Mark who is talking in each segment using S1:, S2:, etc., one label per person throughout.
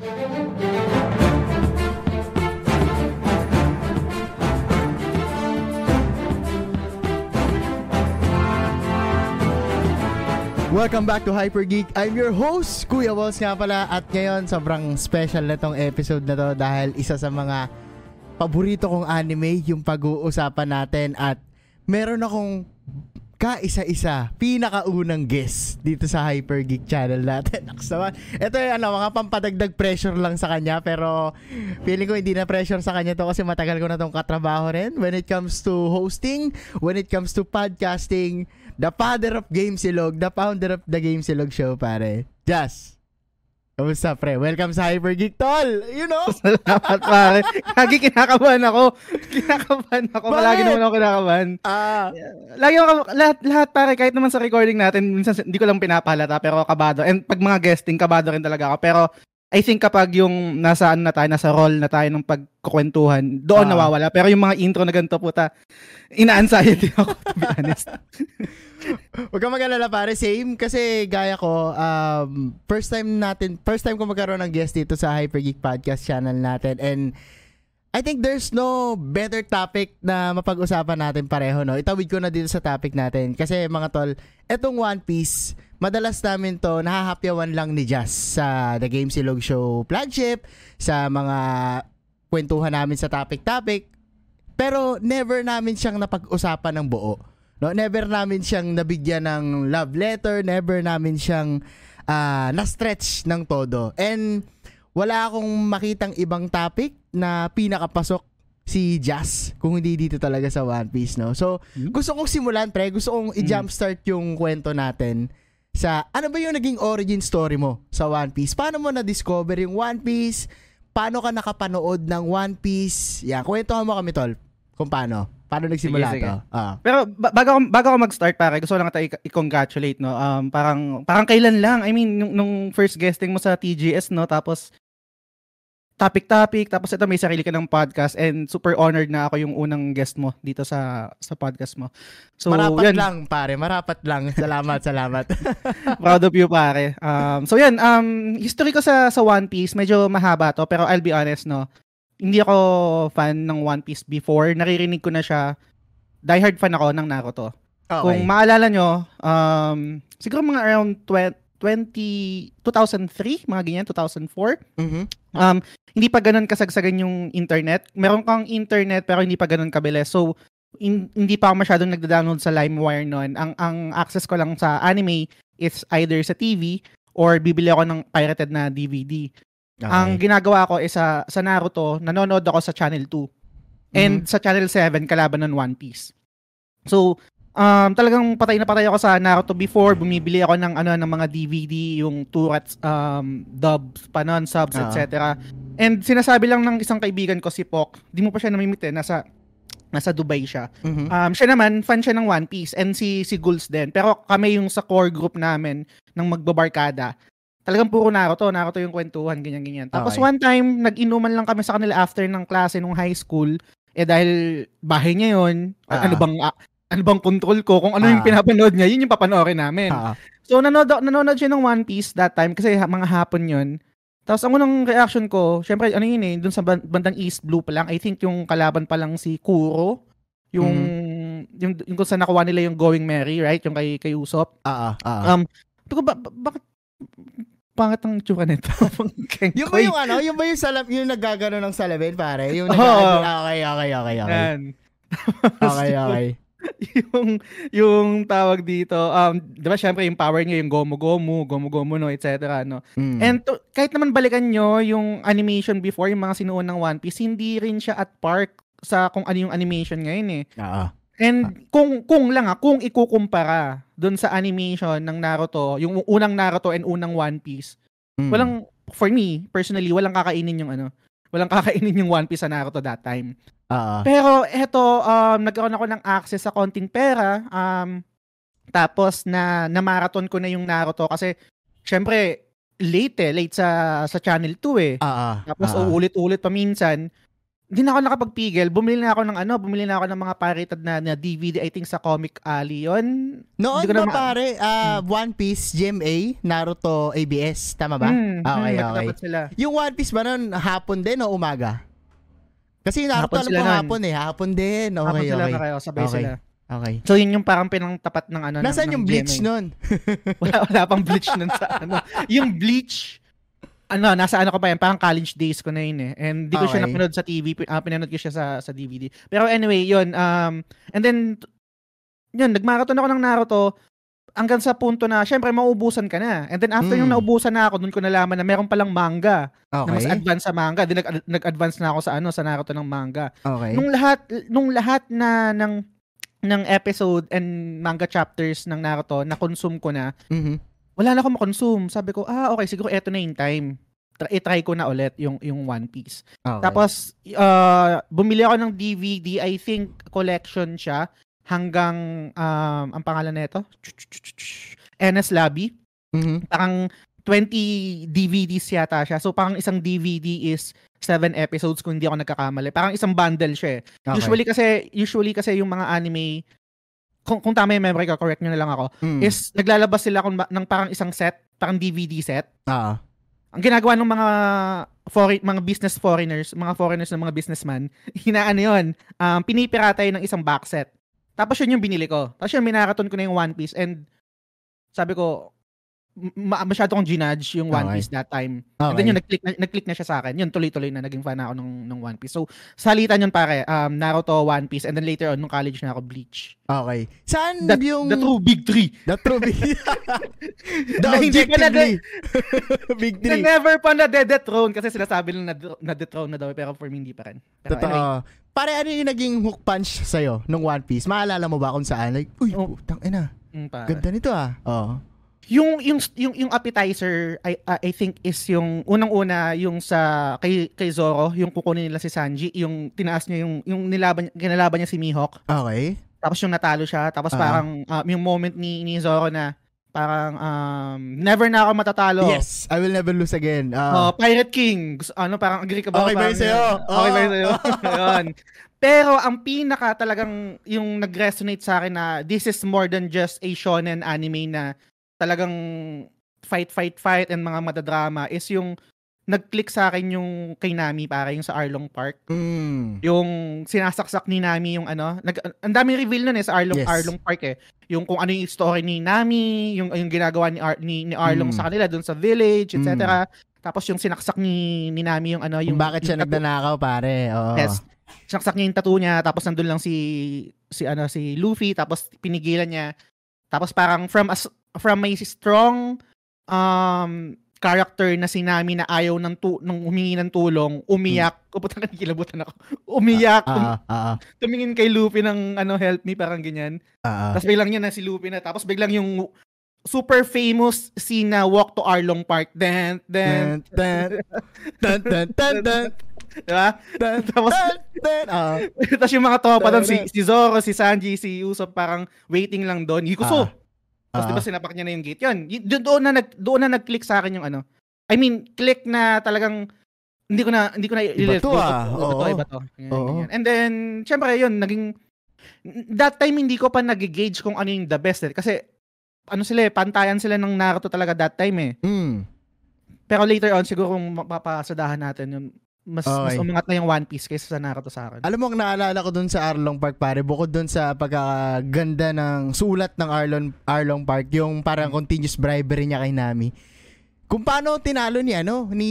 S1: Welcome back to Hyper Geek. I'm your host, Kuya Walls nga pala. At ngayon, sobrang special na tong episode na to dahil isa sa mga paborito kong anime yung pag-uusapan natin. At meron akong kaisa-isa, pinakaunang guest dito sa Hyper Geek channel natin. Naksawa. Ito yung ano, mga pampadagdag pressure lang sa kanya pero feeling ko hindi na pressure sa kanya to kasi matagal ko na tong katrabaho rin when it comes to hosting, when it comes to podcasting, the father of Game Silog, the founder of the Game Silog show, pare. Just. Kamusta, pre? Welcome sa Hyper Geek, tol! You know?
S2: Salamat, pare. Lagi kinakabahan ako. Kinakabahan ako.
S1: Bakit?
S2: Lagi naman ako kinakabahan.
S1: Ah,
S2: Lagi ako, lahat, lahat pare, kahit naman sa recording natin, minsan hindi ko lang pinapahalata, pero kabado. And pag mga guesting, kabado rin talaga ako. Pero I think kapag yung nasa ano na tayo, nasa role na tayo ng pagkukwentuhan, doon
S1: Ah.
S2: nawawala. Pero yung mga intro na ganito, puta, ina-anxiety ako, to be honest.
S1: Huwag kang mag-alala pare, same kasi gaya ko, um, first time natin, first time ko magkaroon ng guest dito sa Hyper Geek Podcast channel natin and I think there's no better topic na mapag-usapan natin pareho, no? Itawid ko na dito sa topic natin kasi mga tol, etong One Piece, madalas namin to nahahapyawan lang ni Jazz sa The Game Silog Show flagship, sa mga kwentuhan namin sa topic-topic, pero never namin siyang napag-usapan ng buo. No, never namin siyang nabigyan ng love letter, never namin siyang ah, na-stretch ng todo. And wala akong makitang ibang topic na pinakapasok si Jazz kung hindi dito talaga sa One Piece, no? So,
S2: Hmm?
S1: gusto kong simulan, pre. Gusto kong i-jumpstart yung kwento natin sa ano ba yung naging origin story mo sa One Piece? Paano mo na-discover yung One Piece? Paano ka nakapanood ng One Piece? Yeah, kwentuhan mo kami, tol. Kung paano. Paano nagsimula
S2: Sige, sige.
S1: to? Ah.
S2: Pero ba- bago ako, bago ako mag-start pare, gusto ko lang tayo i-congratulate no. Um parang parang kailan lang. I mean nung, nung first guesting mo sa TGS no, tapos topic-topic, tapos ito may sarili ka ng podcast and super honored na ako yung unang guest mo dito sa sa podcast mo. So
S1: marapat
S2: yan,
S1: lang, pare. Marapat lang. Salamat, salamat.
S2: proud of you pare. Um so yan, um history ko sa sa One Piece, medyo mahaba to pero I'll be honest no. Hindi ako fan ng One Piece before. Naririnig ko na siya. Diehard fan ako ng Naruto. Kung maalala nyo, um, siguro mga around 20, 20 2003, mga ganyan, 2004.
S1: Mhm.
S2: Um, hindi pa ganun kasagsagan yung internet. Meron kang internet pero hindi pa ganun kabilis. So, in- hindi pa ako masyadong nagda-download sa LimeWire noon. Ang, ang access ko lang sa anime is either sa TV or bibili ako ng pirated na DVD. Ang ginagawa ko is sa, sa Naruto, nanonood ako sa Channel 2. And sa Channel 7, kalaban ng One Piece. So, um, talagang patay na patay ako sa Naruto before. Bumibili ako ng, ano, ng mga DVD, yung Turats, um, dubs, pa nun, subs,
S1: Ah.
S2: etc. And sinasabi lang ng isang kaibigan ko, si Pok, di mo pa siya namimit eh, nasa, nasa Dubai siya.
S1: Mhm.
S2: Um, siya naman, fan siya ng One Piece and si, si Gulz din. Pero kami yung sa core group namin ng magbabarkada. Talagang puro Naruto, Naruto yung kwentuhan, ganyan-ganyan. Tapos
S1: Okay.
S2: one time, nag-inuman lang kami sa kanila after ng klase nung high school. Eh dahil bahay niya yun,
S1: Ah.
S2: ano bang ah, ano bang control ko, kung ano yung
S1: Ah.
S2: pinapanood niya, yun yung papanoorin namin.
S1: Ah.
S2: So nanonood, nanonood siya ng One Piece that time kasi ha- mga hapon yun. Tapos ang unang reaction ko, syempre ano yun eh, dun sa ban- bandang East Blue pa lang, I think yung kalaban pa lang si Kuro, yung yung, yung kung saan nakuha nila yung Going Merry, right? Yung kay kay Usopp.
S1: Ah, ah, ah.
S2: Um, pero ba, ba- bakit pangit ang tsura nito?
S1: yung ba yung ano? Yung ba yung salam, yung naggagano ng salamin, pare? Yung nag Okay, okay, okay, okay.
S2: Yan.
S1: Okay, okay.
S2: yung yung tawag dito um 'di ba syempre yung power niya yung gomu gomu gomu gomu no etc no
S1: Mm.
S2: and to- kahit naman balikan nyo yung animation before yung mga sinuon ng One Piece hindi rin siya at park sa kung ano yung animation ngayon eh
S1: Ah,
S2: and kung kung lang ah kung ikukumpara doon sa animation ng Naruto yung unang Naruto and unang One Piece
S1: mm.
S2: walang for me personally walang kakainin yung ano walang kakainin yung One Piece sa Naruto that time
S1: ah.
S2: pero eto, um, nagkaroon ako ng access sa konting pera. Um, tapos na na-marathon ko na yung Naruto kasi syempre late eh, late sa sa Channel 2 eh.
S1: Ah, ah.
S2: Tapos
S1: ah.
S2: uulit-ulit pa minsan. Hindi na ako nakapagpigil. Bumili na ako ng ano, bumili na ako ng mga pirated na, na DVD, I think sa Comic Alley yun.
S1: Noon ba
S2: na
S1: pare, ah, One Piece, GMA, Naruto, ABS, tama ba?
S2: Hmm,
S1: okay,
S2: hmm,
S1: okay.
S2: sila.
S1: Yung One Piece ba nun, hapon din o umaga? Kasi Naruto
S2: Hapon
S1: alam ko hapon eh, hapon din. Okay,
S2: sila
S1: okay.
S2: pareho, sabay
S1: Okay.
S2: sila.
S1: Okay.
S2: So yun yung parang pinangtapat ng ano. ng-
S1: Nasaan
S2: ng
S1: yung Bleach
S2: GMA.
S1: nun?
S2: wala, wala pang Bleach nun sa ano. Yung Bleach, ano, nasa ano ko pa yan, parang college days ko na yun eh. And di ko siya
S1: Okay.
S2: napanood sa TV, pi- ah, pinanood ko siya sa, sa DVD. Pero anyway, yun, um, and then, yun, nagmarathon ako ng Naruto, hanggang sa punto na, syempre, maubusan ka na. And then after
S1: Mm.
S2: yung naubusan na ako, dun ko nalaman na meron palang manga. Na mas
S1: Okay.
S2: advanced sa manga. Di nag, nag-advance na ako sa ano, sa Naruto ng manga.
S1: Okay.
S2: Nung lahat nung lahat na ng ng episode and manga chapters ng Naruto na consume ko na,
S1: Mhm.
S2: Wala na akong makonsume. Sabi ko, ah, okay, siguro eto na yung time. Try, i-try ko na ulit yung yung One Piece.
S1: Okay.
S2: Tapos uh, bumili ako ng DVD, I think collection siya hanggang um, ang pangalan nito, NS Lobby.
S1: Mhm.
S2: Parang 20 DVDs yata siya. So parang isang DVD is 7 episodes kung hindi ako nagkakamali. Parang isang bundle siya eh.
S1: Okay.
S2: Usually kasi usually kasi yung mga anime kung, kung tama yung memory ko, correct nyo na lang ako,
S1: Mm.
S2: is naglalabas sila kung, ng parang isang set, parang DVD set.
S1: Ah.
S2: Ang ginagawa ng mga foreign, mga business foreigners, mga foreigners ng mga businessman, hinaano yun, um, pinipirata yun ng isang box set. Tapos yun yung binili ko. Tapos yun, minaraton ko na yung One Piece and sabi ko, ma- masyado kong ginudge yung One
S1: Okay.
S2: Piece that time. And
S1: Okay.
S2: then yun, nag-click na, nag-click na siya sa akin. Yun, tuloy-tuloy na, naging fan na ako ng, ng One Piece. So, salitan yun pare, um, Naruto, One Piece, and then later on, nung college na ako, Bleach.
S1: Okay. Saan
S2: The,
S1: yung...
S2: the true big three.
S1: The true big... the
S2: Na hindi pa na-
S1: objectively... big
S2: Na
S1: three.
S2: never pa na de-dethrone kasi sinasabi lang na, na dethrone na daw pero for me hindi pa rin. Pero
S1: Totoo.
S2: anyway,
S1: Pare, ano yung naging hook punch sa'yo nung One Piece? Maalala mo ba kung saan? Like, uy,
S2: Oh.
S1: putang ina.
S2: mm.
S1: Ganda nito ah. Oo.
S2: Yung yung yung yung appetizer I uh, I think is yung unang-una yung sa kay kay Zoro, yung kukunin nila si Sanji, yung tinaas niya yung yung nilaban kinalaban niya si Mihawk,
S1: Okay.
S2: tapos yung natalo siya, tapos
S1: Ah.
S2: parang uh, yung moment ni ni Zoro na parang um, never na ako matatalo.
S1: Yes, I will never lose again.
S2: Oh,
S1: Ah.
S2: Pirate King. Ano, parang agree ka ba?
S1: Okay ba yun sa'yo?
S2: yun. Okay ba yun sa'yo? Yun. Pero ang pinaka talagang yung nag-resonate sa akin na this is more than just a shonen anime na talagang fight, fight, fight and mga madadrama is yung nag-click sa akin yung kay Nami para yung sa Arlong Park.
S1: Mm.
S2: Yung sinasaksak ni Nami yung ano, nag, ang daming reveal nun eh sa Arlong,
S1: Yes.
S2: Arlong Park eh. Yung kung ano yung story ni Nami, yung, yung ginagawa ni, Ar, ni, ni Arlong
S1: Mm.
S2: sa kanila dun sa village, etc. Tapos yung sinaksak ni, ni Nami yung ano,
S1: Yung
S2: yung...
S1: bakit siya
S2: yung
S1: nagnanakaw, pare. Oo.
S2: Yes. Sinaksak niya yung tattoo niya, tapos nandun lang si, si ano, si Luffy, tapos pinigilan niya. Tapos parang from, as, from may strong um, character na si Nami na ayaw ng, tu- ng humingi ng tulong, umiyak. Mm. Puta ka, kilabutan ako. Umiyak.
S1: Ah, ah, ah,
S2: tumingin kay Luffy ng ano help me parang ganyan.
S1: ah.
S2: Tapos biglang yun na si Luffy na tapos biglang yung super famous scene na Walk to Arlong Park. Then then
S1: Dun, dun, dun, dun, dun,
S2: diba?
S1: dun,
S2: Tapos
S1: dun. Ah.
S2: tapos yung mga tropa doon si si Zoro, si Sanji, si Usopp parang waiting lang doon. Hikuso. Tapos
S1: Ah.
S2: diba sinapak niya na yung gate. Yun, y- doon na nag doon na nag-click sa akin yung ano. I mean, click na talagang hindi ko na hindi ko na
S1: Iba to, ah. Oo.
S2: iba to. Ganyan,
S1: Oo.
S2: ganyan. And then, syempre yun, naging that time hindi ko pa nag-gauge kung ano yung the best eh. Kasi ano sila eh, pantayan sila ng Naruto talaga that time eh.
S1: Mm.
S2: Pero later on, siguro kung mapapasadahan natin yun, mas, mas
S1: Okay.
S2: umangat na yung One Piece kaysa sa Naruto sa akin.
S1: Alam mo, ang naalala ko dun sa Arlong Park, pare, bukod dun sa pagkaganda ng sulat ng Arlong, Arlong Park, yung parang continuous bribery niya kay Nami. Kung paano tinalo ni, ano, ni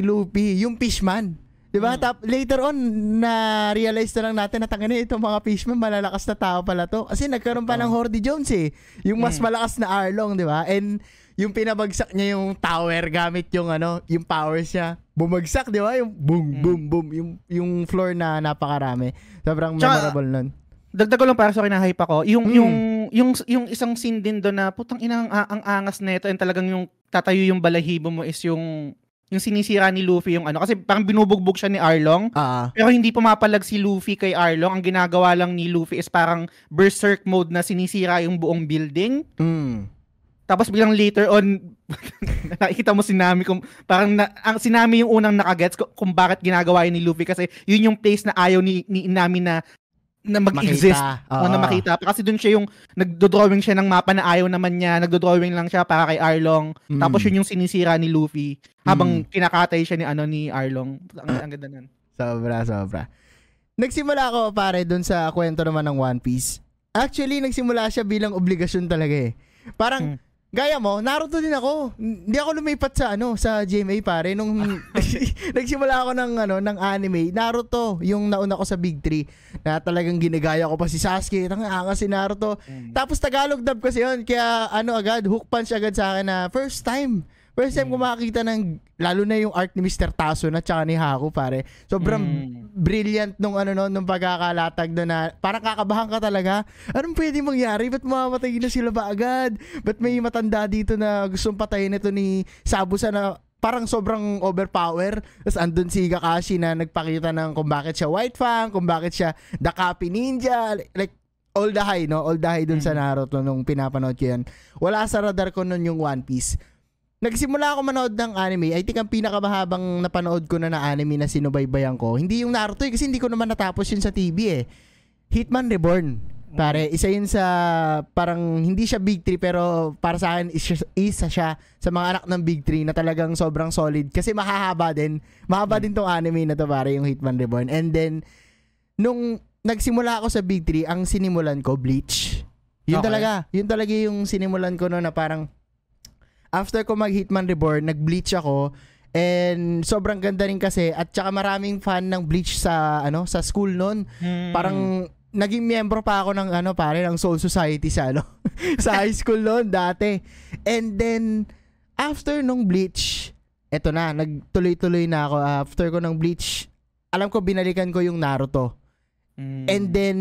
S1: Luffy, yung fishman. 'Di ba?
S2: Mm.
S1: Tap later on na realize na lang natin na tangina itong mga fishman malalakas na tao pala to. Kasi nagkaroon pa ng Hordy Jones eh. Yung mas
S2: Mm.
S1: malakas na Arlong, 'di ba? And yung pinabagsak niya yung tower gamit yung ano, yung powers niya. Bumagsak, 'di ba? Yung boom
S2: Mm.
S1: boom boom yung yung floor na napakarami. Sobrang
S2: Tsaka-
S1: memorable nun.
S2: Dagdag ko lang para sa kinahype ako. Yung
S1: Mm.
S2: yung yung yung isang scene din doon na putang ina ang, ang angas nito and talagang yung tatayo yung balahibo mo is yung yung sinisira ni Luffy yung ano kasi parang binubugbog siya ni Arlong
S1: Ah,
S2: pero hindi pumapalag si Luffy kay Arlong ang ginagawa lang ni Luffy is parang berserk mode na sinisira yung buong building
S1: mm.
S2: Tapos biglang later on, nakikita mo si Nami kung parang na, ang si Nami yung unang nakagets kung, kung bakit ginagawa yun ni Luffy kasi yun yung place na ayaw ni, ni Nami na na mag-exist
S1: Makita.
S2: o na makita. Kasi dun siya yung nagdo-drawing siya ng mapa na ayaw naman niya, nagdo-drawing lang siya para kay Arlong.
S1: Mm.
S2: Tapos yun yung sinisira ni Luffy habang
S1: Mm.
S2: kinakatay siya ni ano ni Arlong. Ang, ang ganda nun.
S1: Sobra, sobra. Nagsimula ako pare dun sa kwento naman ng One Piece. Actually, nagsimula siya bilang obligasyon talaga eh. Parang,
S2: Hmm.
S1: Gaya mo, Naruto din ako. Hindi ako lumipat sa ano, sa GMA pare. Nung nagsimula ako ng ano, ng anime, Naruto, yung nauna ko sa Big 3 na talagang ginagaya ko pa si Sasuke. Tang angas si Naruto. Tapos Tagalog dub kasi yun. Kaya ano agad, hook punch agad sa akin na first time. First time ko makakita ng, lalo na yung art ni Mr. Taso na tsaka ni Haku pare. Sobrang
S2: Mm.
S1: brilliant nung ano no, nung pagkakalatag doon na parang kakabahan ka talaga. Anong pwede mangyari? Ba't mamamatay na sila ba agad? Ba't may matanda dito na gustong patayin ito ni Sabusa na parang sobrang overpower. Tapos andun si Kakashi na nagpakita ng kung bakit siya White Fang, kung bakit siya The Copy Ninja. Like, all the high, no? All the high dun sa Naruto nung pinapanood ko yan. Wala sa radar ko nun yung One Piece. Nagsimula ako manood ng anime. I think ang pinakamahabang napanood ko na na anime na sinubaybayan ko, hindi yung Naruto eh, kasi hindi ko naman natapos yun sa TV eh. Hitman Reborn. Pare, isa yun sa parang hindi siya big 3 pero para sa akin isa, isa siya sa mga anak ng big 3 na talagang sobrang solid kasi mahahaba din. Mahaba din tong anime na to pare, yung Hitman Reborn. And then nung nagsimula ako sa big 3, ang sinimulan ko Bleach. Yun
S2: Okay.
S1: talaga, yun talaga yung sinimulan ko no na parang after ko mag Hitman Reborn, nag-bleach ako and sobrang ganda rin kasi at saka maraming fan ng Bleach sa ano sa school noon.
S2: Mm.
S1: Parang naging miyembro pa ako ng ano pare ng Soul Society sa ano sa high school noon dati. And then after nung Bleach, eto na, nagtuloy-tuloy na ako after ko ng Bleach. Alam ko binalikan ko yung Naruto.
S2: Mm.
S1: And then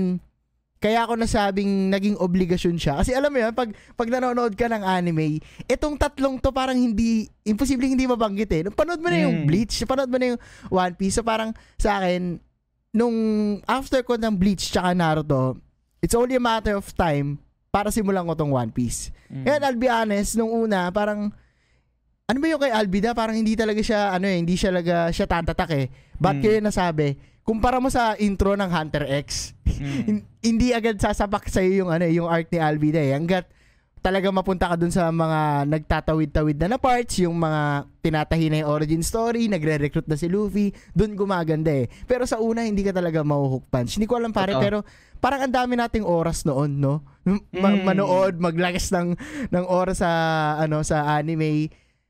S1: kaya ako nasabing naging obligasyon siya. Kasi alam mo yun, pag, pag nanonood ka ng anime, itong tatlong to parang hindi, imposible hindi mabanggit eh. Nung panood mo na yung
S2: Mm.
S1: Bleach, panood mo na yung One Piece. So parang sa akin, nung after ko ng Bleach tsaka Naruto, it's only a matter of time para simulan ko tong One Piece.
S2: Mm.
S1: Kaya I'll be honest, nung una, parang, ano ba yung kay Albida? Parang hindi talaga siya, ano eh, hindi siya talaga, siya tatatak eh. Ba't
S2: Mm.
S1: yun nasabi? Kumpara mo sa intro ng Hunter X,
S2: Mm.
S1: hin- hindi agad sasapak sa yung ano, yung art ni Albida eh. Hanggat talaga mapunta ka dun sa mga nagtatawid-tawid na na parts, yung mga tinatahi na yung origin story, nagre-recruit na si Luffy, dun gumaganda eh. Pero sa una, hindi ka talaga mahuhook punch. Hindi ko alam pare,
S2: Totoo.
S1: pero parang ang dami nating oras noon, no? Ma-
S2: Mm.
S1: manood, maglagas ng, ng oras sa, ano, sa anime.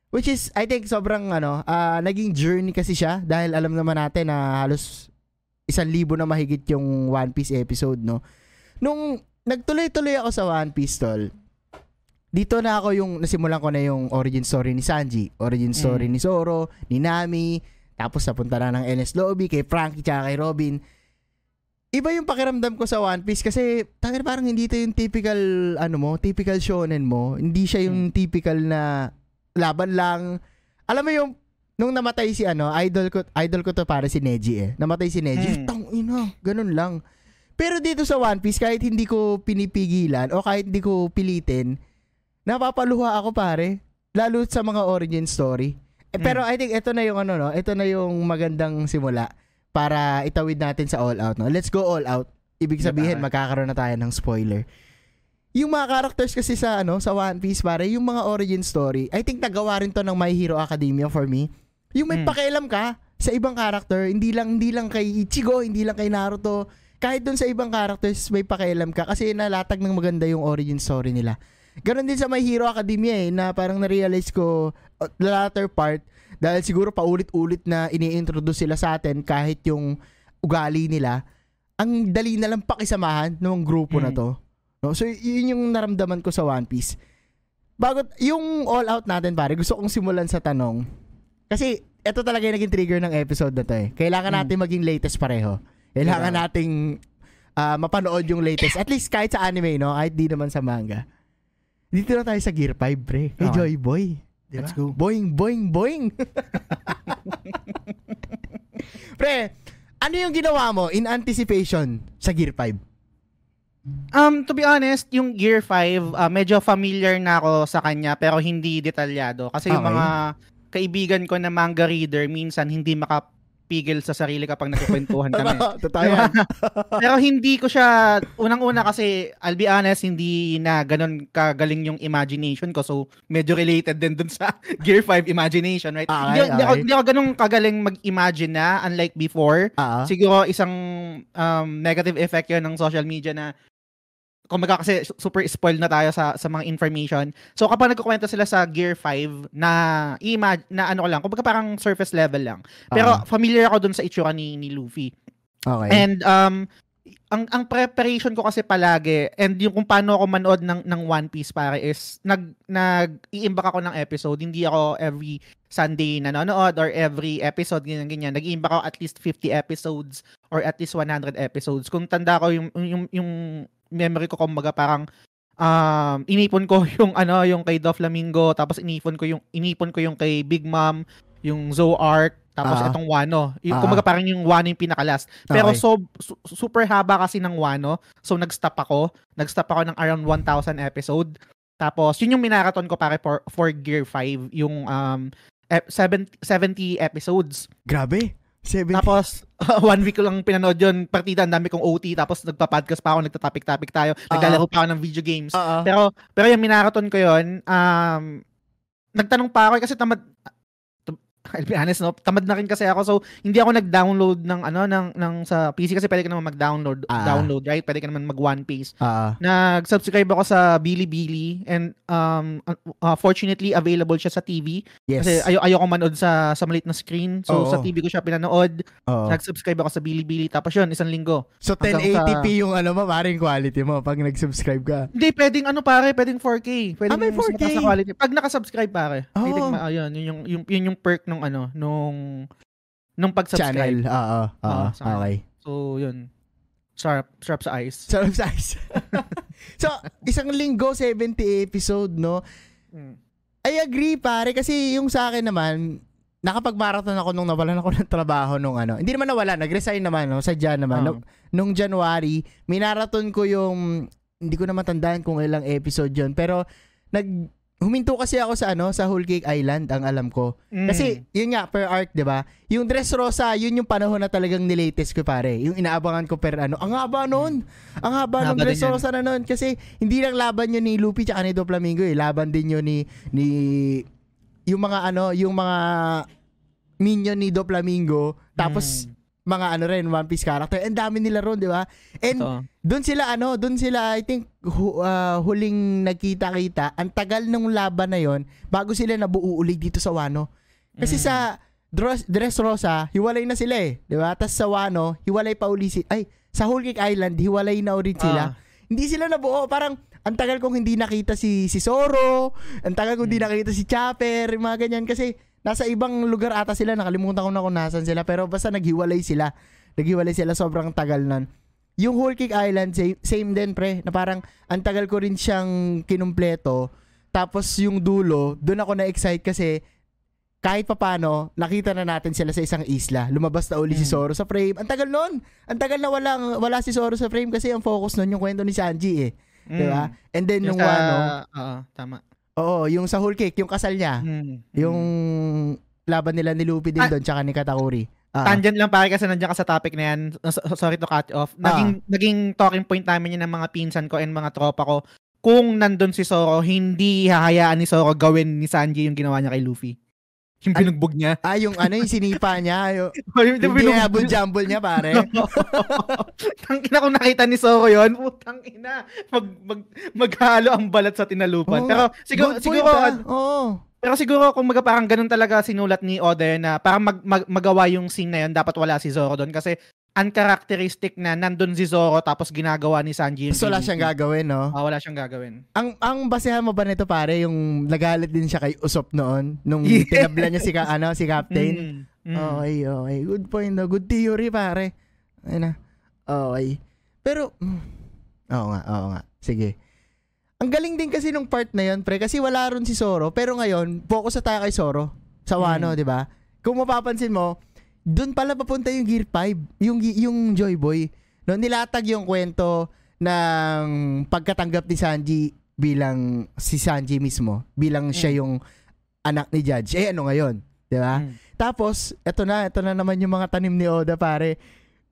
S1: Which is, I think, sobrang, ano, ah, naging journey kasi siya dahil alam naman natin na halos isang libo na mahigit yung One Piece episode, no? Nung nagtuloy-tuloy ako sa One Piece, tol, dito na ako yung, nasimulan ko na yung origin story ni Sanji, origin story
S2: Mm.
S1: ni Zoro, ni Nami, tapos napunta na ng NS Lobby, kay Frankie, tsaka kay Robin. Iba yung pakiramdam ko sa One Piece kasi tangin parang hindi ito yung typical ano mo, typical shonen mo. Hindi siya yung typical na laban lang. Alam mo yung nung namatay si ano, idol ko idol ko to para si Neji eh. Namatay si Neji.
S2: Hmm.
S1: Tang ina, ganun lang. Pero dito sa One Piece kahit hindi ko pinipigilan o kahit hindi ko pilitin, napapaluha ako pare. Lalo sa mga origin story. Eh, pero I think ito na yung ano no, ito na yung magandang simula para itawid natin sa all out no. Let's go all out. Ibig sabihin
S2: Diba?
S1: magkakaroon na tayo ng spoiler. Yung mga characters kasi sa ano sa One Piece pare, yung mga origin story, I think nagawa rin to ng My Hero Academia for me. Yung may
S2: Mm.
S1: pakialam ka sa ibang character, hindi lang hindi lang kay Ichigo, hindi lang kay Naruto, kahit dun sa ibang characters may pakialam ka kasi nalatag ng maganda yung origin story nila. Ganon din sa My Hero Academia eh, na parang na-realize ko uh, the latter part dahil siguro paulit-ulit na ini-introduce sila sa atin kahit yung ugali nila, ang dali na lang pakisamahan ng grupo na
S2: Mm.
S1: to. No? So yun yung naramdaman ko sa One Piece. Bago yung all out natin pare, gusto kong simulan sa tanong. Kasi ito talaga yung naging trigger ng episode na to eh. Kailangan
S2: Mm.
S1: natin maging latest pareho. Kailangan
S2: Diba?
S1: nating ah, mapanood yung latest. At least kahit sa anime, no? Kahit di naman sa manga. Dito na tayo sa Gear 5, pre. Hey,
S2: Okay.
S1: Joy Boy. Diba?
S2: Let's go.
S1: Boing, boing, boing. pre, ano yung ginawa mo in anticipation sa Gear 5?
S2: Um, to be honest, yung Gear 5, uh, medyo familiar na ako sa kanya pero hindi detalyado. Kasi yung
S1: Okay.
S2: mga kaibigan ko na manga reader, minsan hindi makapigil sa sarili kapag nagkukwentuhan kami.
S1: Totoo
S2: Diba? pero hindi ko siya, unang-una kasi, I'll be honest, hindi na ganun kagaling yung imagination ko. So, medyo related din dun sa Gear 5 imagination, right?
S1: Okay,
S2: hindi, hindi, ako, hindi ako ganun kagaling mag-imagine na, unlike before.
S1: Ah,
S2: Siguro isang um, negative effect yun ng social media na kumbaga kasi su- super spoiled na tayo sa sa mga information. So kapag nagkukwento sila sa Gear 5 na imag na ano lang, kumbaga parang surface level lang. Pero
S1: Ah.
S2: familiar ako dun sa itsura ni, ni Luffy.
S1: okay.
S2: And um ang ang preparation ko kasi palagi and yung kung paano ako manood ng ng One Piece pare is nag nag iimbak ako ng episode hindi ako every Sunday nanonood or every episode ganyan ganyan nag-iimbak ako at least 50 episodes or at least 100 episodes kung tanda ko yung yung yung memory ko kumbaga parang um inipon ko yung ano yung kay Doflamingo tapos inipon ko yung inipon ko yung kay Big Mom yung Zoark tapos
S1: Ah.
S2: itong Wano yung
S1: Ah.
S2: kumbaga parang yung Wano yung pinakalas pero
S1: Okay.
S2: so su- super haba kasi ng Wano. So nag-stop ako. Nag-stop ako ng around 1,000 episode. Tapos yun yung minaraton ko pare for, for Gear 5, yung um ep- 70, 70 episodes.
S1: Grabe. 70.
S2: Tapos one week ko lang pinanood yun, partida, ang dami kong OT, tapos nagpa-podcast pa ako, nagta-topic-topic tayo, naglalaro pa ako ng video games.
S1: Oo.
S2: Pero pero yung minaraton ko yun, um, nagtanong pa ako eh, kasi tamad I'll be honest, no? Tamad na rin kasi ako. So, hindi ako nag-download ng ano ng ng sa PC kasi pwede ka naman mag-download,
S1: Ah.
S2: download, right? Pwede ka naman mag One Piece.
S1: Ah.
S2: Nag-subscribe ako sa Bilibili and um uh, fortunately available siya sa TV
S1: yes.
S2: kasi ayo ayoko manood sa sa maliit na screen. So
S1: Oo.
S2: sa TV ko siya pinanood.
S1: Oo.
S2: Nag-subscribe ako sa Bilibili tapos yun isang linggo.
S1: So
S2: hanggang
S1: 1080p yung ano mo, maring quality mo pag nag-subscribe ka.
S2: Hindi, pwedeng ano pare, pwedeng 4K. Pwedeng
S1: Ah, may
S2: mas
S1: 4K.
S2: mataas na quality. Pag naka-subscribe pare. Think,
S1: Oo.
S2: ma- ayun, yun yung, yung, yun yung perk nung ano, nung, nung
S1: Channel.
S2: pag-subscribe.
S1: Oo. Oo.
S2: Oo, sa akin.
S1: Okay.
S2: So, yun. Sharp, sharp sa eyes.
S1: Sarap size. so, isang linggo, 70 episode, no?
S2: Mm.
S1: I agree, pare. Kasi yung sa akin naman, nakapag-marathon ako nung nawalan ako ng trabaho nung ano. Hindi naman nawala, nag-resign naman, no? Sadya naman.
S2: Oo.
S1: Nung, nung January, minarathon ko yung, hindi ko na matandaan kung ilang episode yun. Pero, nag, huminto kasi ako sa ano, sa Whole Cake Island, ang alam ko.
S2: Mm.
S1: Kasi, yun nga, per arc, di ba? Yung Dressrosa, yun yung panahon na talagang nilatest ko, pare. Yung inaabangan ko per ano. Ang haba nun. Ang haba ng
S2: Haba din
S1: Dressrosa na nun. Kasi, hindi lang laban yun ni Luffy tsaka ni Doflamingo eh. Laban din yun ni, ni, yung mga ano, yung mga minion ni Doflamingo. Tapos,
S2: Mm.
S1: Mga ano rin, One Piece character. And dami nila ron, di ba? And,
S2: Totoo.
S1: doon sila ano, doon sila I think hu- ah, huling nagkita-kita. Ang tagal ng laban na 'yon bago sila nabuo ulit dito sa Wano. Kasi
S2: Mm.
S1: sa Dress, Dressrosa, hiwalay na sila eh, 'di ba? Tapos sa Wano, hiwalay pa uli si ay sa Whole Cake Island, hiwalay na ulit sila.
S2: Ah.
S1: Hindi sila nabuo, parang ang tagal kong hindi nakita si si Zoro, ang tagal kong hindi nakita si Chopper, mga ganyan kasi nasa ibang lugar ata sila, nakalimutan ko na kung nasan sila, pero basta naghiwalay sila. Naghiwalay sila sobrang tagal nun. Yung Whole Cake Island, same, same din pre, na parang ang tagal ko rin siyang kinumpleto. Tapos yung dulo, doon ako na-excite kasi kahit papano, nakita na natin sila sa isang isla. Lumabas na uli si
S2: Mm.
S1: Zoro sa frame. Ang tagal nun. Ang tagal na wala, wala si Zoro sa frame kasi ang focus nun yung kwento ni Sanji eh.
S2: Mm.
S1: Di ba? And then
S2: Yung
S1: yung
S2: sa,
S1: ano,
S2: Oo, tama.
S1: Oo, yung sa Whole Cake, yung kasal niya.
S2: Mm.
S1: Yung laban nila ni Luffy din
S2: Ah.
S1: doon tsaka ni Katakuri. Ah.
S2: Tangent lang pare kasi nandiyan ka sa topic na yan. So- Sorry to cut off. Naging, naging talking point namin yan ng mga pinsan ko and mga tropa ko. Kung nandun si Zoro, hindi hahayaan ni Zoro gawin ni Sanji yung ginawa niya kay Luffy. Yung binugbog niya.
S1: Ah, yung ano, yung sinipa niya, yung,
S2: yung
S1: yung
S2: binugbog
S1: jumble niya, pare.
S2: Tang ina kung nakita ni Zoro yun, putang ina. Mag, mag, maghalo ang balat sa tinalupan.
S1: Oo
S2: pero siguro, siguro.
S1: Oo.
S2: pero siguro kung maga parang ganun talaga sinulat ni Oda na parang mag, mag, magawa yung scene na yun, dapat wala si Zoro doon. Kasi uncharacteristic na nandun si Zoro tapos ginagawa ni Sanji yung
S1: So, wala siyang gagawin, no?
S2: Ah, wala siyang gagawin.
S1: Ang ang basehan mo ba nito, pare, yung nagalit din siya kay Usop noon, nung
S2: Yeah.
S1: tinabla niya si, ka, ano, si Captain?
S2: Mm, mm.
S1: Okay, okay. Good point, no? Good theory, pare. Ay na. Okay. Pero, mm, oo nga, oo nga. Sige. Ang galing din kasi nung part na yon pre, kasi wala ron si Zoro, pero ngayon, focus na tayo kay Zoro. Sa Wano,
S2: Mm.
S1: di ba? Kung mapapansin mo, doon pala papunta yung Gear 5, yung, yung Joy Boy. No, nilatag yung kwento ng pagkatanggap ni Sanji bilang si Sanji mismo, bilang siya yung anak ni Judge. Eh ano ngayon, 'di ba?
S2: Mm.
S1: Tapos, eto na, eto na naman yung mga tanim ni Oda, pare.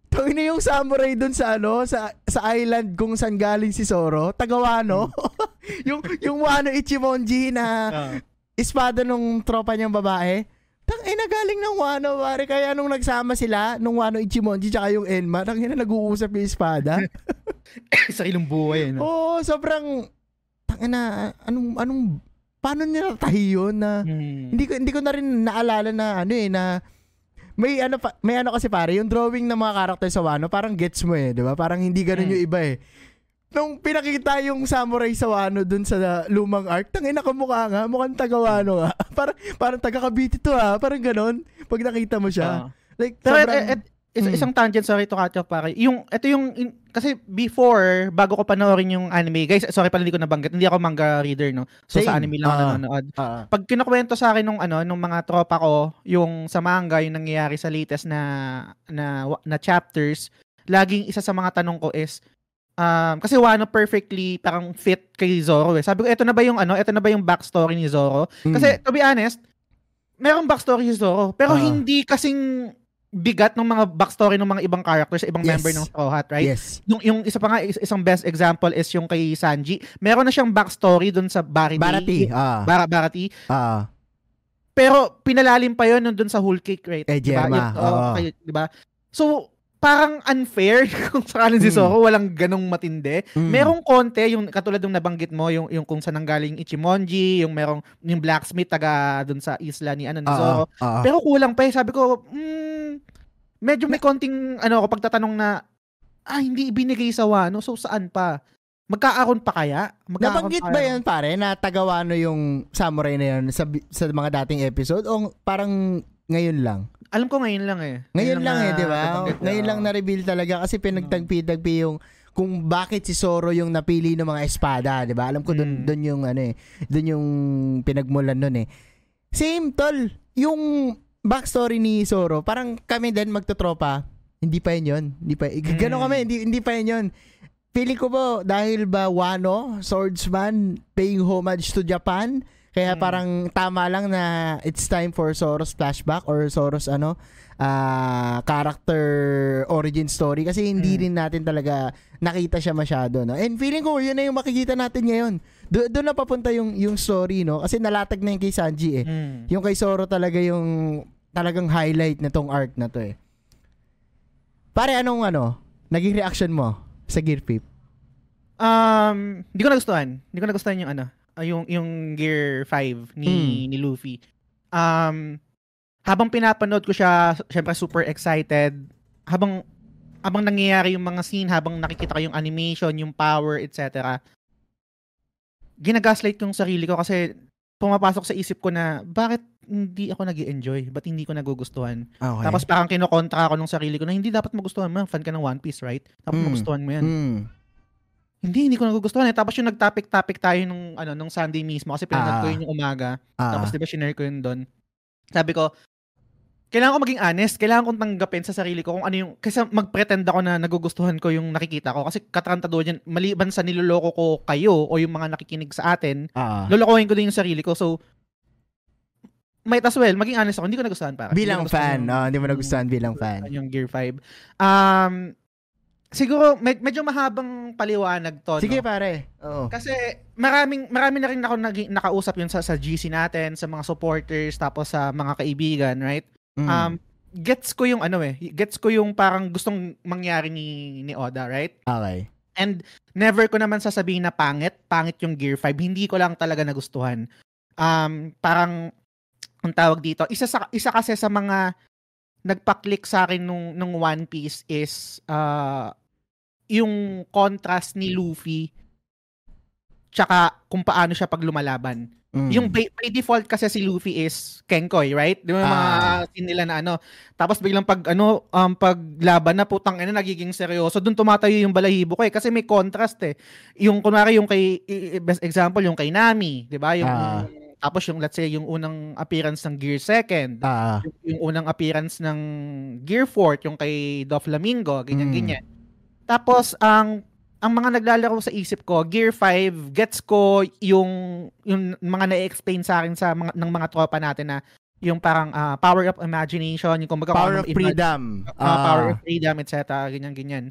S1: Tawin na yung samurai dun sa ano, sa sa island kung saan galing si Zoro, Tagawano. yung yung Wano Ichimonji na
S2: Ah.
S1: espada nung tropa niyang babae. Tang ina galing ng Wano, pare. Kaya nung nagsama sila, nung Wano Ichimonji tsaka yung Enma, tang ina nag-uusap yung espada.
S2: Sariling buhay, no?
S1: Oo, sobrang tang ina anong anong paano nila tahi yun na
S2: Mm.
S1: hindi ko hindi ko na rin naalala na ano eh na may ano pa, may ano kasi pare, yung drawing ng mga karakter sa Wano, parang gets mo eh, 'di ba? Parang hindi ganoon
S2: Mm.
S1: yung iba eh. Nung pinakita yung samurai sa Wano dun sa lumang arc, tangina kamukha nga, mukhang taga Wano nga. parang parang taga Cavite to ah, parang ganon. Pag nakita mo siya.
S2: Ah.
S1: Like
S2: Pero
S1: sobrang,
S2: et, et- isa-
S1: Mm.
S2: isang tangent, sorry to cut off, pare. Yung, ito yung, in- kasi before, bago ko panoorin yung anime, guys, sorry pala hindi ko nabanggit, hindi ako manga reader, no? So sa
S1: Same.
S2: anime lang ako
S1: Ah.
S2: nanonood.
S1: ah,
S2: Pag kinukwento sa akin nung ano, nung mga tropa ko, yung sa manga, yung nangyayari sa latest na, na, na chapters, laging isa sa mga tanong ko is, um, kasi Wano perfectly parang fit kay Zoro eh. Sabi ko, eto na ba yung ano, eto na ba yung backstory ni Zoro?
S1: mm.
S2: Kasi, to be honest, merong backstory si Zoro, pero
S1: Ah.
S2: hindi kasing bigat ng mga backstory ng mga ibang characters, ibang
S1: Yes.
S2: member ng Straw Hat, right?
S1: Yes.
S2: Yung, yung isa pa nga, is- isang best example is yung kay Sanji. Meron na siyang backstory dun sa Barity.
S1: Barati. Ah.
S2: Bara, Barati.
S1: Ah.
S2: Pero pinalalim pa yun nung dun sa Whole Cake, right?
S1: Eh,
S2: Diba? Yun, oo,
S1: oo.
S2: kay- diba? So, parang unfair kung sakaling si
S1: Mm.
S2: Zoro, walang ganong matindi.
S1: Mm.
S2: Merong konti, yung katulad ng nabanggit mo, yung, yung kung saan nanggaling Ichimonji, yung merong, yung blacksmith taga dun sa isla ni, ano, ni Zoro.
S1: ah, ah.
S2: Pero kulang pa eh. Sabi ko, mm, medyo may konting, ano, ako pagtatanong na, ah, hindi ibinigay sa Wano, so saan pa? Magkaaron pa kaya? Magkaaron
S1: Nabanggit
S2: pa
S1: ba yan pare na tagawano yung samurai na yun sa, sa mga dating episode o parang ngayon lang?
S2: Alam ko ngayon lang eh.
S1: Ngayon lang eh,
S2: na
S1: di ba? Ngayon lang na-reveal talaga kasi pinagtagpi-tagpi yung kung bakit si Zoro yung napili ng mga espada, di ba? Alam ko dun,
S2: Mm.
S1: dun yung ano eh, dun yung pinagmulan nun eh. Same tol, yung backstory ni Zoro, parang kami din magtotropa, hindi pa yun yun. Hindi pa, gano'n
S2: Mm.
S1: kami, hindi, hindi pa yun yun. Feeling ko po, dahil ba Wano, swordsman, paying homage to Japan, kaya
S2: Mm.
S1: parang tama lang na it's time for Soros flashback or Soros ano, ah character origin story kasi hindi
S2: Mm.
S1: rin natin talaga nakita siya masyado no. And feeling ko yun na yung makikita natin ngayon. Do- doon na papunta yung yung story no kasi nalatag na yung kay Sanji eh.
S2: Mm.
S1: Yung kay Zoro talaga yung talagang highlight na tong arc na to eh. Pare anong ano, naging reaction mo sa Gear Pip?
S2: Um, hindi ko nagustuhan. Hindi ko nagustuhan yung ano, yung yung Gear 5 ni
S1: Hmm.
S2: ni Luffy. Um, habang pinapanood ko siya, syempre super excited. Habang habang nangyayari yung mga scene, habang nakikita ko yung animation, yung power, etc. Ginagaslight yung sarili ko kasi pumapasok sa isip ko na bakit hindi ako nag enjoy Ba't hindi ko nagugustuhan?
S1: Okay.
S2: Tapos parang kinokontra ako ng sarili ko na hindi dapat magustuhan mo. Fan ka ng One Piece, right? Dapat
S1: Mm.
S2: magustuhan mo yan.
S1: mm.
S2: Hindi, hindi ko nagugustuhan eh. Tapos yung nag-topic-topic tayo nung, ano, nung Sunday mismo kasi pinanood ko
S1: Ah.
S2: yun yung umaga.
S1: Ah.
S2: Tapos di ba shinare ko yun doon. Sabi ko, kailangan ko maging honest. Kailangan kong tanggapin sa sarili ko kung ano yung, kasi mag-pretend ako na nagugustuhan ko yung nakikita ko. Kasi katarantado yan, maliban sa niloloko ko kayo o yung mga nakikinig sa atin,
S1: Ah.
S2: lolokohin ko din yung sarili ko. So, might as well, maging honest ako. Hindi ko nagustuhan para.
S1: bilang fan,
S2: Yung,
S1: oh, hindi mo nagustuhan bilang fan.
S2: yung Gear 5. Um, siguro, med- medyo mahabang paliwanag to.
S1: Sige
S2: no?
S1: pare. Oo.
S2: Kasi maraming marami na rin ako nagi- nakausap yun sa, sa GC natin, sa mga supporters, tapos sa mga kaibigan, right?
S1: Mm.
S2: Um, gets ko yung ano eh, gets ko yung parang gustong mangyari ni, ni Oda, right?
S1: okay.
S2: And never ko naman sasabihin na pangit, pangit yung Gear 5. Hindi ko lang talaga nagustuhan. Um, parang, ang tawag dito, isa, sa, isa kasi sa mga nagpa-click sa akin nung, nung One Piece is uh, yung contrast ni Luffy tsaka kung paano siya pag lumalaban.
S1: Mm.
S2: Yung by, by default kasi si Luffy is Kenkoy, right? Di ba yung mga
S1: Ah.
S2: scene nila na ano. Tapos biglang pag ano, um, paglaban na putang ina nagiging seryoso. Doon tumatayo yung balahibo ko eh kasi may contrast eh. Yung kunwari yung kay best example yung kay Nami, 'di ba? Yung
S1: Ah.
S2: Tapos yung let's say yung unang appearance ng Gear Second,
S1: Ah.
S2: yung, unang appearance ng Gear Fourth, yung kay Doflamingo, ganyan
S1: Mm.
S2: ganyan. Tapos ang ang mga naglalaro sa isip ko, Gear 5, gets ko yung yung mga na-explain sa akin sa mga ng mga tropa natin na yung parang uh, power of imagination, yung kumbaga
S1: power of freedom,
S2: uh, power of freedom, etc. ganyan ganyan.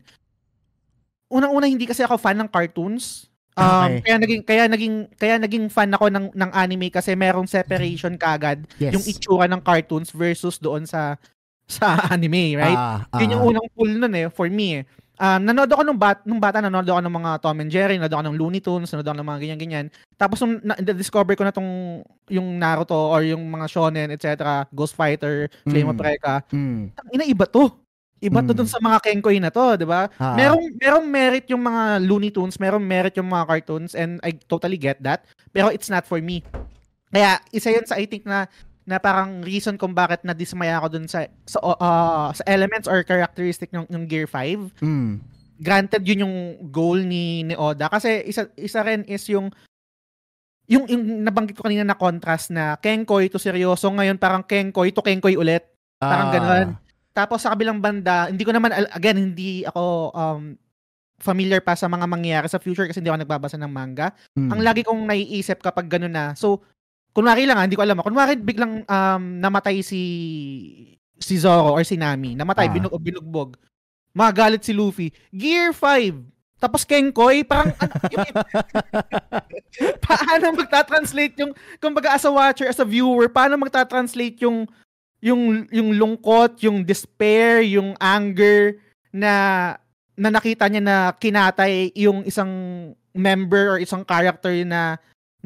S2: Unang-una hindi kasi ako fan ng cartoons. Um, okay. kaya naging kaya naging kaya naging fan ako ng ng anime kasi merong separation kagad yes. yung itsura ng cartoons versus doon sa sa anime, right? Uh, uh, Yun yung unang pull nun eh for me eh um, nanood ako nung, bat, nung bata, nanood ako ng mga Tom and Jerry, nanood ako ng Looney Tunes, nanood ako ng mga ganyan-ganyan. Tapos nung na-discover ko na tong yung Naruto or yung mga shonen, etc., Ghost Fighter, Flame mm. of Recca, mm. ina iba to. Iba to dun sa mga Kenkoy na to, 'di ba? Merong merong merit yung mga Looney Tunes, merong merit yung mga cartoons and I totally get that. Pero it's not for me. Kaya isa 'yun sa I think na na parang reason kung bakit na dismaya ako dun sa sa, uh, sa elements or characteristic ng, ng Gear 5. Mm. Granted yun yung goal ni ni Oda kasi isa isa rin is yung yung, yung nabanggit ko kanina na contrast na Kenkoy to seryoso ngayon parang Kenkoy to Kenkoy ulit. Parang ah. ganoon. Tapos sa kabilang banda, hindi ko naman again hindi ako um familiar pa sa mga mangyayari sa future kasi hindi ako nagbabasa ng manga. Mm. Ang lagi kong naiisip kapag gano'n na, so kunwari lang, ah, hindi ko alam. Ah. Kunwari biglang um, namatay si si Zoro or si Nami. Namatay, ah. binug binugbog. Magalit si Luffy. Gear 5. Tapos Kenkoy, parang paano magta-translate yung kumbaga as a watcher, as a viewer, paano magta-translate yung yung yung lungkot, yung despair, yung anger na na nakita niya na kinatay yung isang member or isang character na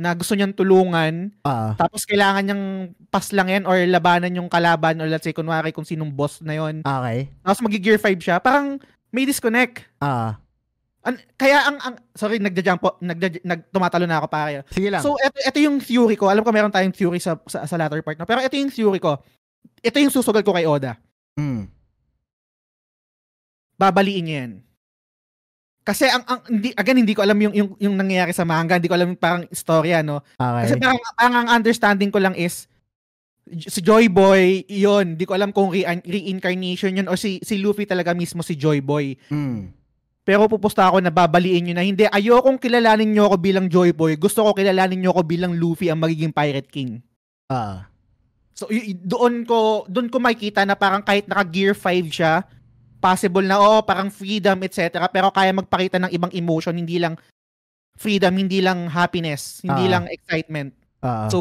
S2: na gusto niyang tulungan, uh, tapos kailangan niyang paslangin or labanan yung kalaban or let's say kunwari kung sinong boss na yon.
S1: Okay.
S2: Tapos magi-gear 5 siya, parang may disconnect.
S1: Ah. Uh,
S2: An- kaya ang, ang sorry nagja-jump nagja, nag tumatalo na ako pare.
S1: Sige lang.
S2: So ito ito yung theory ko. Alam ko meron tayong theory sa sa, sa latter part na. Pero ito yung theory ko. Ito yung susugal ko kay Oda.
S1: Mm.
S2: Babaliin niya yan. Kasi ang, ang hindi again hindi ko alam yung yung yung nangyayari sa manga, hindi ko alam yung parang istorya no.
S1: Okay.
S2: Kasi parang ang, ang understanding ko lang is si Joy Boy, yon hindi ko alam kung re- reincarnation yun o si si Luffy talaga mismo si Joy Boy.
S1: Mm.
S2: Pero pupusta ako na babaliin nyo na hindi, ayokong kilalanin nyo ako bilang Joy Boy. Gusto ko kilalanin nyo ako bilang Luffy ang magiging Pirate King.
S1: Ah.
S2: So y- doon ko doon ko makikita na parang kahit naka Gear 5 siya, possible na oh parang freedom etc pero kaya magpakita ng ibang emotion hindi lang freedom hindi lang happiness hindi uh, lang excitement.
S1: Uh,
S2: so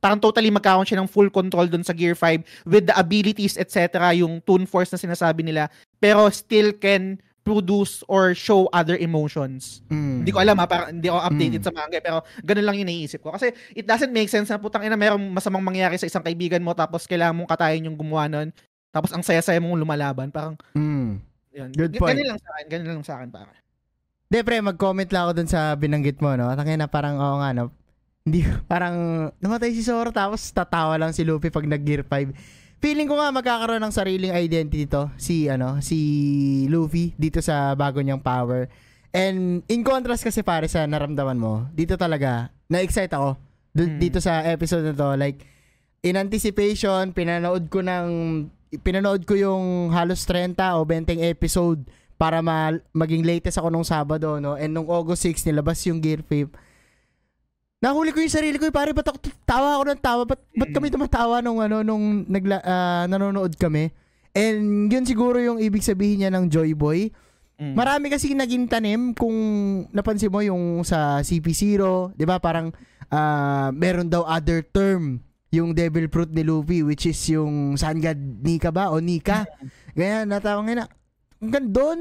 S2: parang totally magkakaroon siya ng full control dun sa Gear 5 with the abilities etc yung Toon Force na sinasabi nila. Pero still can produce or show other emotions.
S1: Mm.
S2: Hindi ko alam ha, parang hindi ako updated mm. sa manga pero ganun lang yung naiisip ko. Kasi it doesn't make sense na putang ina merong masamang mangyari sa isang kaibigan mo tapos kailangan mong katayin yung gumawa nun. Tapos ang saya-saya mong lumalaban, parang
S1: mm.
S2: yun.
S1: Good point.
S2: Ganun lang sa akin, ganun lang sa akin para.
S1: De, pre, mag-comment lang ako dun sa binanggit mo, no? Tangin na parang, oo nga, no? Hindi, parang, namatay si Zoro, tapos tatawa lang si Luffy pag nag-gear 5. Feeling ko nga magkakaroon ng sariling identity to, si, ano, si Luffy, dito sa bago niyang power. And, in contrast kasi pare sa naramdaman mo, dito talaga, na-excite ako. D- hmm. Dito sa episode na to, like, in anticipation, pinanood ko ng pinanood ko yung halos 30 o 20 episode para ma- maging latest ako nung Sabado, no? And nung August 6, nilabas yung Gear 5. Nahuli ko yung sarili ko, eh, pare, ba't ako, tawa ako ng tawa? Ba't, ba't kami tumatawa nung, ano, nung nagla, uh, nanonood kami? And yun siguro yung ibig sabihin niya ng Joy Boy. Mm. Marami kasi naging tanim kung napansin mo yung sa CP0, 'di ba? Parang uh, meron daw other term yung devil fruit ni Luffy which is yung Sun God Nika ba o Nika. Ganyan, natawag nga na. Hanggang doon,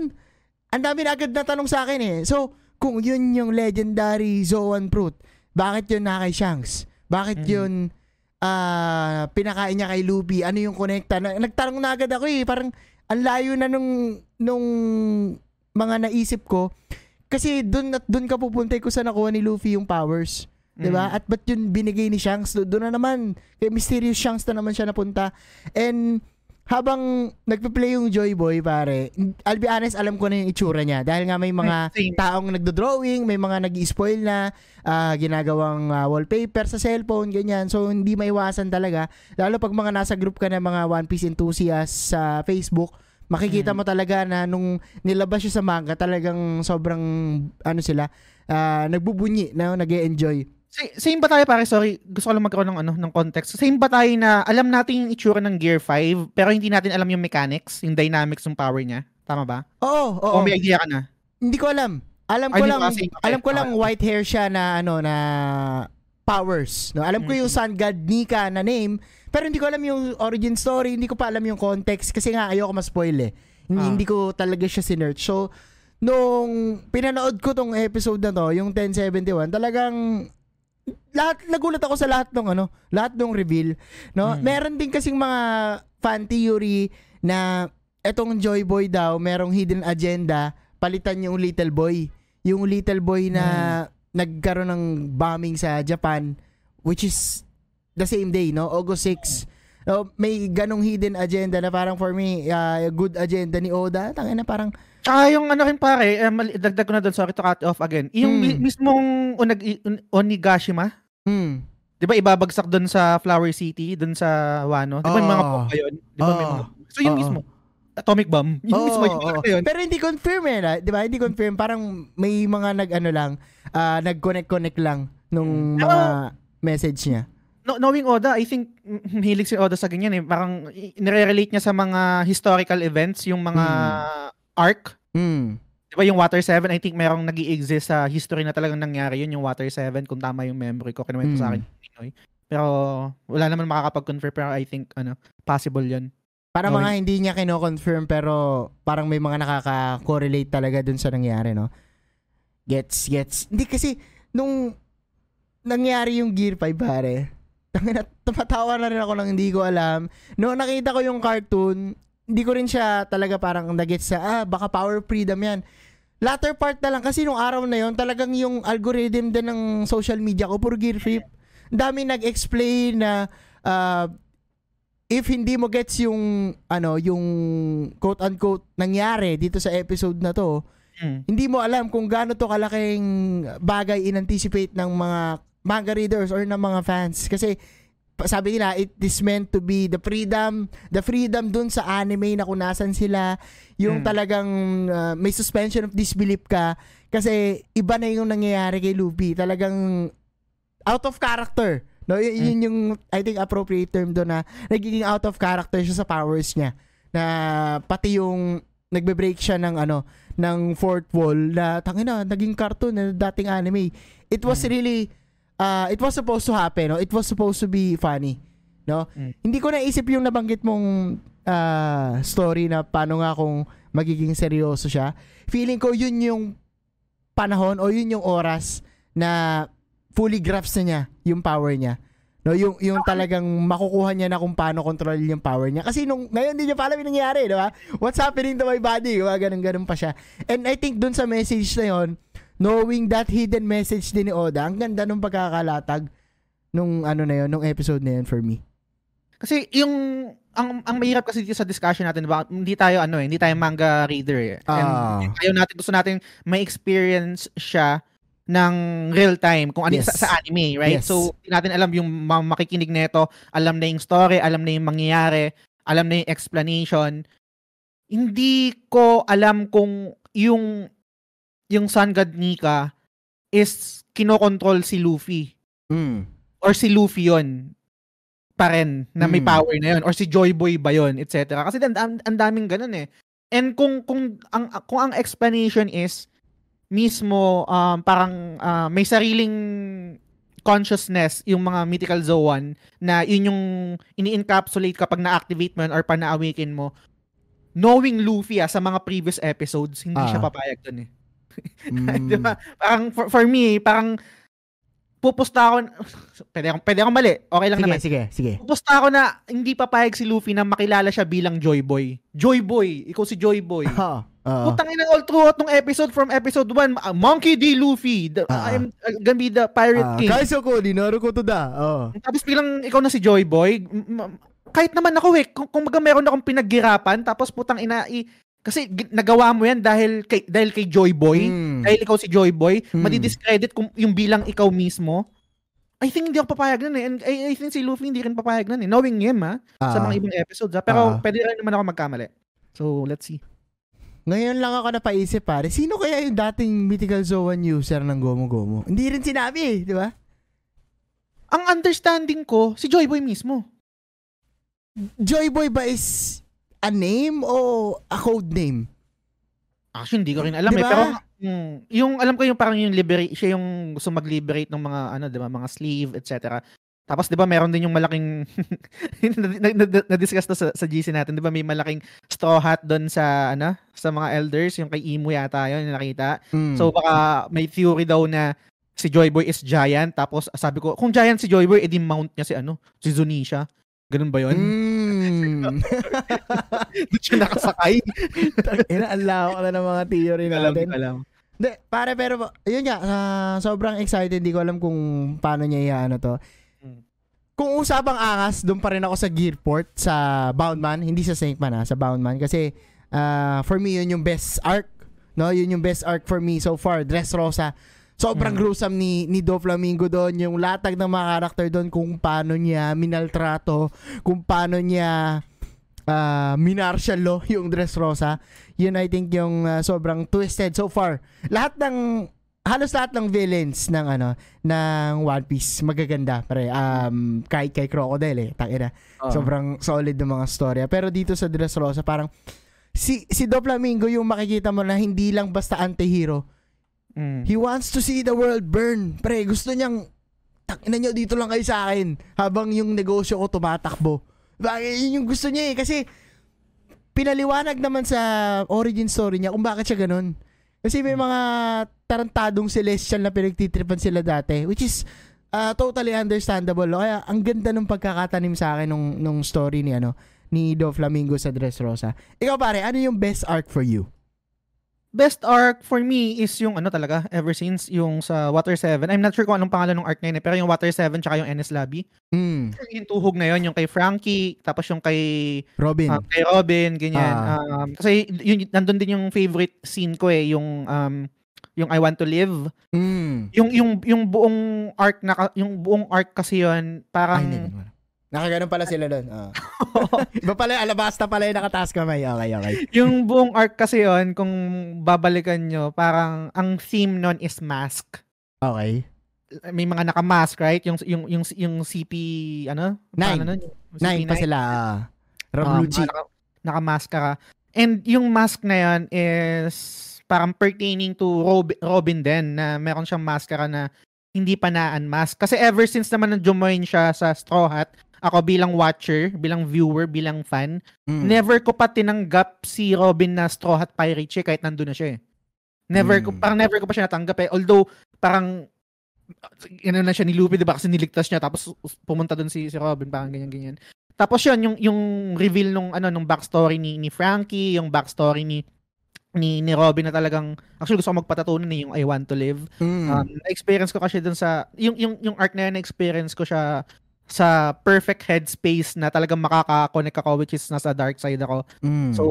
S1: ang dami na agad na tanong sa akin eh. So, kung yun yung legendary Zoan fruit, bakit yun na kay Shanks? Bakit mm-hmm. yun uh, pinakain niya kay Luffy? Ano yung connecta? Nagtanong na agad ako eh. Parang ang layo na nung, nung mga naisip ko. Kasi doon at doon ka pupunta ko sa nakuha ni Luffy yung powers. 'Di ba? Mm. At ba't yun binigay ni Shanks? Doon na naman. Kay Mysterious Shanks na naman siya napunta. And habang nagpe-play yung Joy Boy, pare, I'll be honest, alam ko na yung itsura niya. Dahil nga may mga taong nagdo-drawing, may mga nag spoil na, uh, ginagawang uh, wallpaper sa cellphone, ganyan. So, hindi maiwasan talaga. Lalo pag mga nasa group ka ng mga One Piece enthusiasts sa Facebook, Makikita
S2: Mm.
S1: mo talaga na nung nilabas siya sa manga, talagang sobrang ano sila, ah, nagbubunyi, na nag enjoy
S2: Sa- Same ba tayo pare? Sorry, gusto ko lang magkaroon ng ano ng context. Same ba tayo na alam natin yung itsura ng Gear 5 pero hindi natin alam yung mechanics, yung dynamics ng power niya? Tama ba?
S1: Oo, oo.
S2: O may idea ka na?
S1: Hindi ko alam. Alam
S2: Ay,
S1: ko
S2: hindi
S1: lang,
S2: kasi- okay,
S1: alam ko lang white hair siya na ano na powers. No, alam ko yung Sun God Nika na name, pero hindi ko alam yung origin story, hindi ko pa alam yung context kasi nga ayoko ma-spoil eh. Hindi,
S2: Ah.
S1: hindi ko talaga siya sinearch. So, nung pinanood ko tong episode na to, yung 1071, talagang lahat nagulat ako sa lahat ng ano, lahat ng reveal, no?
S2: Mm.
S1: Meron din kasing mga fan theory na etong Joy Boy daw, merong hidden agenda, palitan yung Little Boy. Yung Little Boy na nagkaroon ng bombing sa Japan, which is the same day, no? August 6. No, may ganong hidden agenda na parang for me, uh, good agenda ni Oda. Tangina na parang,
S2: Tsaka yung ano rin pare, eh, mali- dagdag ko na doon, sorry to cut off again. Yung
S1: Hmm.
S2: mi- mismong Onag, Un- Onigashima,
S1: hmm,
S2: 'di ba ibabagsak doon sa Flower City, doon sa Wano? 'Di ba yung mga
S1: Oo.
S2: bomba yun? 'Di ba may
S1: Oo.
S2: mga So yun
S1: Oo.
S2: mismo. Atomic bomb. Yun
S1: Oo,
S2: mismo yung ano yun.
S1: Pero hindi confirm eh, na- 'di ba? Hindi confirm, parang may mga nag ano lang, ah, nag-connect-connect lang nung
S2: Hmm.
S1: mga message niya.
S2: No, knowing Oda, I think mm, hilig si Oda sa ganyan eh. Parang nire-relate niya sa mga historical events, yung mga arc.
S1: Hmm.
S2: Di ba yung Water 7, I think merong nag exist sa history na talagang nangyari yun, yung Water 7, kung tama yung memory ko, kinuwento sa
S1: Mm.
S2: akin yung Pinoy. Pero wala naman makakapag-confirm, pero I think, ano, possible yun.
S1: Para
S2: Okay.
S1: mga hindi niya kino-confirm pero parang may mga nakaka-correlate talaga dun sa nangyari, no? Gets, gets. Hindi kasi, nung nangyari yung Gear 5, pare, tangina, tumatawa na rin ako nang hindi ko alam. No, nakita ko yung cartoon, hindi ko rin siya talaga parang nagets sa, ah, baka power freedom yan. Latter part na lang, kasi nung araw na yon talagang yung algorithm din ng social media ko, puro Gear 5. Ang dami nag-explain na, ah, if hindi mo gets yung ano yung quote unquote nangyari dito sa episode na to
S2: Mm.
S1: hindi mo alam kung gaano to kalaking bagay in-anticipate ng mga manga readers or ng mga fans. Kasi sabi nila it is meant to be the freedom the freedom dun sa anime na kung nasan sila. Yung
S2: Mm.
S1: talagang uh, may suspension of disbelief ka. Kasi iba na yung nangyayari kay Luffy. Talagang out of character. No y- yun yung I think appropriate term doon na nagiging out of character siya sa powers niya. Na pati yung nagbe-break siya ng ano ng fourth wall na tangina naging cartoon na dating anime. It was
S2: Mm.
S1: really uh, it was supposed to happen no it was supposed to be funny no
S2: Mm.
S1: hindi ko naisip yung nabanggit mong ah, story na paano nga kung magiging seryoso siya feeling ko yun yung panahon o yun yung oras na fully grasp na niya yung power niya. No, yung yung talagang makukuha niya na kung paano control yung power niya. Kasi nung ngayon hindi niya pa alam yung nangyari, di ba? What's happening to my body? Diba? Ganun ganun pa siya. And I think dun sa message na yon, knowing that hidden message din ni Oda, ang ganda nung pagkakalatag nung ano na yon, nung episode na yon for me.
S2: Kasi yung ang ang mahirap kasi dito sa discussion natin, diba? Hindi tayo ano eh, hindi tayo manga reader eh.
S1: Ah.
S2: And ayaw natin gusto natin may experience siya ng real time kung ano
S1: Yes.
S2: sa, sa anime, right?
S1: Yes.
S2: So, hindi natin alam yung makikinig nito, alam na yung story, alam na yung mangyayari, alam na yung explanation. Hindi ko alam kung yung yung Sun God Nika is kinokontrol si Luffy
S1: Mm.
S2: or si Luffy yon pa rin na may
S1: Mm.
S2: power na yon or si Joy Boy ba yon etc. Kasi ang, ang, ang daming ganun eh. And kung kung ang kung ang explanation is mismo um, parang ah, may sariling consciousness yung mga mythical zoan na yun yung ini-encapsulate kapag na-activate mo yun or pa na-awaken mo knowing Luffy ah, sa mga previous episodes hindi
S1: Ah.
S2: siya papayag dun eh
S1: Mm.
S2: Di ba? Parang for, for me, parang pupusta ako, pwede akong, pwede akong mali, okay lang
S1: Sige,
S2: naman.
S1: sige, sige.
S2: Pupusta ako na hindi papayag si Luffy na makilala siya bilang Joy Boy. Joy Boy, ikaw si Joy Boy.
S1: Ha. Oo.
S2: Putang ina all throughout ng episode from episode 1, uh, Monkey D. Luffy, the,
S1: Ah.
S2: I'm uh, gonna be the Pirate
S1: Ah,
S2: King.
S1: Kaiso ko, dinaru ko to da. Oh.
S2: Tapos bilang ikaw na si Joy Boy, kahit naman ako eh, kung, kung baga meron akong pinaggirapan, tapos putang ina, i, kasi nagawa mo yan dahil kay, dahil kay Joy Boy,
S1: Mm.
S2: dahil ikaw si Joy Boy,
S1: Hmm.
S2: madidiscredit kung yung bilang ikaw mismo. I think hindi ako papayag nun eh. And I, I think si Luffy hindi rin papayag nun eh. Knowing him ha, sa
S1: Ah.
S2: mga ibang episodes ha. Pero
S1: Ah.
S2: pwede rin naman ako magkamali. So, let's see.
S1: Ngayon lang ako napaisip pare, sino kaya yung dating Mythical Zoan user ng Gomo Gomo? Hindi rin sinabi eh, di ba?
S2: Ang understanding ko, si Joy Boy mismo.
S1: Joy Boy ba is a name o a code name?
S2: Actually, hindi ko rin alam
S1: Di
S2: eh. Pero mm, yung alam ko yung parang yung liberate, siya yung gusto mag-liberate ng mga ano, 'di ba, mga slave, etc. Tapos 'di ba meron din yung malaking na- na- na- na-discuss to sa, sa GC natin, 'di ba? May malaking straw hat doon sa ano, sa mga elders, yung kay Imo yata 'yon, yung nakita.
S1: Mm.
S2: So baka may theory daw na si Joy Boy is giant tapos sabi ko, kung giant si Joy Boy, edi mount niya si ano, si Zunisha. Ganun ba 'yon?
S1: Mm.
S2: Doon siya nakasakay.
S1: Ina, ang lawak na ng mga theory
S2: alam,
S1: natin.
S2: ko alam.
S1: Hindi, pare, pero, yun nga, ah, sobrang excited. Hindi ko alam kung paano niya ano to.
S2: Mm.
S1: Kung usapang angas, doon pa rin ako sa Gearport, sa Boundman, hindi sa Saintman ha, sa Boundman. Kasi, ah, for me, yun yung best arc. No, yun yung best arc for me so far. Dressrosa. Sobrang
S2: Mm.
S1: gruesome ni, ni Do Flamingo doon. Yung latag ng mga karakter doon, kung paano niya minaltrato, kung paano niya uh, minartial law yung Dressrosa. Yun I think yung ah, sobrang twisted so far. Lahat ng halos lahat ng villains ng ano ng One Piece magaganda pare um kay kay Crocodile eh tangina
S2: Oo.
S1: sobrang solid ng mga storya pero dito sa Dressrosa parang si si Doflamingo yung makikita mo na hindi lang basta anti-hero
S2: Mm.
S1: he wants to see the world burn pre gusto niyang takina niyo dito lang kayo sa akin habang yung negosyo ko tumatakbo Bakit yun yung gusto niya eh kasi pinaliwanag naman sa origin story niya kung bakit siya ganun. Kasi may mga tarantadong celestial na pinagtitripan sila dati which is uh, totally understandable. Kaya ang ganda ng pagkakatanim sa akin nung, nung story ni ano ni Do Flamingo sa Dressrosa. Ikaw pare, ano yung best arc for you?
S2: Best arc for me is yung ano talaga, ever since yung sa Water 7. I'm not sure kung anong pangalan ng arc na yun, eh, pero yung Water 7 tsaka yung NS Lobby.
S1: Mm,
S2: Yung tuhog na yun, yung kay Frankie, tapos yung kay,
S1: Robin.
S2: ah, kay Robin, ganyan.
S1: Ah.
S2: Um, kasi yun, nandun din yung favorite scene ko eh, yung um, yung I Want to Live.
S1: mm.
S2: Yung yung yung buong arc na yung buong arc kasi yun,
S1: Ay,
S2: parang
S1: hindi. Nakaganon pala sila doon. Ah. Iba pala, alabasta pala yung nakataas kamay. Okay, okay.
S2: yung buong arc kasi yun, kung babalikan nyo, parang ang theme nun is mask.
S1: Okay.
S2: may mga naka-mask, right? Yung yung yung yung CP ano?
S1: Nine.
S2: Yung
S1: Nine
S2: CP9.
S1: pa sila. ah.
S2: Um,
S1: Rablucci.
S2: naka, naka-maskara. And yung mask na yan is parang pertaining to Robin, Robin din na meron siyang maskara na hindi pa na-unmask. Kasi ever since naman na jumoin siya sa Straw Hat, ako bilang watcher, bilang viewer, bilang fan,
S1: Mm.
S2: never ko pa tinanggap si Robin na Straw Hat Pirate siya kahit nandun na siya eh. Never ko,
S1: Mm.
S2: parang never ko pa siya natanggap eh. Although, parang ano na siya ni Luffy, 'di ba? Kasi niligtas niya tapos pumunta doon si si Robin, parang ganyan ganyan. Tapos 'yun yung yung reveal nung ano nung backstory ni ni Frankie, yung backstory ni ni ni Robin na talagang actually gusto ko magpatatunan eh, yung I Want to Live.
S1: Mm.
S2: Um, na-experience ko kasi dun sa yung yung yung arc na yun, na-experience ko siya sa perfect headspace na talagang makaka-connect ako which is nasa dark side ako.
S1: Mm.
S2: So,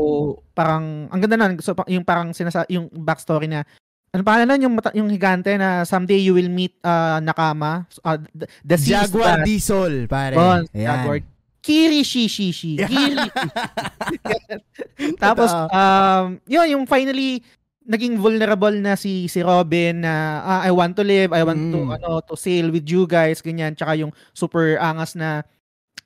S2: parang, ang ganda nun. So, yung parang sinasa, yung backstory na, ano pa nun, yung, yung higante na someday you will meet uh, Nakama, uh, the, the
S1: Jaguar Diesel, pare.
S2: Bon,
S1: Ayan.
S2: Jaguar. Kiri Shishishi. Kiri. Tapos, um, yun, yung finally, naging vulnerable na si si Robin na ah, I want to live, I want to
S1: Mm.
S2: ano to sail with you guys ganyan tsaka yung super angas na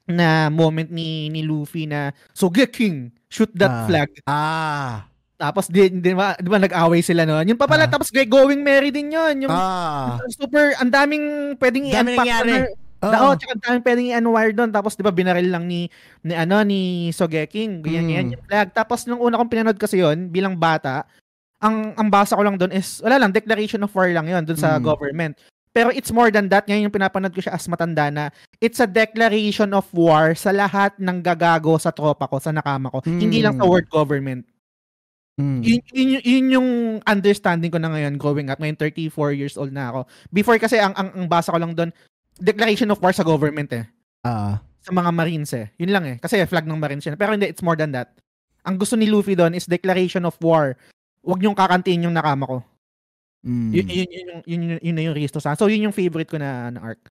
S2: na moment ni ni Luffy na so get king shoot that
S1: Ah.
S2: flag
S1: Ah.
S2: tapos di, di, ba, di ba nag-away sila noon yun pa pala
S1: Ah.
S2: tapos Greg going merry din yun yung
S1: Ah.
S2: super ang daming pwedeng
S1: Dami
S2: i-unpack
S1: nangyari.
S2: na-
S1: Oo.
S2: Oo, tsaka daming pwedeng i-unwire doon. Tapos, di ba, binaril lang ni, ni ano, ni Sogeking. Ganyan,
S1: Mm.
S2: ganyan yung flag. Tapos, nung una kong pinanood kasi yon bilang bata, ang, ang basa ko lang doon is, wala lang, declaration of war lang yon doon sa
S1: Mm.
S2: government. Pero it's more than that. Ngayon yung pinapanood ko siya as matanda na it's a declaration of war sa lahat ng gagago sa tropa ko, sa nakama ko. Hindi lang sa
S1: Mm.
S2: word government.
S1: Mm.
S2: Yun, yun, yun- yun yung understanding ko na ngayon growing up. Ngayon 34 years old na ako. Before kasi ang, ang, ang basa ko lang doon, declaration of war sa government eh.
S1: Ah.
S2: Sa mga Marines eh. Yun lang eh. Kasi flag ng Marines yun. Pero hindi, it's more than that. Ang gusto ni Luffy doon is declaration of war. Huwag niyong kakantiin yung nakama ko.
S1: Mm.
S2: Yun, yun, yun, yun, yun, yun, yun na yung Risto sa. So, yun yung favorite ko na, na arc.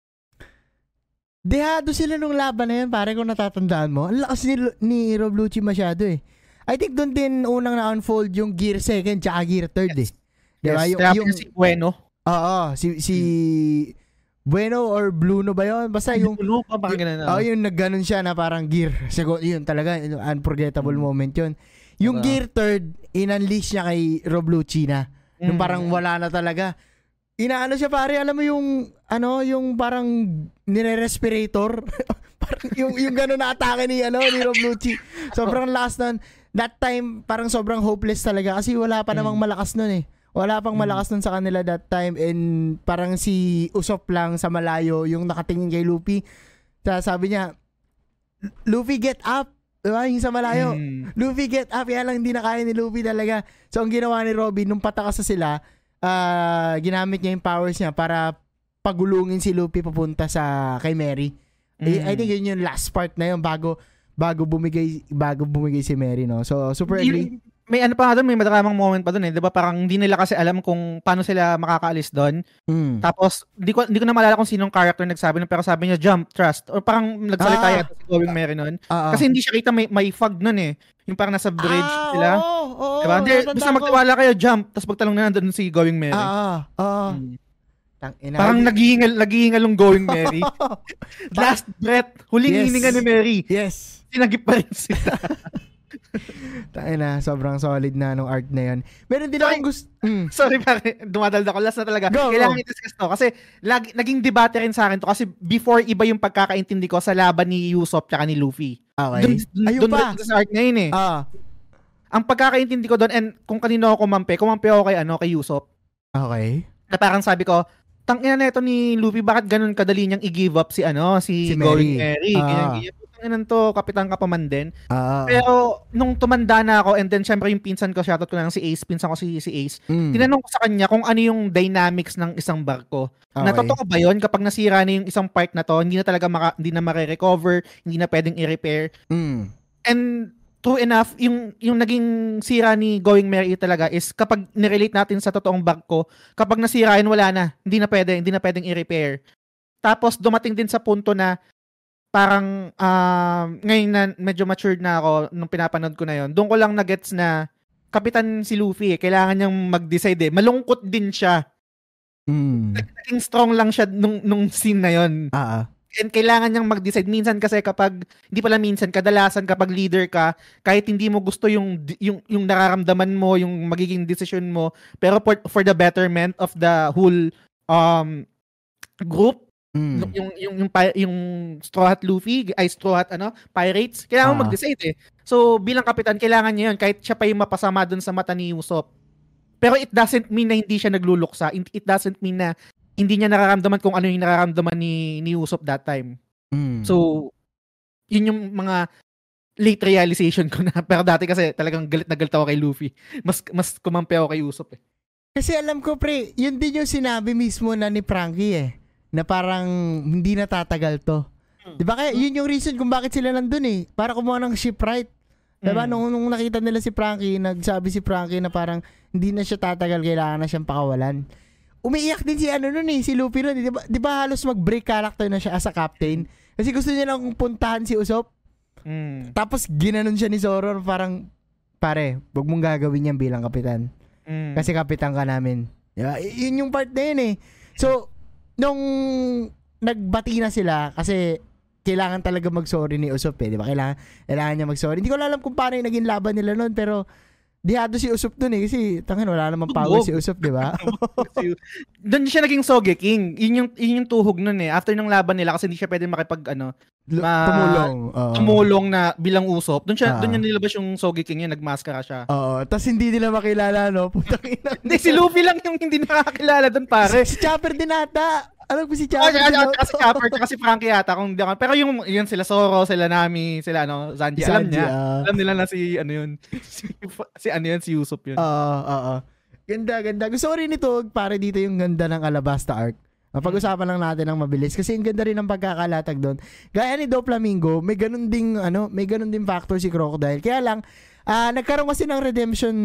S1: Dehado sila nung laban na yun, pare kung natatandaan mo. Ang lakas ni, ni Rob Lucci masyado eh. I think doon din unang na-unfold yung Gear 2 tsaka Gear 3 eh. Diba?
S2: Yes,
S1: Yung,
S2: kaya
S1: yung,
S2: si Bueno.
S1: oo, si, si Bueno or Bluno ba yun? Basta yung,
S2: Yung, pa, parang ganun.
S1: oh, yung nagganon siya na parang Gear. Siguro, yun talaga, unforgettable
S2: Mm.
S1: moment yun. Yung
S2: Diba?
S1: Gear 3, in-unleash niya kay Rob Lucci na. Yung
S2: Mm.
S1: parang wala na talaga. Inaano siya pare, alam mo yung ano, yung parang nire-respirator. parang yung yung gano'n na atake ni ano ni Rob Lucci. Sobrang lakas nun. That time parang sobrang hopeless talaga kasi wala pa namang
S2: Mm.
S1: malakas nun eh. Wala pang
S2: Mm.
S1: malakas nun sa kanila that time and parang si Usop lang sa malayo yung nakatingin kay Luffy. Sa sabi niya, Luffy get up. Diba? Yung sa malayo.
S2: Mm.
S1: Luffy get up, kaya lang hindi na kaya ni Luffy talaga. So, ang ginawa ni Robin, nung patakas na sila, ah, ginamit niya yung powers niya para pagulungin si Luffy papunta sa kay Mary. I,
S2: Mm.
S1: I think yun yung last part na yun bago bago bumigay bago bumigay si Mary no. So super agree.
S2: Yung- may ano pa doon, may madaramang moment pa doon eh. 'Di ba parang hindi nila kasi alam kung paano sila makakaalis doon.
S1: Mm.
S2: Tapos hindi ko hindi ko na maalala kung sinong character nagsabi nun, pero sabi niya jump, trust. Or parang nagsalita
S1: Ah.
S2: yata si Going Mary noon.
S1: Ah, ah.
S2: Kasi hindi siya kita may, may fog noon eh. Yung parang nasa bridge
S1: ah,
S2: sila.
S1: Oo, oo,
S2: diba? Hindi, basta magtiwala kayo, jump. Tapos pagtalong na nandun si Going Mary.
S1: Ah, ah, ah.
S2: Mm.
S1: Tang ina.
S2: Parang naghihingal, naghihingal yung Going Mary. Last breath, huling
S1: Yes.
S2: hininga ni Mary.
S1: yes.
S2: Sinagip pa rin sila.
S1: Tangin na, sobrang solid na nung art na yun. Meron din akong gusto... Mm.
S2: Sorry pare, dumadalda ko. Last na talaga.
S1: Go,
S2: Kailangan
S1: go.
S2: i-discuss to. Kasi lagi, naging debate rin sa akin to. Kasi before iba yung pagkakaintindi ko sa laban ni Usopp tsaka ni Luffy.
S1: Okay.
S2: Dun, dun,
S1: Ayun
S2: dun
S1: pa.
S2: rin sa arc na yun eh.
S1: Ah,
S2: Ang pagkakaintindi ko doon, and kung kanino ako kumampi, kumampi ako kay, ano, kay Usopp.
S1: okay.
S2: Na parang sabi ko, tang ina na ito ni Luffy, bakit ganun kadali niyang i-give up si ano, si,
S1: Si
S2: Going
S1: Mary.
S2: Mary.
S1: Ah.
S2: Ganyan, ganyan. Ina to, kapitan ka pa man din.
S1: Ah,
S2: Pero nung tumanda na ako, and then syempre yung pinsan ko, shoutout ko lang si Ace, pinsan ko si, si Ace,
S1: mm.
S2: tinanong ko sa kanya kung ano yung dynamics ng isang barko.
S1: Okay.
S2: Na totoo ba yun kapag nasira na yung isang part na to, hindi na talaga maka, hindi na mare-recover, hindi na pwedeng i-repair.
S1: Mm.
S2: And true enough, yung yung naging sira ni Going Merry talaga is kapag nirelate natin sa totoong barko, kapag nasira yun, wala na. Hindi na pwede, hindi na pwedeng i-repair. Tapos dumating din sa punto na parang ah, ngayon na medyo matured na ako nung pinapanood ko na yon. Doon ko lang na gets na kapitan si Luffy eh, kailangan niyang mag-decide eh. Malungkot din siya.
S1: Mm.
S2: Naging strong lang siya nung nung scene na yon.
S1: Ah, ah.
S2: And kailangan niyang mag-decide. Minsan kasi kapag, hindi pala minsan, kadalasan kapag leader ka, kahit hindi mo gusto yung, yung, yung nararamdaman mo, yung magiging decision mo, pero for, for the betterment of the whole um group,
S1: Mm.
S2: yung, yung, yung, yung Straw Hat Luffy, ay Straw Hat, ano, Pirates, kailangan mo
S1: Ah.
S2: mag-decide eh. So, bilang kapitan, kailangan niya yun, kahit siya pa yung mapasama dun sa mata ni Usopp. Pero it doesn't mean na hindi siya nagluluksa. It it doesn't mean na hindi niya nararamdaman kung ano yung nararamdaman ni, ni Usopp that time.
S1: Mm.
S2: So, yun yung mga late realization ko na. Pero dati kasi talagang galit na galit ako kay Luffy. Mas mas kumampi ako kay Usopp eh.
S1: Kasi alam ko pre, yun din yung sinabi mismo na ni Frankie eh. Na parang hindi na tatagal to.
S2: Hmm.
S1: Di ba kaya yun yung reason kung bakit sila nandun eh. Para kumuha ng shipwright. Di ba?
S2: Mm.
S1: Nung, nung nakita nila si Frankie, nagsabi si Frankie na parang hindi na siya tatagal, kailangan na siyang pakawalan. Umiiyak din si ano nun eh, si Luffy nun. Di ba, di ba halos mag-break character na siya as a captain? Kasi gusto niya lang puntahan si Usopp.
S2: Mm.
S1: Tapos ginanon siya ni Zoro parang, pare, wag mong gagawin yan bilang kapitan.
S2: Mm.
S1: Kasi kapitan ka namin. Diba? Y- yun yung part na yun eh. So, nung nagbati na sila, kasi kailangan talaga mag-sorry ni Usopp eh. Di ba? Kailangan, kailangan niya mag-sorry. Hindi ko alam kung paano yung naging laban nila noon, pero dihado si Usopp dun eh. Kasi, tangin, wala namang power si Usopp, di ba?
S2: Doon siya naging Soge King. Yun yung, yun yung tuhog nun eh. After ng laban nila kasi hindi siya pwede makipag ano, Ma-
S1: Tumulong. Oo.
S2: tumulong na bilang Usopp. Doon
S1: Ah.
S2: siya doon niya nilabas yung Soge King yun, nagmaskara siya.
S1: Oo. Tapos hindi nila makilala, no? Putang ina.
S2: Hindi, si Luffy lang yung hindi nakakilala doon pare.
S1: Si Chopper din ata. Alam ko si
S2: Oh,
S1: Chopper din.
S2: at kasi Chopper, tsaka si Frankie yata kung di ako. Pero yung yun sila Zoro, sila Nami, sila ano, Sanji, alam
S1: Sanji,
S2: niya.
S1: ah.
S2: Alam nila na si ano yun. Si, si ano yun, si Usopp yun.
S1: Oo, oo. Ganda, ganda. Gusto ko rin ito, para dito yung ganda ng Alabasta arc. Mapag-usapan lang natin ng mabilis kasi ang ganda rin ng pagkakalatag doon. Gaya ni Do Flamingo, may ganun ding ano, may ganun din factor si Crocodile. Kaya lang ah nagkaroon kasi ng redemption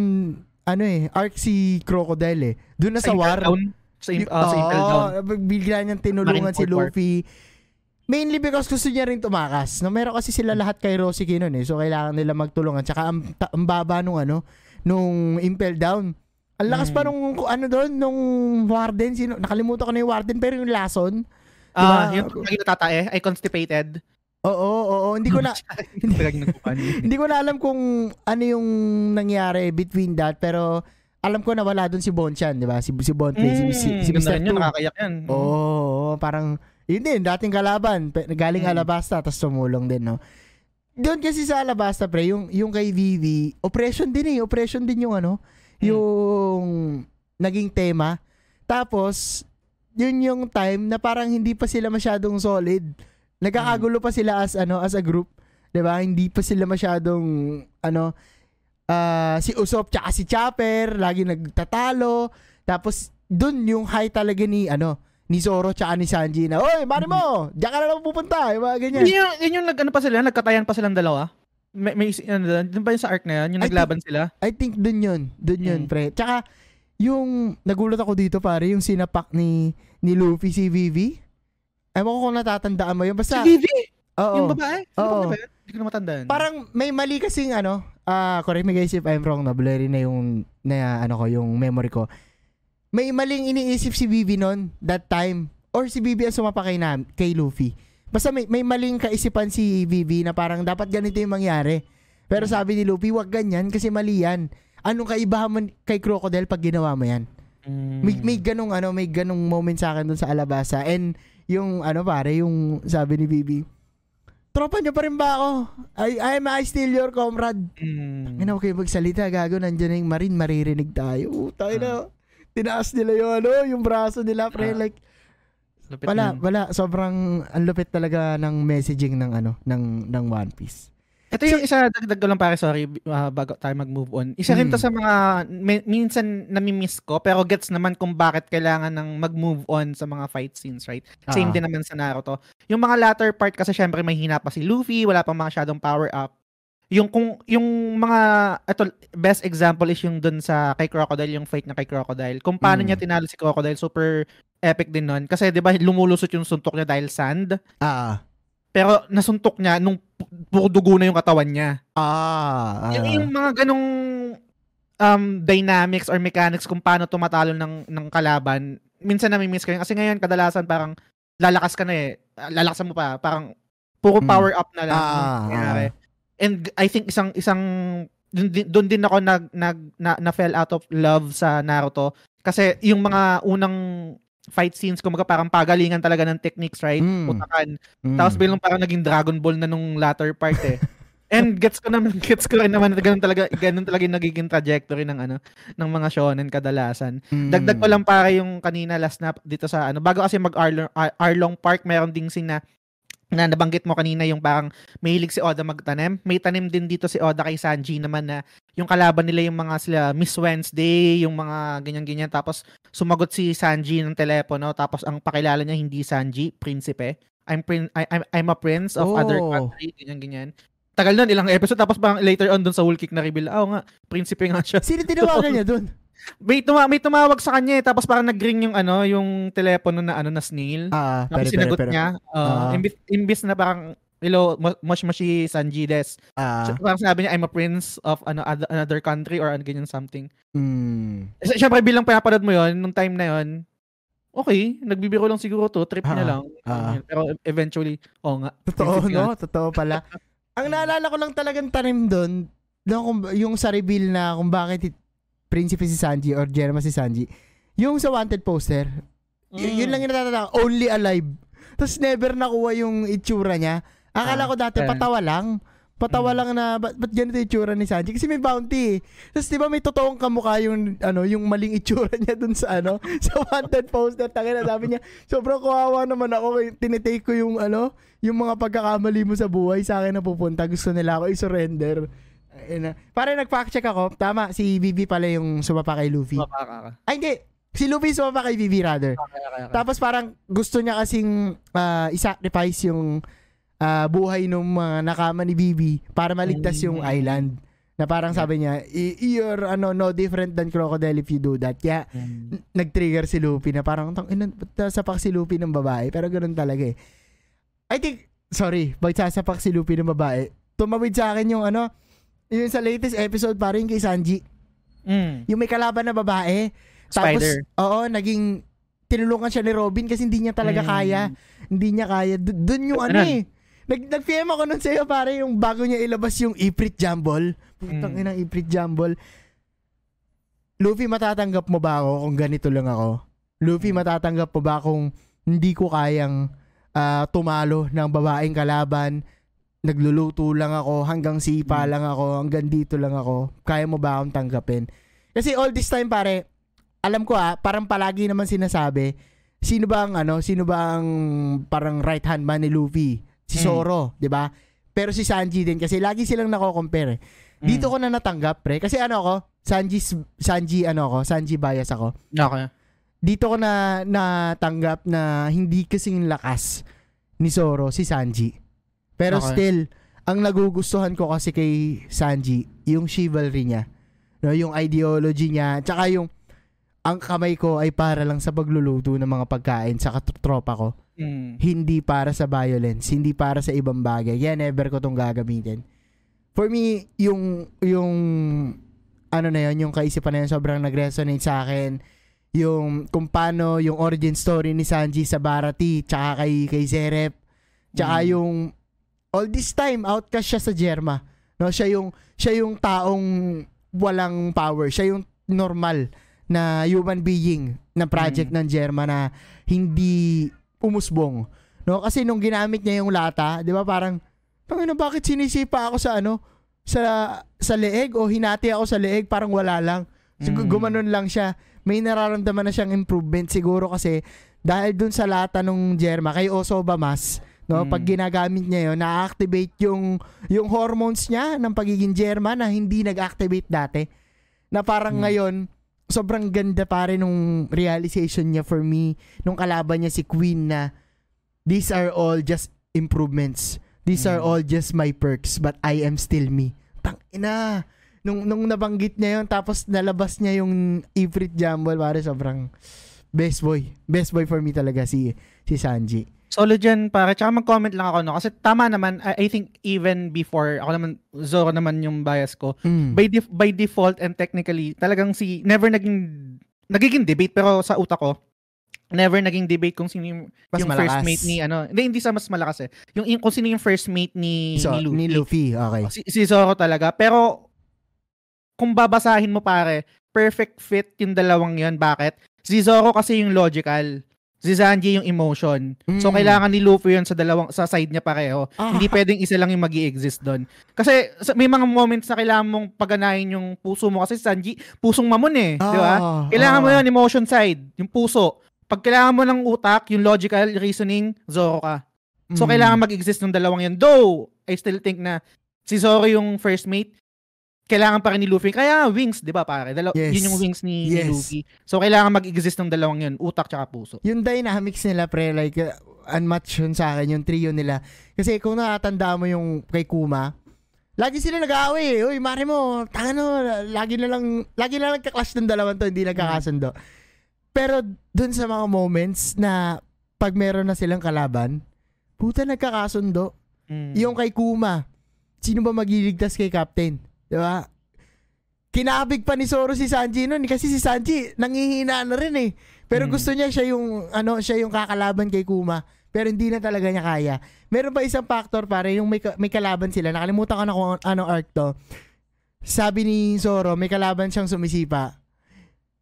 S1: ano eh, arc si Crocodile eh. Doon na sa, war.
S2: Down. Sa, im- ah, sa Impel Down.
S1: Bigla niyang tinulungan si
S2: War.
S1: Luffy. mainly because gusto niya rin tumakas. No, meron kasi sila lahat kay Rosicky nun eh. So kailangan nila magtulungan. Tsaka ang, ta- ang baba nung ano, nung impel down. Ang lakas pa
S2: Mm.
S1: nung ano doon, nung warden, sino, nakalimutan ko na yung warden, pero yung lason.
S2: Ah,
S1: Diba?
S2: yung lagi natatae, ay constipated.
S1: Oo, oo, oo. Hindi ko na,
S2: Lagi nagpupan.
S1: hindi ko na alam kung ano yung nangyari between that, pero alam ko na wala doon si Bonchan, di ba? Si, si Bonplay, si, si, si
S2: Mm, ganda
S1: Mr.
S2: yun, nakakayak yan.
S1: Oo, oo, parang, yun din, dating kalaban, galing
S2: Mm.
S1: Alabasta, tapos tumulong din, no? Doon kasi sa Alabasta, pre, yung, yung kay Vivi, oppression din eh, oppression din yung ano,
S2: Mm.
S1: yung naging tema. Tapos, yun yung time na parang hindi pa sila masyadong solid. Nagkakagulo pa sila as ano as a group, 'di ba? Hindi pa sila masyadong ano ah, si Usop tsaka si Chopper lagi nagtatalo. Tapos dun yung high talaga ni ano ni Zoro tsaka ni Sanji na, Oy, mari mo! Diyan ka na lang pupunta. Yung mga ganyan.
S2: Yun yung, yun yung nag, ano pa sila, nagkatayan pa silang dalawa. May, may ano, doon, doon ba yung sa arc na yan? Yung
S1: I
S2: naglaban sila?
S1: I think dun yun. Dun yun,
S2: Mm.
S1: pre. Tsaka, yung nagulat ako dito, pare, yung sinapak ni ni Luffy si Vivi. Ewan ko kung natatandaan mo yun.
S2: Si
S1: Basta,
S2: Vivi!
S1: oo.
S2: Yung babae? Sino
S1: Oo.
S2: ba? Hindi ko na matandaan.
S1: Parang may mali kasing ano, ah correct me guys if I'm wrong, na blurry na yung na ano ko, yung memory ko. May maling iniisip si Vivi noon that time or si Vivi ang sumapa kay, na, kay Luffy. Basta may, may maling kaisipan si Vivi na parang dapat ganito yung mangyari. Pero sabi ni Luffy, wag ganyan kasi mali yan. Anong kaibahan mo kay Crocodile pag ginawa mo yan?
S2: Mm.
S1: May, may ganong ano, may ganong moment sa akin dun sa Alabasa. And yung ano pare, yung sabi ni Bibi, tropa niyo pa rin ba ako? I, I'm I still your comrade.
S2: Mm.
S1: Ano kayo magsalita, gago, nandiyan na yung marine, maririnig tayo. Tayo na, tinaas nila yung ano, yung braso nila, pre,
S2: Ah.
S1: like,
S2: Lupit
S1: wala,
S2: nun.
S1: wala, sobrang, ang lupit talaga ng messaging ng ano, ng, ng One Piece.
S2: Ito yung isa, dagdag ko lang pare, sorry, uh, bago tayo mag-move on. Isa rin to
S1: Mm.
S2: sa mga, mi- minsan namimiss ko, pero gets naman kung bakit kailangan ng mag-move on sa mga fight scenes, right? Same
S1: Ah.
S2: din naman sa Naruto. Yung mga latter part kasi syempre may hina pa si Luffy, wala pang masyadong power up. Yung kung yung mga ito best example is yung dun sa kay Crocodile yung fight na kay Crocodile. Kung paano
S1: Mm.
S2: niya tinalo si Crocodile, super epic din nun. Kasi 'di ba lumulusot yung suntok niya dahil sand,
S1: Ah,
S2: pero nasuntok niya nung puro dugo na yung katawan niya.
S1: ah, ah.
S2: Yung, yung mga ganong um, dynamics or mechanics kung paano tumatalo ng, ng kalaban, minsan nami-miss ko yun. Kasi ngayon, kadalasan parang lalakas ka na eh. Ah, Lalakasan mo pa. Parang puro
S1: Mm.
S2: power up na lang.
S1: Ah,
S2: yung nangyayari. And I think isang isang dun din ako nag, nag na, na fell out of love sa Naruto kasi yung mga unang fight scenes kumaga parang pagalingan talaga ng techniques right
S1: Mm.
S2: utakan
S1: Mm.
S2: tapos biglang parang naging Dragon Ball na nung latter part eh. And gets ko naman, gets ko rin naman na ganun talaga, ganun talaga yung nagiging trajectory ng ano, ng mga shonen kadalasan.
S1: Mm.
S2: Dagdag ko lang para yung kanina last na dito sa ano, bago kasi mag Arlong, Ar- Arlong Park, meron ding scene na na nabanggit mo kanina yung parang mahilig si Oda magtanim. May tanim din dito si Oda kay Sanji naman na yung kalaban nila yung mga sila Miss Wednesday, yung mga ganyan-ganyan. Tapos sumagot si Sanji ng telepono. Tapos ang pakilala niya hindi Sanji, prinsipe. I'm, prin- I, I'm, I'm a prince of other
S1: Oh.
S2: country, ganyan-ganyan. Tagal nun, ilang episode. Tapos parang later on dun sa Whole Kick na reveal, oh nga, prinsipe nga siya.
S1: Sino tinawagan niya dun?
S2: May, tuma- may tumawag sa kanya eh. Tapos parang nag-ring yung ano, yung telepono na ano na snail.
S1: Ah,
S2: Tapos
S1: pero,
S2: sinagot
S1: pero, pero,
S2: niya, uh,
S1: Ah.
S2: imbis, imbis na parang, hello, mo- mosh moshi Sanji des.
S1: Ah,
S2: So, parang sabi niya, I'm a prince of ano, other- another country or ano, ganyan something.
S1: mm,
S2: S- Siyempre, bilang pinapanood mo yon nung time na yon okay, nagbibiro lang siguro to, trip
S1: Ah,
S2: lang.
S1: ah.
S2: Pero eventually, oo nga.
S1: Totoo, no? Totoo pala. Ang naalala ko lang talagang tanim doon, yung sa reveal na kung bakit it, Prinsipe si Sanji or Jerma si Sanji, yung sa wanted poster, y- yun
S2: Mm.
S1: lang yung natatanda only alive. Tapos never nakuha yung itsura niya. Akala
S2: Ah,
S1: ko dati
S2: eh.
S1: patawa lang. Patawa
S2: Mm.
S1: lang na, ba't, ba't ganito yung itsura ni Sanji? Kasi may bounty eh. Tapos di ba may totoong kamukha yung, ano, yung maling itsura niya dun sa, ano, sa wanted poster. Tangina, sabi niya, sobrang kawawa naman ako. Tinitake ko yung, ano, yung mga pagkakamali mo sa buhay sa akin na pupunta. Gusto nila ako i-surrender. Ayun na. Para nag-fact check ako, tama, si Vivi pala yung sumapa kay Luffy.
S2: Mapaka ka.
S1: Ay, hindi. Si Luffy sumapa kay Vivi rather.
S2: Okay, okay, okay.
S1: Tapos parang gusto niya kasing ah, i-sacrifice yung ah, buhay ng mga nakama ni Bibi para maligtas yung
S2: Mm.
S1: island. Na parang sabi niya, "I- you're ano, no different than Crocodile if you do that. Kaya
S2: Mm.
S1: nag-trigger si Luffy na parang, tang ina, ba't sapak si Luffy ng babae? Pero ganun talaga eh. I think, sorry, pag sasapak si Luffy ng babae, tumawid sa akin yung ano, yung sa latest episode parang yung kay Sanji.
S2: Mm.
S1: Yung may kalaban na babae. Tapos,
S2: Spider.
S1: oo, naging, tinulungan siya ni Robin kasi hindi niya talaga
S2: Mm.
S1: kaya. Hindi niya kaya. D- Doon yung ano
S2: Ganun.
S1: eh. Nag, nag-PM ako nun sa'yo pare yung bago niya ilabas yung Ifrit Jumble. Putang
S2: Mm.
S1: inang Ifrit Jumble. Luffy, matatanggap mo ba ako kung ganito lang ako? Luffy,
S2: Mm.
S1: matatanggap mo ba kung hindi ko kayang ah, tumalo ng babaeng kalaban? Nagluluto lang ako, hanggang sipa
S2: Mm.
S1: lang ako, hanggang dito lang ako. Kaya mo ba akong tanggapin? Kasi all this time pare, alam ko ah, parang palagi naman sinasabi, sino ba ang ano, sino ba ang parang right hand man ni Luffy? Si
S2: Mm.
S1: Zoro, 'di ba? Pero si Sanji din kasi lagi silang nako-compare. eh.
S2: Mm.
S1: Dito ko na natanggap, pre. Kasi ano ako, Sanji Sanji ano ako, Sanji bias ako.
S2: Okay.
S1: Dito ko na natanggap na hindi kasing lakas ni Zoro si Sanji. Pero
S2: Okay.
S1: still, ang nagugustuhan ko kasi kay Sanji, yung chivalry niya. No, yung ideology niya, tsaka yung ang kamay ko ay para lang sa pagluluto ng mga pagkain sa katropa ko.
S2: Mm.
S1: Hindi para sa violence, hindi para sa ibang bagay. Kaya never ko tong gagamitin. For me, yung yung ano na yun, yung kaisipan na yun sobrang nag-resonate sa akin. Yung kung paano yung origin story ni Sanji sa Barati, tsaka kay, kay Zerep. Tsaka
S2: Mm.
S1: yung all this time outcast siya sa Jerma. No, siya yung siya yung taong walang power. Siya yung normal na human being na project ng Jerma na hindi umusbong. No, kasi nung ginamit niya yung lata, 'di ba parang Tangina, bakit sinisipa ako sa ano? Sa sa leeg o hinati ako sa leeg parang wala lang. So,
S2: Mm.
S1: gumanon lang siya. May nararamdaman na siyang improvement siguro kasi dahil dun sa lata nung Jerma kay Osoba Mas, no,
S2: Mm.
S1: pag ginagamit niya 'yon, na-activate yung yung hormones niya ng pagiging Jerma na hindi nag-activate dati. Na parang
S2: Mm.
S1: ngayon sobrang ganda pa rin nung realization niya for me nung kalaban niya si Queen na these are all just improvements. These are
S2: Mm.
S1: all just my perks but I am still me. Tang ina. Nung nung nabanggit niya 'yon tapos nalabas niya yung Ifrit Jumble pare sobrang best boy. Best boy for me talaga si si Sanji.
S2: Solid yan, pare. Tsaka mag-comment lang ako, no? Kasi tama naman, I, I think even before, ako naman, Zoro naman yung bias ko.
S1: Mm.
S2: By, def- by default and technically, talagang si, never naging, nagiging debate, pero sa utak ko, never naging debate kung sino yung,
S1: Mas
S2: yung first mate ni, ano, hindi, hindi sa mas malakas eh. Yung, yung kung sino yung first mate ni,
S1: So,
S2: ni Luffy.
S1: ni Luffy, okay.
S2: Si, si Zoro talaga. Pero, kung babasahin mo pare, perfect fit yung dalawang yon Bakit? Si Zoro kasi yung logical. Si Sanji yung emotion. So,
S1: Mm.
S2: kailangan ni Luffy yun sa dalawang sa side niya pareho.
S1: Ah.
S2: Hindi pwedeng isa lang yung mag exist doon. Kasi sa- may mga moments na kailangan mong paganahin yung puso mo. Kasi si Sanji, pusong mamon eh. di ba?
S1: Ah,
S2: Kailangan mo
S1: ah.
S2: yun, emotion side, yung puso. Pag kailangan mo ng utak, yung logical reasoning, Zoro ka. So,
S1: Mm.
S2: kailangan mag-exist ng dalawang yan. Though, I still think na si Zoro yung first mate, kailangan pa rin ni Luffy. Kaya wings, di ba pare? Dalaw-
S1: Yes.
S2: Yun yung wings ni, ni
S1: Yes.
S2: Luffy. So, kailangan mag-exist ng dalawang yun, utak tsaka puso.
S1: yung dynamics nila pre like uh, unmatched yun sa akin yung trio nila kasi kung nakatanda mo yung kay Kuma lagi sila nag-aaway eh. uy mare mo tanga no lagi na lang lagi na lang kaklash ng dalawang to hindi nagkakasundo pero dun sa mga moments na pag meron na silang kalaban puta nagkakasundo
S2: Mm.
S1: yung kay Kuma sino ba magliligtas kay Captain di ba? Kinabig pa ni Zoro si Sanji nun kasi si Sanji nangihina na rin eh. Pero
S2: Mm.
S1: gusto niya siya yung ano siya yung kakalaban kay Kuma pero hindi na talaga niya kaya. Meron pa isang factor pare yung may, may kalaban sila. Nakalimutan ko na kung ano arc to. Sabi ni Zoro may kalaban siyang sumisipa.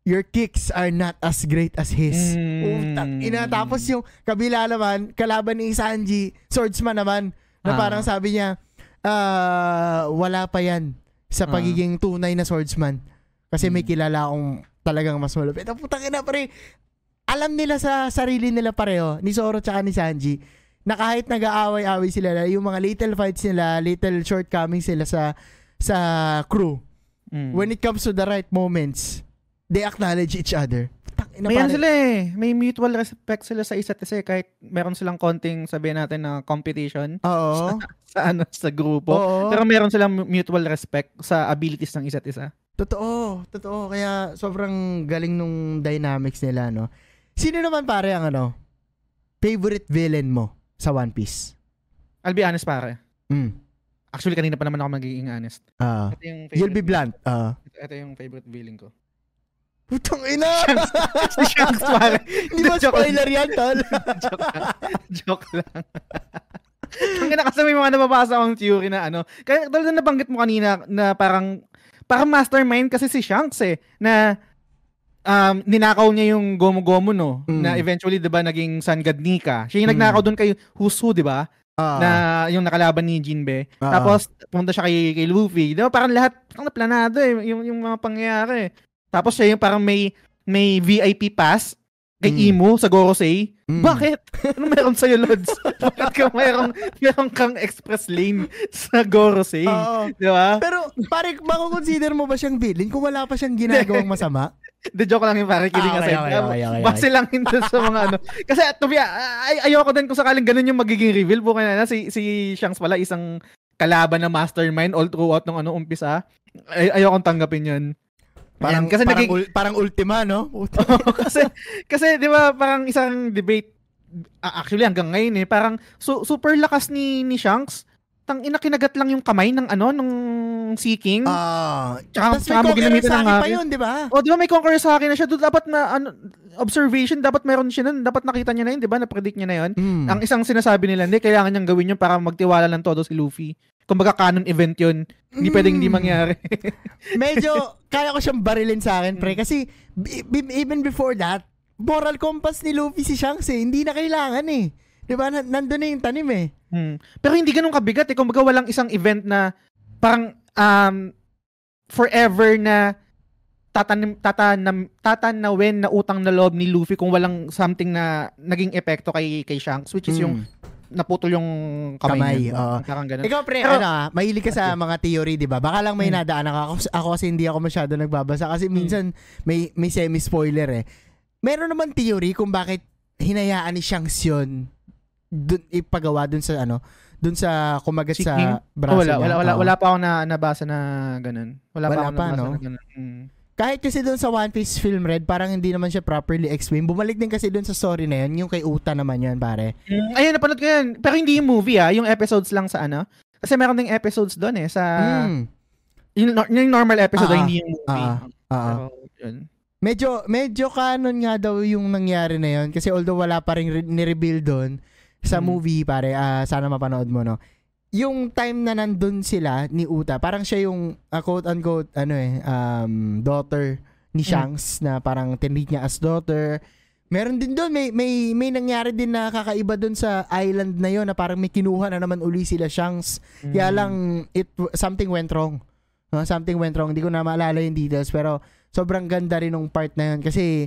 S1: Your kicks are not as great as his.
S2: Mm.
S1: Ina tapos yung kabila naman kalaban ni Sanji swordsman naman na
S2: Ah.
S1: parang sabi niya ah wala pa yan sa
S2: Ah.
S1: pagiging tunay na swordsman kasi may
S2: Mm.
S1: kilala akong talagang mas malupit. Ang putang ina pare. Alam nila sa sarili nila pareho ni Zoro tsaka ni Sanji na kahit nag-aaway-away sila yung mga little fights nila, little shortcomings sila sa sa crew.
S2: Mm.
S1: When it comes to the right moments, they acknowledge each other. Ina
S2: May ano sila eh. May mutual respect sila sa isa't isa eh. Kahit meron silang konting sabihin natin na competition
S1: Oo.
S2: sa ano sa grupo.
S1: Oo.
S2: Pero meron silang mutual respect sa abilities ng isa't isa.
S1: Totoo, totoo. Kaya sobrang galing nung dynamics nila, no? Sino naman pare ang ano, favorite villain mo sa One Piece?
S2: I'll be honest pare.
S1: Mm.
S2: Actually, kanina pa naman ako magiging honest.
S1: Ah.
S2: Ito yung
S1: you'll be
S2: favorite-
S1: blunt. Ah.
S2: Ito, ito yung favorite villain ko.
S1: Putang ina!
S2: si Shanks pare.
S1: Hindi ba spoiler yan, tol?
S2: Joke lang. Joke lang. Ang gina kasi may mga nababasa akong theory na ano. Kaya tulad na nabanggit mo kanina na parang parang mastermind kasi si Shanks eh na um, ninakaw niya yung Gomu-Gomu no
S1: Mm.
S2: na eventually 'di ba naging Sun God Nika. Siya yung
S1: Mm.
S2: nagnakaw doon kay Who 'di ba?
S1: Ah.
S2: na yung nakalaban ni Jinbe.
S1: Ah.
S2: Tapos pumunta siya kay, kay Luffy. 'Di ba parang lahat parang naplanado eh yung yung mga pangyayari. Tapos siya yung parang may may VIP pass kay
S1: Mm.
S2: Imo sa Gorosei.
S1: Mm.
S2: Bakit? Ano meron sa'yo, Lods? Bakit ka meron, meron kang express lane sa Gorosei?
S1: Oo.
S2: Di ba?
S1: Pero, pare, makukonsider mo ba siyang villain kung wala pa siyang ginagawang masama?
S2: The joke lang yung pare, kidding
S1: Ah, okay,
S2: aside.
S1: okay, okay, okay.
S2: Base lang yun sa mga ano. Kasi to be, ay, ayoko din kung sakaling ganun yung magiging reveal. Bukan na, si, si Shanks pala isang kalaban na mastermind all throughout ng ano umpisa. Ay, ayokong tanggapin yun.
S1: Parang,
S2: Ayan, kasi
S1: parang,
S2: naging-
S1: ul- parang ultima, no?
S2: kasi kasi 'di ba parang isang debate actually hanggang ngayon eh parang su- super lakas ni ni Shanks tang ina kinagat lang yung kamay ng ano nung Sea King.
S1: Ah.
S2: Tsaka-
S1: Tapos
S2: tsaka
S1: may conqueror sa
S2: ng
S1: akin pa yun, di ba?
S2: o di ba may conqueror sa akin na siya doon dapat na ano observation dapat meron siya nun dapat nakita niya na yun 'di ba na predict niya na yun.
S1: Mm.
S2: Ang isang sinasabi nila hindi kailangan niyang gawin yun para magtiwala ng todo si Luffy. Kumbaga canon event yun. Hindi pwedeng hindi
S1: Mm.
S2: mangyari.
S1: Medyo, kaya ko siyang barilin sa akin, pre. Kasi, b- b- even before that, moral compass ni Luffy si Shanks eh. Hindi na kailangan eh. Di ba? Na- nandun na yung tanim eh.
S2: Hmm. Pero hindi ganun kabigat eh. Kumbaga walang isang event na parang um, forever na tatanim, tatanam, tatanawin na utang na loob ni Luffy kung walang something na naging epekto kay kay Shanks which is yung
S1: Mm.
S2: Naputol yung kamay,
S1: Kamay, oo.
S2: Parang ganun.
S1: Ikaw, pre,
S2: Pero-
S1: ano ah, mahilig ka sa mga theory, di ba? Baka lang may
S2: Hmm.
S1: nadaanan ka. Ako, ako kasi hindi ako masyado nagbabasa kasi minsan may, may semi-spoiler eh. Meron naman theory kung bakit hinayaan ni Shanks yun dun, ipagawa dun sa ano, dun sa kumagat
S2: Si
S1: sa braso
S2: Oh, wala,
S1: niya.
S2: wala, wala, wala pa ako na nabasa na ganun. Wala,
S1: Wala
S2: pa ako
S1: pa,
S2: nabasa
S1: no?
S2: na ganun. Hmm.
S1: Kahit kasi dun sa One Piece film Red, parang hindi naman siya properly explained. Bumalik din kasi dun sa story na yun, yung kay Uta naman yun, pare.
S2: Mm, ayun, napanood ko yun. Pero hindi yung movie ah, yung episodes lang sa ano. Kasi meron ding episodes doon eh, sa...
S1: Mm.
S2: Yung, yung normal episode,
S1: Ah,
S2: ah, hindi yung movie.
S1: ah, ah.
S2: Pero, yun.
S1: Medyo, medyo canon nga daw yung nangyari na yun. Kasi although wala pa rin re- ni-reveal doon sa
S2: Mm.
S1: movie, pare, ah, sana mapanood mo, no? Yung time na nandun sila ni Uta, parang siya yung ah, quote-unquote, ano eh, um, daughter ni
S2: Mm.
S1: Shanks na parang tinreat niya as daughter. Meron din doon, may, may, may nangyari din na kakaiba doon sa island na yon na parang may kinuha na naman uli sila Shanks. Kaya
S2: Mm.
S1: lang, it, something went wrong. No, something went wrong. Hindi ko na maalala yung details, pero sobrang ganda rin ng part na yun kasi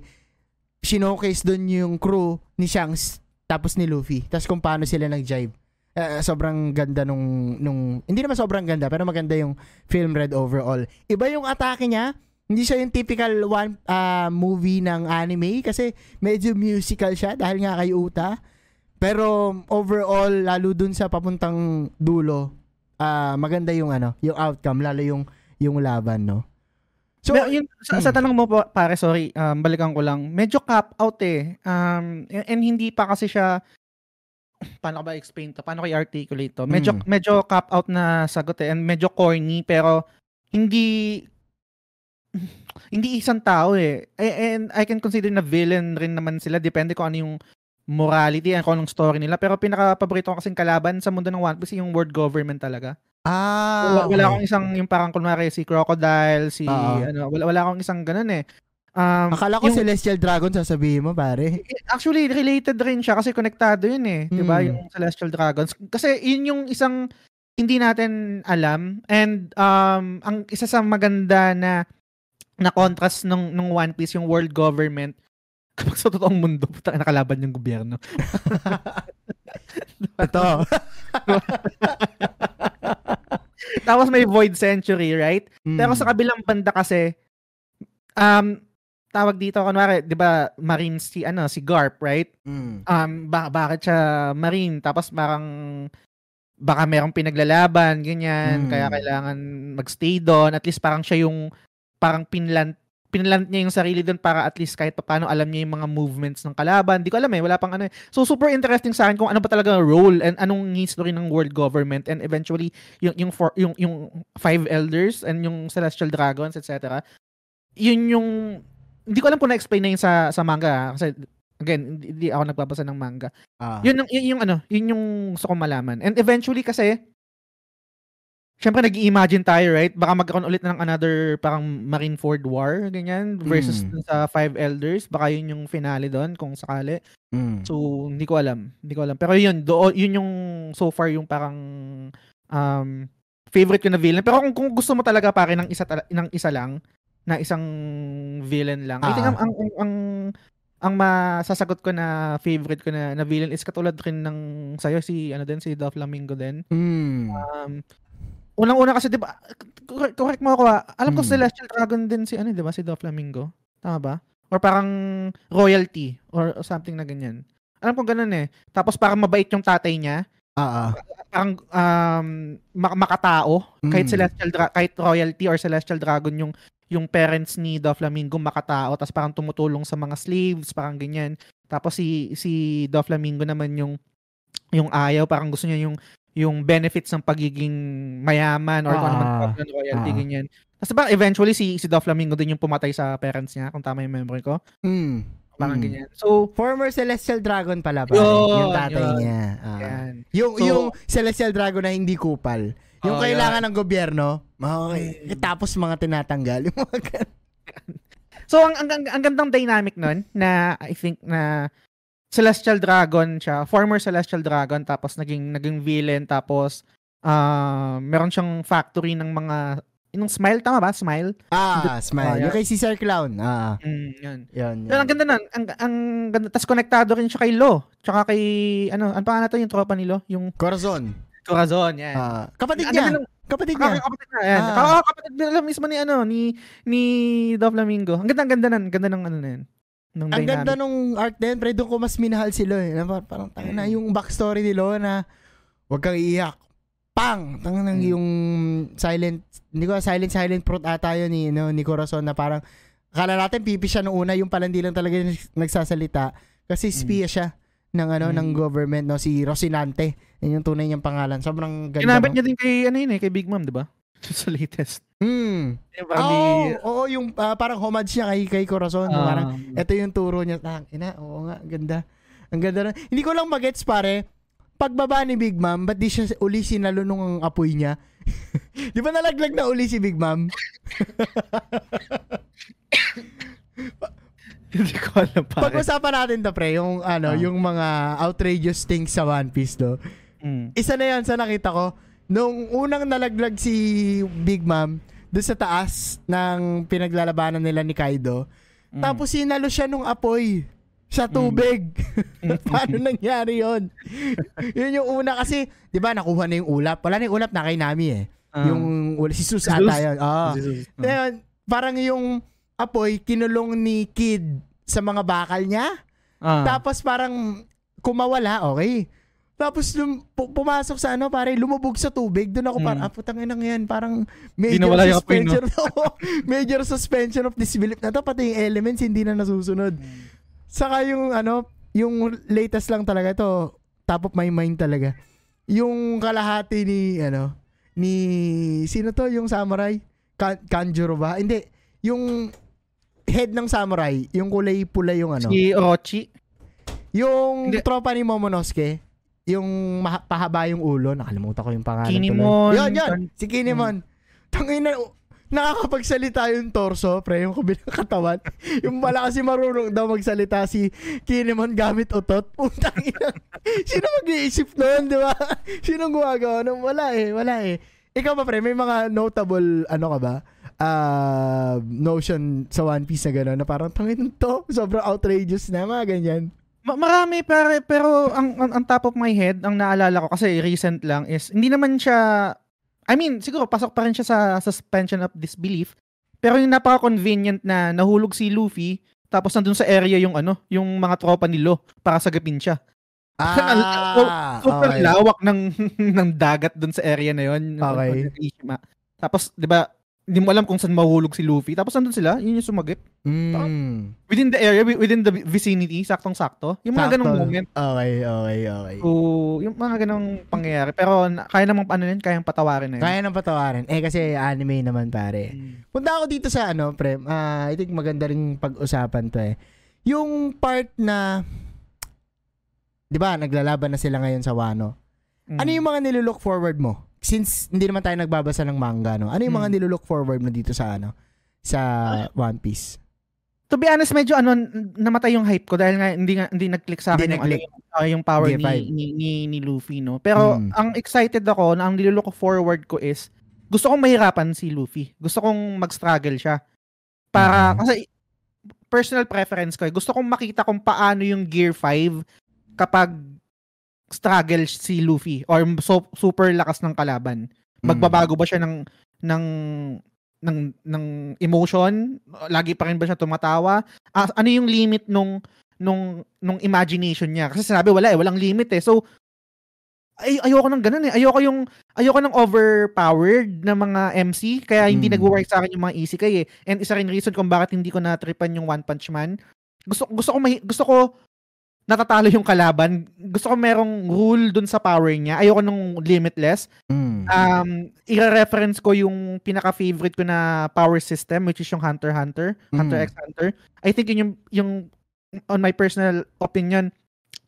S1: sinokase doon yung crew ni Shanks tapos ni Luffy. Tapos kung paano sila nag-jive. Eh, sobrang ganda nung, nung, hindi naman sobrang ganda, pero maganda yung film Red overall. Iba yung atake niya, hindi siya yung typical one ah, movie ng anime kasi medyo musical siya dahil nga kay Uta. Pero overall, lalo dun sa papuntang dulo, ah maganda yung ano, yung outcome, lalo yung yung laban, no? So,
S2: Pero yun, sa, sa
S1: Hmm.
S2: tanong mo pa, pare, sorry, um, balikan ko lang. Medyo cap out eh. Um, and, and hindi pa kasi siya, paano ko ba explain to? Paano ko i-articulate to? Medyo,
S1: Mm.
S2: medyo cap out na sagot eh. And medyo corny, pero hindi, hindi isang tao eh. And I can consider na villain rin naman sila. Depende kung ano yung morality and kung anong story nila. Pero pinaka-paborito ko kasing kalaban sa mundo ng One Piece yung world government talaga.
S1: ah,
S2: Wala, wala
S1: okay.
S2: akong isang yung parang kunwari si Crocodile, si
S1: Oo.
S2: ano, wala wala akong isang ganun eh. Um,
S1: Akala ko
S2: yung-
S1: Celestial Dragon sasabihin mo, pare.
S2: actually related rin siya kasi konektado yun eh?
S1: Mm.
S2: Yung Celestial Dragons. Kasi yun yung isang hindi natin alam and um ang isa sa maganda na na contrast ng ng One Piece yung world government kapag sa totoong mundo puta nakalaban yung gobyerno.
S1: Ito.
S2: Tapos may Void Century, right?
S1: Mm.
S2: Pero sa kabilang banda kasi, um, tawag dito, kunwari, di ba, Marine si, ano, si Garp, right?
S1: Mm.
S2: Um, ba- bakit siya Marine? Tapos parang, baka merong pinaglalaban, ganyan,
S1: Mm.
S2: kaya kailangan magstay doon. At least parang siya yung, parang pinlan, pinalant niya yung sarili doon para at least kahit paano alam niya yung mga movements ng kalaban. Di ko alam eh, wala pang ano eh. So super interesting sa akin kung ano ba talaga ang role and anong history ng world government and eventually yung yung for, yung yung five elders and yung celestial dragons etc. Yun yung hindi ko alam kung na-explain na yun sa sa manga ah, kasi again hindi, hindi ako nagbabasa ng manga.
S1: Ah.
S2: Yun yung, yun yung ano, yun yung gusto kong malaman. And eventually kasi Siyempre, nag-imagine tayo, right? Baka magkaroon ulit ng another parang Marineford War, ganyan, versus
S1: Mm.
S2: sa Five Elders. Baka yun yung finale doon, kung sakali.
S1: Mm.
S2: So, hindi ko alam. Hindi ko alam. Pero yun, do, yun yung so far yung parang um, favorite ko na villain. Pero kung, kung gusto mo talaga pare ng isa, ng isa lang, na isang villain lang, I think
S1: Ah.
S2: ang, ang, ang, ang, ang masasagot ko na favorite ko na, na villain is katulad rin ng sa'yo, si, ano din, si Doflamingo din.
S1: Mm.
S2: Um, unang-una kasi 'di ba? Correct, correct mo ako. ah. Alam ko
S1: Hmm.
S2: Celestial Dragon din si ano, 'di ba? Si Doflamingo. Tama ba? Or parang royalty or something na ganyan. Alam ko ganun eh. Tapos parang mabait yung tatay niya.
S1: Ah, ah.
S2: Parang um, mak- makatao. Kahit
S1: Mm.
S2: Celestial Dra- kahit royalty or Celestial Dragon yung yung parents ni Doflamingo makatao tapos parang tumutulong sa mga slaves, parang ganyan. Tapos si si Doflamingo naman yung yung ayaw, parang gusto niya yung yung benefits ng pagiging mayaman or kung ano man
S1: Ah,
S2: royalty,
S1: ah.
S2: ganyan. Tapos ba eventually si si Doflamingo din yung pumatay sa parents niya, kung tama yung memory ko.
S1: Mm.
S2: Parang
S1: Mm.
S2: ganyan. So,
S1: Former Celestial Dragon pala pare.
S2: Yun,
S1: yung tatay
S2: yun.
S1: niya. Ah.
S2: yan.
S1: Yung
S2: So-
S1: yung Celestial Dragon na hindi kupal. Yung
S2: Oh,
S1: kailangan ng gobyerno, okay.
S2: Mm.
S1: Tapos mga tinatanggal. Yung mga
S2: So ang ang, ang, ang gandang dynamic nun na I think na Celestial Dragon siya, former Celestial Dragon tapos naging naging villain tapos ah meron siyang factory ng mga yung smile tama ba? Smile?
S1: ah, smile.
S2: Ah,
S1: Yung kay Caesar Clown. Ah,
S2: Mm, yun.
S1: yun.
S2: Pero ang ganda nun, ang, ang ganda, tas konektado rin siya kay Lo, tsaka kay, ano, ano pa natin yung tropa ni Lo? Yung
S1: Corazon.
S2: Corazon, yan.
S1: Ah, kapatid niya. Kapatid niya.
S2: kapatid na, yan.
S1: Ah.
S2: Ah. kapatid nila mismo ni, ano, ni, ni Doflamingo. Ang ganda, ang ganda nun, ang ganda ng, ano na yun. Nung
S1: Ang
S2: dynamic.
S1: ganda nung art din, pre, doon ko mas minahal si Lo. Eh. Na par- Parang tanga na
S2: Mm.
S1: yung backstory ni Lo na wag kang iiyak. Pang! Tanga nang
S2: Mm.
S1: yung silent, hindi ko silent silent fruit ata yun ni, no, ni Corazon na parang akala natin pipi siya nung una, yung pala hindi lang talaga yung nagsasalita kasi spia siya ng ano
S2: Mm.
S1: ng government no si Rocinante yun yung tunay niyang pangalan sobrang ganda
S2: Ginamit
S1: no?
S2: niya din kay, ano yun eh, kay Big Mom, di ba? sa latest.
S1: mm.
S2: Yung
S1: Oo,
S2: di-
S1: oo, yung ah, parang homage niya kay, kay Corazon.
S2: Ah.
S1: parang, ito yung turo niya. Tang, ina, oo nga, ganda. Ang ganda na. Hindi ko lang magets pare, pagbaba ni Big Mom, ba't di siya uli sinalo nung apoy niya? di ba nalaglag na uli si Big Mom?
S2: Hindi ko alam pare.
S1: Pag-usapan natin to pre, yung ano,
S2: Ah.
S1: yung mga outrageous things sa One Piece do.
S2: Mm.
S1: Isa na yan sa nakita ko. Nung unang nalaglag si Big Mom, doon sa taas ng pinaglalabanan nila ni Kaido,
S2: Mm.
S1: Tapos sinalo siya nung apoy sa tubig. Paano nangyari yon? yun yung una kasi, di ba, nakuha na yung ulap. Wala na yung ulap na kay Nami eh.
S2: Ah.
S1: Yung, si Sus ata yun. Ah.
S2: Jesus. Ah.
S1: Ngayon, parang yung apoy, kinulong ni Kid sa mga bakal niya.
S2: Ah.
S1: Tapos parang kumawala, okay. Tapos lum, pu- pumasok sa ano, pare, lumubog sa tubig. Doon ako parang,
S2: Mm.
S1: ah, putang ina yan. Parang major
S2: nawala yung
S1: suspension. Oo, major suspension of disbelief na to. Pati yung elements hindi na nasusunod. Saka yung ano, yung latest lang talaga to, top of my mind talaga. Yung kalahati ni, ano, ni, sino to? Yung samurai? Kan Kanjuro ba? Hindi. Yung head ng samurai, yung kulay pula yung ano.
S2: Si Orochi.
S1: Yung
S2: Hindi.
S1: tropa ni Momonosuke, yung maha- pahaba yung ulo, nakalimutan ko yung pangalan.
S2: Kinemon.
S1: tuloy. Yun, yun. Si Kinemon. Tangina, nakakapagsalita yung torso, pre, yung kabilang katawan. yung pala kasi marunong daw magsalita si Kinemon gamit utot. Putang ina. Sino mag-iisip noon, di ba? Sino gumagawa nun? Wala eh, wala eh. Ikaw ba, pre, may mga notable, ano ka ba? ah notion sa One Piece na gano'n na parang tangin to, sobrang outrageous na, mga ganyan.
S2: Ma- marami pare, pero ang, ang, ang top of my head, ang naalala ko kasi recent lang is, hindi naman siya, I mean, siguro pasok pa rin siya sa suspension of disbelief, pero yung napaka-convenient na nahulog si Luffy, tapos nandun sa area yung ano, yung mga tropa ni Lo para sagapin siya.
S1: Ah,
S2: Super
S1: okay.
S2: lawak ng ng dagat dun sa area na yon.
S1: Okay.
S2: Tapos 'di ba hindi mo alam kung saan mahulog si Luffy. Tapos nandun sila, yun yung sumagip.
S1: Mm.
S2: Within the area, wi- within the vicinity, saktong-sakto. Yung mga ganong
S1: Sakto.
S2: moment.
S1: Okay, okay, okay.
S2: So, yung mga ganong pangyayari. Pero na- kaya namang ano yun, kayang patawarin na yun.
S1: Kaya nang patawarin. Eh kasi anime naman pare.
S2: Mm.
S1: Punta ako dito sa ano, pre. ah, I think maganda rin pag-usapan to eh. Yung part na 'di ba, naglalaban na sila ngayon sa Wano.
S2: Mm.
S1: Ano yung mga nilulook forward mo? Since hindi naman tayo nagbabasa ng manga, no. Ano yung mga
S2: Mm.
S1: nilulook forward mo dito sa ano? Sa One Piece.
S2: To be honest, medyo ano, namatay yung hype ko dahil nga hindi nga hindi nag-click sa akin
S1: Hindi
S2: yung, ano,
S1: nag-click.
S2: yung, ah, power ni, ni, ni, ni Luffy, no? Pero
S1: Mm.
S2: ang excited ako na ang nilulook forward ko is gusto kong mahirapan si Luffy. Gusto kong mag-struggle siya. Para,
S1: Mhm.
S2: kasi personal preference ko eh. Gusto kong makita kung paano yung Gear 5 kapag struggle si Luffy or so, super lakas ng kalaban.
S1: Mm.
S2: Magbabago ba siya ng ng ng ng emotion? Lagi pa rin ba siya tumatawa? Ah, ano yung limit nung nung nung imagination niya? Kasi sinabi wala eh, walang limit eh. So ay ayoko ng ganun eh. Ayoko yung ayoko ng overpowered na mga MC kaya hindi
S1: Mm.
S2: nagwo-work sa akin yung mga isekai eh. And isa rin reason kung bakit hindi ko na-tripan yung One Punch Man. Gusto gusto ko mahi- gusto ko natatalo yung kalaban. Gusto ko merong rule dun sa power niya. Ayoko nung limitless.
S1: Mm.
S2: Um, i-reference ko yung pinaka-favorite ko na power system which is yung Hunter Hunter, Hunter
S1: Mm.
S2: x Hunter. I think yun yung, yung on my personal opinion,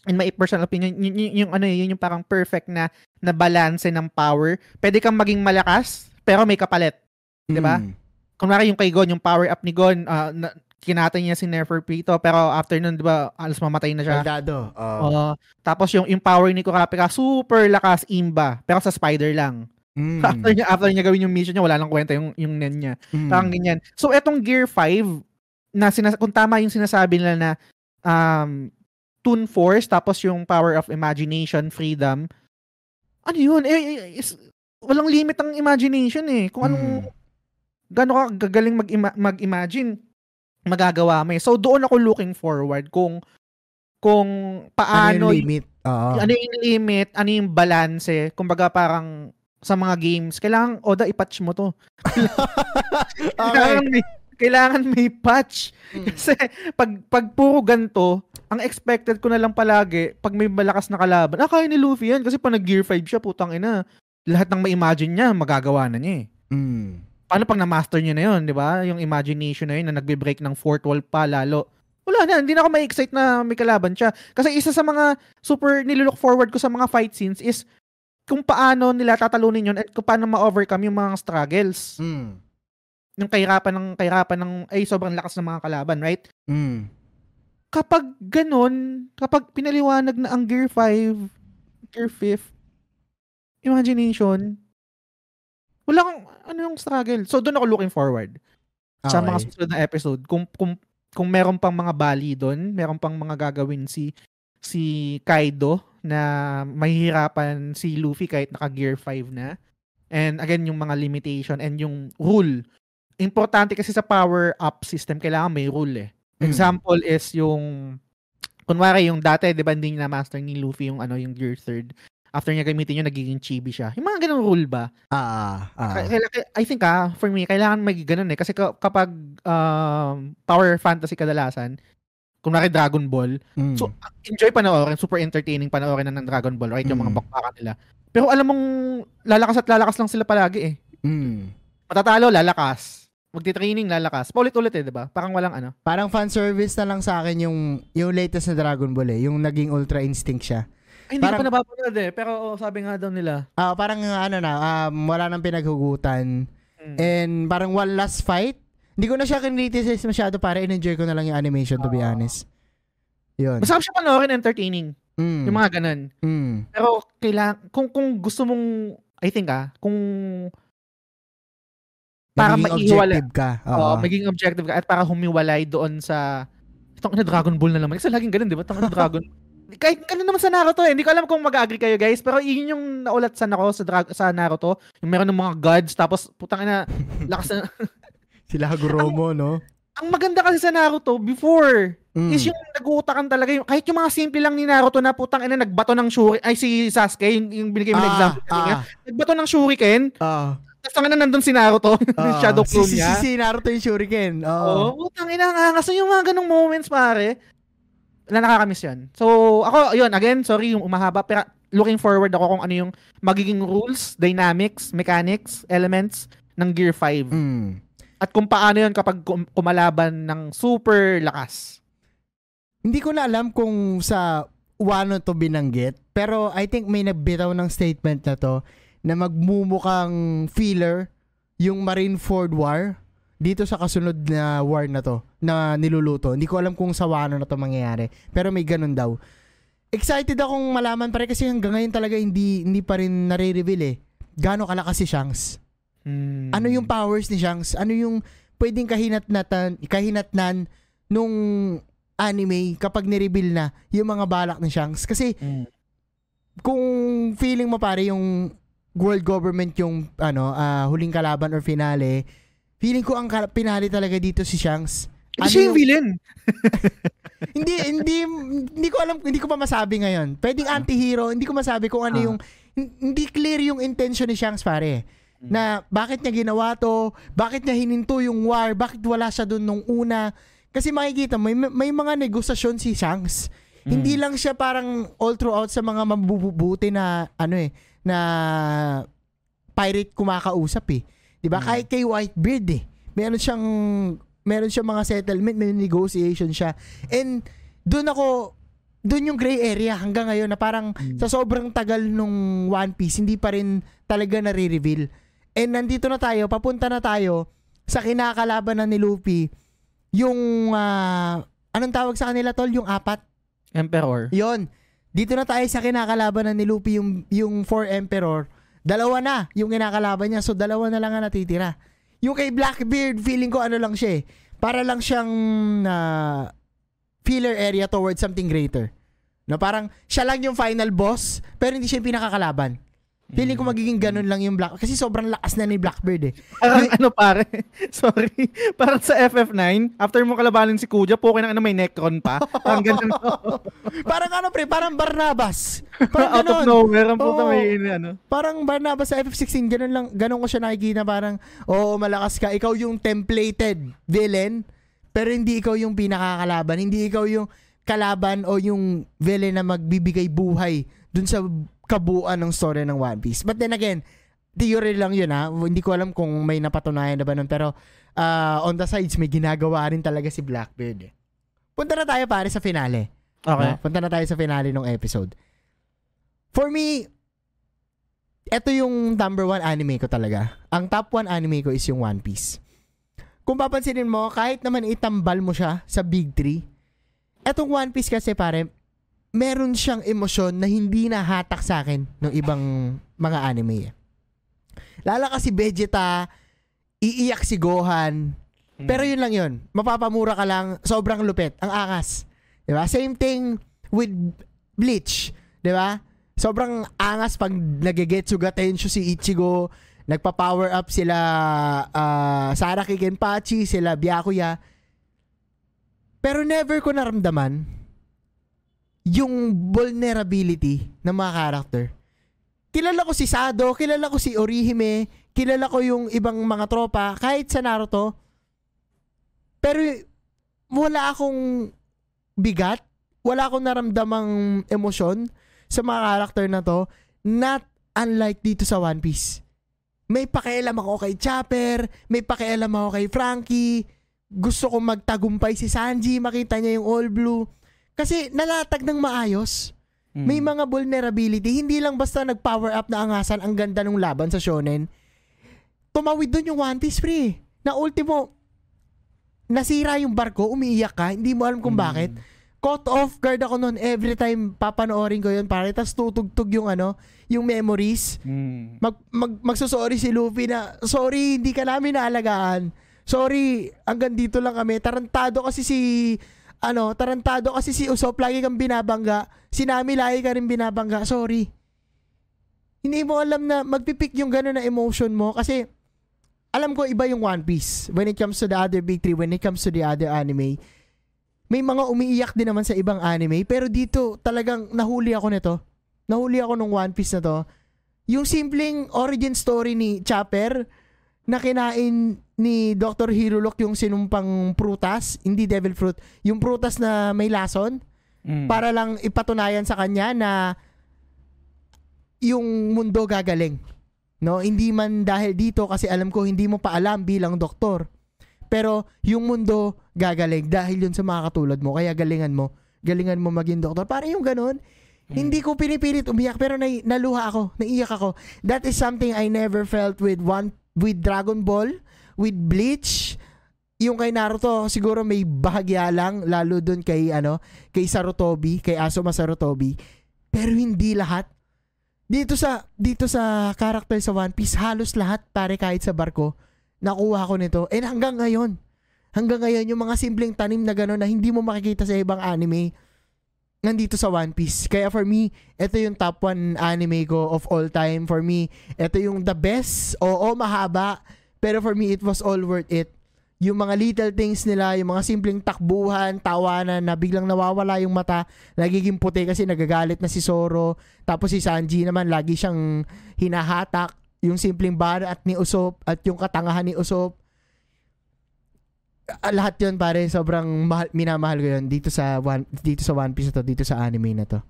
S2: in my personal opinion, yun, yun, yung ano eh, yun yung parang perfect na na balance ng power. Pwede kang maging malakas pero may kapalit. di ba?
S1: Mm.
S2: Kunwari yung kay Gon, yung power up ni Gon, ah, na, kinatay niya si Neferpito pero after nun, di ba, alas mamatay na siya.
S1: Soldado. Oo.
S2: Oo. tapos yung, yung power ni Kurapika, super lakas imba, pero sa spider lang.
S1: Mm.
S2: After niya, after niya gawin yung mission niya, wala lang kwenta yung, yung nen niya.
S1: Mm.
S2: Parang ganyan. So, etong Gear 5, na sinas- kung tama yung sinasabi nila na um, Toon Force, tapos yung Power of Imagination, Freedom, ano yun? Eh, eh, is- walang limit ang imagination eh. Kung anong,
S1: Mm.
S2: gano'n ka gagaling mag-ima- mag-imagine, magagawa mo eh. So, doon ako looking forward kung kung
S1: Ano
S2: paano
S1: yung limit? Oo.
S2: ano yung limit, ano yung balance, kumbaga parang sa mga games, kailangan, Oda, ipatch mo to. Kailangan may, kailangan may patch.
S1: Mm.
S2: Kasi pag, pag puro ganito, ang expected ko na lang palagi, pag may malakas na kalaban, ah, kaya ni Luffy yan. Kasi pag nag-gear 5 siya, putang ina, lahat ng ma-imagine niya, magagawa na niya eh.
S1: Mm.
S2: Paano pag na-master niya na yun, di ba? Yung imagination na yun, na nagbe-break ng fourth wall pa lalo. Wala na, hindi na ako ma-excite na may kalaban siya. Kasi isa sa mga super nilook forward ko sa mga fight scenes is kung paano nila tatalunin yun at kung paano ma-overcome yung mga struggles.
S1: Mm.
S2: Yung kahirapan ng, kahirapan ng, ay sobrang lakas ng mga kalaban, right?
S1: Mm.
S2: Kapag ganun, kapag pinaliwanag na ang Gear 5, Gear 5, imagination, wala kang, ano yung struggle. So, doon ako looking forward sa mga
S1: Okay.
S2: susunod na episode. Kung, kung, kung meron pang mga bali doon, meron pang mga gagawin si si Kaido na mahihirapan si Luffy kahit naka Gear 5 na. And again, yung mga limitation and yung rule. Importante kasi sa power up system, kailangan may rule eh.
S1: Mm.
S2: Example is yung kunwari yung dati, 'di ba, hindi na master ni Luffy yung ano, yung Gear 3. After niya gamitin yun, nagiging chibi siya. Yung mga ganung rule ba?
S1: Ah, ah.
S2: Kaya- I think ah, for me, kailangan may ganun eh. Kasi ka- kapag um, power fantasy kadalasan, kunwari Dragon Ball,
S1: Mm.
S2: so enjoy panoorin, super entertaining panoorin na ng Dragon Ball, right? Yung mga
S1: Mm.
S2: bakbakan nila. Pero alam mong lalakas at lalakas lang sila palagi eh.
S1: Mm.
S2: Matatalo, lalakas. Magti-training, lalakas. Paulit-ulit eh, di ba? Parang walang ano.
S1: Parang fan service na lang sa akin yung yung latest na Dragon Ball eh, yung naging Ultra Instinct siya.
S2: Ay, hindi
S1: Parang-
S2: ko pa napapanood eh. Pero oh, sabi nga daw nila.
S1: Ah, parang ano na, um, wala nang pinaghugutan.
S2: mm,
S1: And parang one last fight. Hindi ko na siya kinriticize masyado para in-enjoy ko na lang yung animation to be honest. Yun.
S2: Masarap siya panoorin, entertaining.
S1: Mm.
S2: Yung mga ganun.
S1: Mm.
S2: Pero kailangan, kung, kung gusto mong, I think ah, kung para maihiwalay.
S1: objective ka. Oo.
S2: Oo, maging objective ka at para humiwalay doon sa itong na Dragon Ball na naman. Kasi laging ganun, di ba? Itong Dragon kahit ano naman sa Naruto eh. Hindi ko alam kung mag-agree kayo guys. Pero yun yung naulat sa ako sa, Dra- sa Naruto. Yung meron ng mga gods. Tapos putang ina, lakas na.
S1: Sila Hagoromo, no?
S2: Ang maganda kasi sa Naruto before
S1: Mm.
S2: is yung nag-uutakan talaga. Yung, kahit yung mga simple lang ni Naruto na putang ina nagbato ng shuriken. Ay si Sasuke, yung, yung binigay mo na
S1: ah,
S2: example kanina.
S1: ah,
S2: Nagbato ng shuriken.
S1: ah.
S2: Tapos ang na nandun si Naruto,
S1: Oo,
S2: shadow
S1: si,
S2: clone
S1: si,
S2: niya.
S1: si, si Naruto yung shuriken. Oo.
S2: Oo, putang ina. Kasi yung mga ganong moments, pare, na nakakamiss yun. So, ako, yun, again, sorry yung umahaba, pero looking forward ako kung ano yung magiging rules, dynamics, mechanics, elements ng Gear 5.
S1: Mm.
S2: At kung paano yun kapag kum- kumalaban ng super lakas.
S1: Hindi ko na alam kung sa Wano to binanggit, pero I think may nagbitaw ng statement na to na magmumukhang filler yung Marineford War dito sa kasunod na war na to na niluluto. Hindi ko alam kung sa Wano na to mangyayari, pero may ganun daw. Excited akong malaman pare kasi hanggang ngayon talaga hindi hindi pa rin nare-reveal eh. Gaano kalakas si Shanks?
S2: Hmm.
S1: Ano yung powers ni Shanks? Ano yung pwedeng kahinatnatan, kahinatnan nung anime kapag ni-reveal na yung mga balak ni Shanks? Kasi
S2: Hmm.
S1: kung feeling mo pare yung world government yung ano ah, huling kalaban or finale, feeling ko ang pinali talaga dito si Shanks.
S2: Hindi
S1: Ano
S2: siya yung villain.
S1: hindi hindi hindi ko alam hindi ko pa masabi ngayon. Pwedeng anti-hero, hindi ko masabi kung ano
S2: Ah.
S1: yung hin- hindi clear yung intention ni Shanks pare.
S2: Hmm.
S1: Na bakit niya ginawa to? Bakit niya hininto yung war? Bakit wala siya doon nung una? Kasi makikita may, may mga negosasyon si Shanks. Hindi lang siya parang all throughout sa mga mabubuti na ano eh na pirate kumakausap eh. 'Di ba?
S2: Mm.
S1: Kahit kay Whitebeard eh. Meron siyang meron siyang mga settlement, may negotiation siya. And doon ako doon yung gray area hanggang ngayon na parang
S2: Mm.
S1: sa sobrang tagal nung One Piece hindi pa rin talaga nare-reveal. And nandito na tayo, papunta na tayo sa kinakalaban na ni Luffy yung ah, anong tawag sa kanila tol yung apat
S2: Emperor.
S1: Yon. Dito na tayo sa kinakalaban na ni Luffy yung yung Four Emperor. Dalawa na yung kinakalaban niya. So dalawa na lang ang natitira. Yung kay Blackbeard, feeling ko ano lang siya eh. Para lang siyang ah, filler area towards something greater. No, parang siya lang yung final boss, pero hindi siya yung pinakakalaban. Feeling ko magiging ganun lang yung Black kasi sobrang lakas na ni Blackbeard eh.
S2: Parang ano pare, sorry, parang sa FF9, after mo kalabanin si Kuja, poke ng ano may Necron pa. Parang ganun.
S1: parang ano pre, parang Barnabas. Parang
S2: Out of
S1: ganun.
S2: nowhere, ang puta
S1: Oo.
S2: may ano.
S1: Parang Barnabas sa FF16, ganun lang, ganun ko siya nakikita parang, oo, malakas ka, ikaw yung templated villain, pero hindi ikaw yung pinakakalaban, hindi ikaw yung kalaban o yung villain na magbibigay buhay dun sa kabuuan ng story ng One Piece. But then again, theory lang yun ha, hindi ko alam kung may napatunayan na ba nun, pero ah, on the sides, may ginagawa rin talaga si Blackbeard. eh. Punta na tayo pare sa finale.
S2: Okay.
S1: No? Punta na tayo sa finale ng episode. For me, eto yung number one anime ko talaga. Ang top one anime ko is yung One Piece. Kung papansinin mo, kahit naman itambal mo siya sa Big Three, etong One Piece kasi pare, meron siyang emosyon na hindi nahatak sa akin ng ibang mga anime. Lala kasi Vegeta, iiyak si Gohan, pero yun lang yun. Mapapamura ka lang, sobrang lupit, ang angas. 'Di ba? Same thing with Bleach, 'di ba? Sobrang angas pag nagegetsuga tensyo si Ichigo, nagpa-power up sila ah, Saraki Kenpachi, sila Byakuya. Pero never ko naramdaman yung vulnerability ng mga character. Kilala ko si Sado, kilala ko si Orihime, kilala ko yung ibang mga tropa, kahit sa Naruto, pero wala akong bigat, wala akong naramdamang emosyon sa mga karakter na to, not unlike dito sa One Piece. May pakialam ako kay Chopper, may pakialam ako kay Frankie, gusto kong magtagumpay si Sanji, makita niya yung all blue. Kasi nalatag ng maayos.
S2: Hmm.
S1: May mga vulnerability. Hindi lang basta nag-power up na angasan ang ganda ng laban sa shonen. Tumawid doon yung One Piece free. Na ultimo, nasira yung barko, umiiyak ka, hindi mo alam kung
S2: Hmm.
S1: bakit. Caught off guard ako noon every time papanoorin ko yun pare. Tapos tutugtog yung ano, yung memories.
S2: Hmm.
S1: Mag, mag, magsusorry si Luffy na, sorry, hindi ka namin naalagaan. Sorry, hanggang dito lang kami. Tarantado kasi si, ano, tarantado kasi si Usopp, lagi kang binabangga. Si Nami, lagi ka rin binabangga. Sorry. Hindi mo alam na magpipik yung gano'n na emotion mo kasi alam ko iba yung One Piece when it comes to the other big three, when it comes to the other anime. May mga umiiyak din naman sa ibang anime pero dito talagang nahuli ako nito. Nahuli ako nung One Piece na to. Yung simpleng origin story ni Chopper na kinain ni Dr. Hirulok yung sinumpang prutas, hindi devil fruit, yung prutas na may lason,
S2: Mm.
S1: para lang ipatunayan sa kanya na yung mundo gagaling. No, hindi man dahil dito kasi alam ko hindi mo pa alam bilang doktor. Pero yung mundo gagaling dahil yun sa mga katulad mo. Kaya galingan mo. Galingan mo maging doktor. Para yung ganun, hindi ko pinipilit umiyak pero na, naluha ako, naiyak ako. That is something I never felt with one with Dragon Ball, with Bleach, yung kay Naruto siguro may bahagya lang lalo dun kay ano, kay Sarutobi, kay Asuma Sarutobi. Pero hindi lahat. Dito sa dito sa character sa One Piece, halos lahat pare kahit sa barko, nakuha ko nito. And hanggang ngayon, hanggang ngayon yung mga simpleng tanim na gano'n na hindi mo makikita sa ibang anime, nandito sa One Piece. Kaya for me, ito yung top 1 anime ko of all time. For me, ito yung the best. Oo, mahaba. Pero for me, it was all worth it. Yung mga little things nila, yung mga simpleng takbuhan, tawanan na biglang nawawala yung mata, nagiging puti kasi nagagalit na si Zoro. Tapos si Sanji naman, lagi siyang hinahatak. Yung simpleng barat ni Usopp at yung katangahan ni Usopp. Ah, lahat yun pare, sobrang mahal, minamahal ko yun dito sa one, dito sa One Piece na to, dito sa anime na to.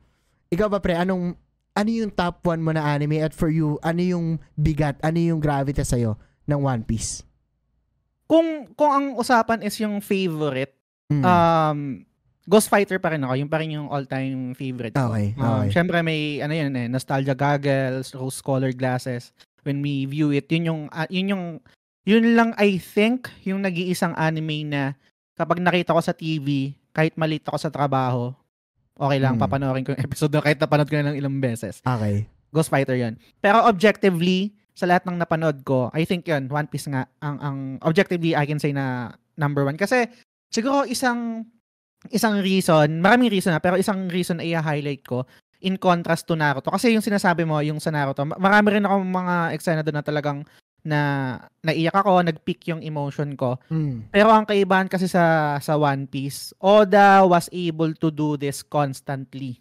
S1: Ikaw ba pre, anong ano yung top 1 mo na anime at for you, ano yung bigat, ano yung gravity sa'yo ng One Piece?
S2: Kung kung ang usapan is yung favorite,
S1: Mm.
S2: um Ghost Fighter pa rin ako, yung pa rin yung all-time favorite ko.
S1: Okay,
S2: Um,
S1: okay.
S2: Syempre may ano yun eh, nostalgia goggles, rose-colored glasses. When we view it, yun yung ah, yun yung yun lang I think yung nag-iisang anime na kapag nakita ko sa TV, kahit malate ako sa trabaho, okay lang
S1: Mm.
S2: papanoorin ko yung episode na kahit napanood ko na ng ilang beses.
S1: Okay.
S2: Ghost Fighter yun. Pero objectively, sa lahat ng napanood ko, I think yun, One Piece nga, ang, ang objectively, I can say na number one. Kasi, siguro isang, isang reason, maraming reason na, pero isang reason ay i-highlight ko, in contrast to Naruto. Kasi yung sinasabi mo, yung sa Naruto, ma- marami rin ako mga eksena doon na talagang na naiyak ako, nag-peak yung emotion ko.
S1: Mm.
S2: Pero ang kaibahan kasi sa sa One Piece, Oda was able to do this constantly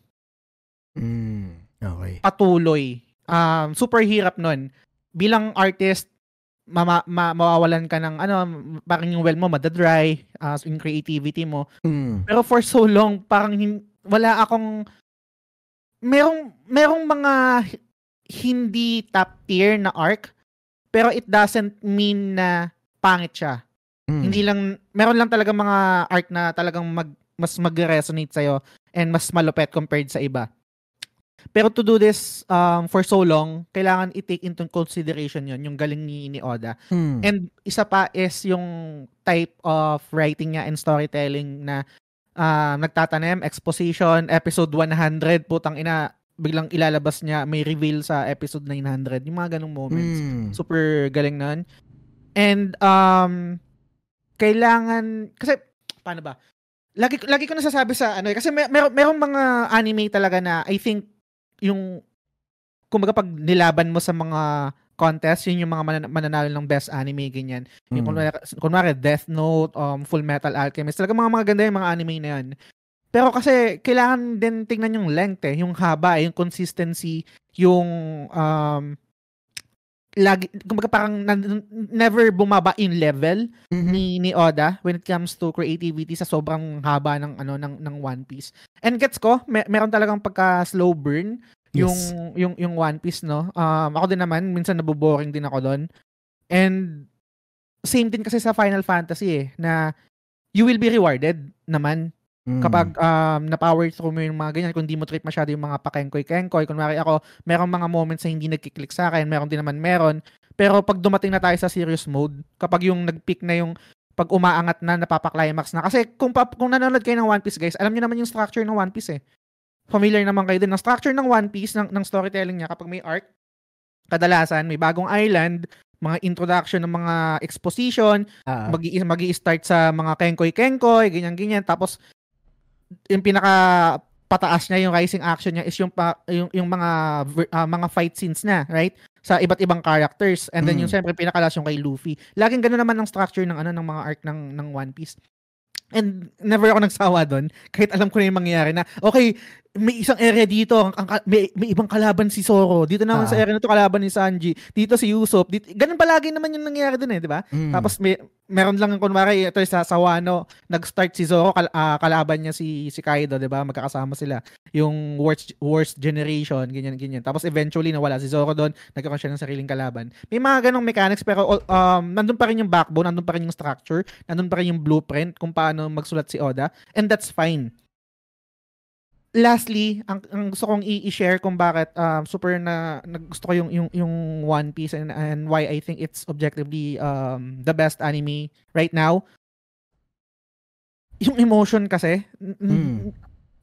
S1: Mm. Okay.
S2: patuloy. Um, super hirap nun. Bilang artist, mama, ma, mawawalan ka ng ano, parang yung well mo madadry, uh, yung creativity mo.
S1: Mm.
S2: Pero for so long, parang hin- wala akong, merong, merong mga hindi top tier na arc, pero it doesn't mean na pangit siya.
S1: Mm.
S2: Hindi lang, meron lang talaga mga arc na talagang mag, mas mag-resonate sa'yo and mas malupet compared sa iba. Pero to do this um, for so long, kailangan i-take into consideration yon yung galing ni, ni Oda.
S1: Mm.
S2: And isa pa is yung type of writing niya and storytelling na ah, nagtatanim, exposition, episode 100, putang ina, biglang ilalabas niya, may reveal sa episode 900. Yung mga ganong moments
S1: Mm.
S2: super galing nun. And um kailangan kasi paano ba? Lagi lagi ko nasasabi sa ano eh, kasi may meron merong mga anime talaga na I think yung kumbaga pag nilaban mo sa mga contest, yun yung mga manan- mananalo ng best anime ganyan. Yung
S1: Mm.
S2: kunwari, kunwari Death Note, um, Full Metal Alchemist, talaga mga maganda yung mga anime na yan. Pero kasi kailangan din tingnan yung length eh, yung haba, eh, yung consistency, yung um, lagi kumbaga parang nan- never bumaba in level
S1: Mhm.
S2: ni ni Oda when it comes to creativity sa sobrang haba ng ano ng ng One Piece. And gets ko, mer- meron talagang pagka slow burn yung
S1: Yes.
S2: yung yung One Piece no. Um ako din naman minsan naboboring din ako doon. And same din kasi sa Final Fantasy eh na you will be rewarded naman
S1: Mm.
S2: kapag um, na-power through mo yung mga ganyan, kung di mo trip masyado yung mga pakengkoy-kengkoy, kunwari ako, merong mga moments na hindi nagkiklik sa akin, meron din naman meron, pero pag dumating na tayo sa serious mode, kapag yung nag-peak na yung pag umaangat na, napapaklimax na. Kasi kung, pa, kung nanonood kayo ng One Piece, guys, alam niyo naman yung structure ng One Piece eh. Familiar naman kayo din ng structure ng One Piece, ng, ng storytelling niya, kapag may arc, kadalasan, may bagong island, mga introduction ng mga exposition,
S1: Ah.
S2: magi magi start sa mga kengkoy-kengkoy, ganyan-ganyan. Tapos, yung pinaka pataas niya, yung rising action niya is yung, pa, yung, yung mga ah, mga fight scenes na, right? Sa iba't ibang characters. And then
S1: Mm.
S2: yung siyempre pinakalas yung kay Luffy. Laging ganoon naman ang structure ng ano ng mga arc ng ng One Piece. And never ako nagsawa doon kahit alam ko na yung mangyayari na okay, may isang area dito, ang, ang, may, may ibang kalaban si Zoro. Dito naman
S1: Ah.
S2: sa area na to kalaban ni Sanji. Dito si Usopp. Dito, ganun palagi naman yung nangyayari dun eh, di ba?
S1: Mm.
S2: Tapos may meron lang kunwari ito sa sa Wano, nag-start si Zoro kal, ah, kalaban niya si si Kaido, 'di ba? Magkakasama sila. Yung worst worst generation, ganyan ganyan. Tapos eventually nawala si Zoro doon, nagkaroon siya ng sariling kalaban. May mga ganong mechanics pero um nandun pa rin yung backbone, nandun pa rin yung structure, nandun pa rin yung blueprint kung paano magsulat si Oda, and that's fine. Lastly, ang, ang gusto kong i-share kung bakit um, super na naggusto ko yung yung yung One Piece and and why I think it's objectively um the best anime right now. Yung emotion kasi
S1: Mm.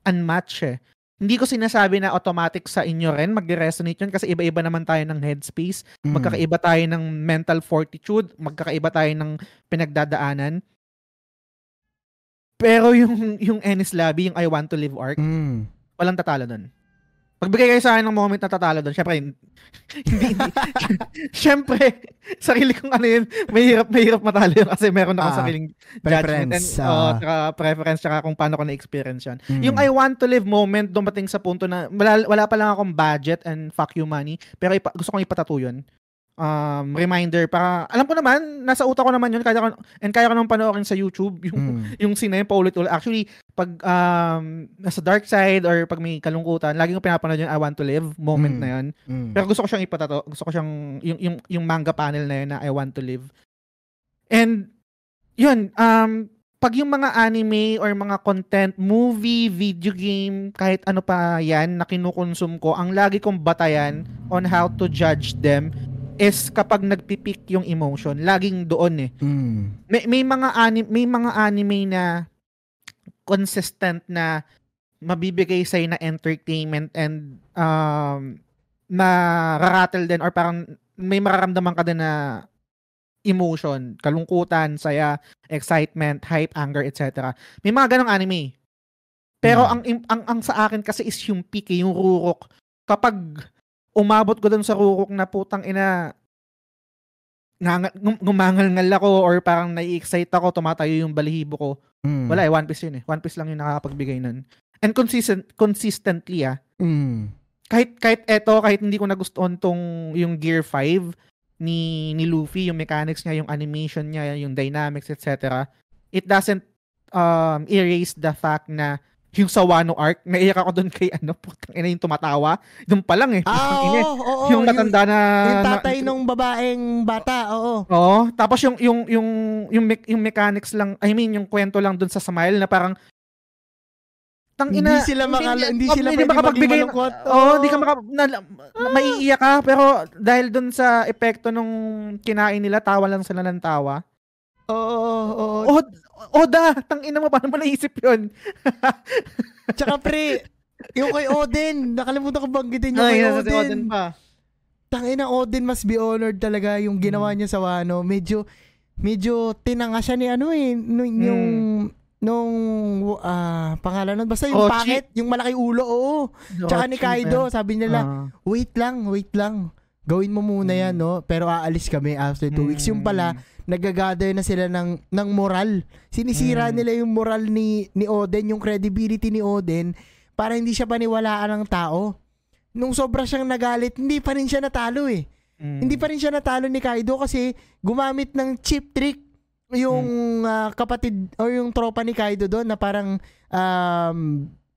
S2: unmatched eh. Hindi ko sinasabi na automatic sa inyo rin magre-resonate yun kasi iba-iba naman tayo ng headspace,
S1: Mm.
S2: magkakaiba tayo ng mental fortitude, magkakaiba tayo ng pinagdadaanan. Pero yung yung Ennis Lobby, yung I Want to Live arc,
S1: Mm.
S2: walang tatalo doon. Pagbigay kayo sa akin ng moment na tatalo doon, syempre, hindi, hindi, syempre, sarili kong ano yun, mahirap, mahirap matalo yun kasi meron akong
S1: Ah,
S2: sariling judgment and,
S1: preference, ah.
S2: tsaka preference, tsaka kung paano ko na-experience yan.
S1: Mm.
S2: Yung I want to live moment, dumating sa punto na wala, wala pa lang akong budget and fuck you money, pero ipa, gusto kong ipatato yun. Um, reminder, para, alam ko naman, nasa utak ko naman yun, kaya ko, and kaya ko naman panoorin sa YouTube, yung,
S1: Mm.
S2: yung scene na yun, paulit-ulit. Actually, pag um, nasa dark side or pag may kalungkutan, lagi ko pinapanood yung I want to live moment
S1: Mm.
S2: na yun.
S1: Mm.
S2: Pero gusto ko siyang ipatato. Gusto ko siyang, yung, yung, yung manga panel na yun na I want to live. And, yun, um, pag yung mga anime or mga content, movie, video game, kahit ano pa yan na kinukonsum ko, ang lagi kong batayan on how to judge them is kapag nagpipik yung emotion. Laging doon eh
S1: Mm.
S2: may may mga anime may mga anime na consistent na mabibigay sa na entertainment and um na raratel din or parang may mararamdaman ka din na emotion, kalungkutan, saya, excitement, hype, anger, etc. May mga ganong anime. Pero
S1: Hmm.
S2: ang, ang ang sa akin kasi is yung peak, yung rurok. Kapag umabot ko dun sa rurok na putang ina nga, gumangal-ngal ako or parang nai-excite ako, tumatayo yung balahibo ko.
S1: Mm.
S2: Wala eh, One Piece yun eh. One Piece lang yung nakakapagbigay nun. And consistent, consistently ah,
S1: Mm.
S2: kahit kahit eto, kahit hindi ko nagustuhan tong yung Gear 5 ni ni Luffy, yung mechanics niya, yung animation niya, yung dynamics, etc. It doesn't um erase the fact na yung sa Wano arc, naiyak ako doon kay ano, putang ina yung tumatawa. Doon pa lang eh.
S1: Ah, oo, oo,
S2: yung matanda na
S1: Yung, tatay
S2: na,
S1: nung babaeng bata, oo.
S2: Oo, tapos yung yung yung yung me- yung mechanics lang, I mean yung kwento lang doon sa Smile na parang tang
S1: Hindi
S2: ina
S1: sila makala- hindi
S2: oh,
S1: sila
S2: hindi makapagbigay. Oo, hindi ka maka na, na- maiiyak ka pero dahil doon sa epekto nung kinain nila, tawa lang sila ng tawa.
S1: Oo, oo, oo.
S2: Oh, Oda, tang ina mo paano mo naisip 'yon?
S1: Tsaka pre, yung kay Odin, nakalimutan ko banggitin yung
S2: Ay,
S1: kay
S2: nasa si
S1: Odin.
S2: Odin pa.
S1: Tangina Odin must be honored talaga yung ginawa
S2: Hmm.
S1: niya sa Wano. Medyo medyo tinanga siya ni ano eh nung yung nung ah, pangalan nun basta yung
S2: Ochi.
S1: pangit, yung malaki ulo, oo. Tsaka ni Kaido, sabi nila,
S2: Ah.
S1: wait lang, wait lang. Gawin mo muna
S2: Mm.
S1: yan, no? Pero aalis kami after two weeks. Yung pala, nagagather na sila ng, ng moral. Sinisira
S2: Mm.
S1: nila yung moral ni, ni Oden, yung credibility ni Oden, para hindi siya paniwalaan ng tao. Nung sobra siyang nagalit, hindi pa rin siya natalo eh.
S2: Mm.
S1: Hindi pa rin siya natalo ni Kaido kasi gumamit ng cheap trick yung ah, kapatid or yung tropa ni Kaido doon na parang um,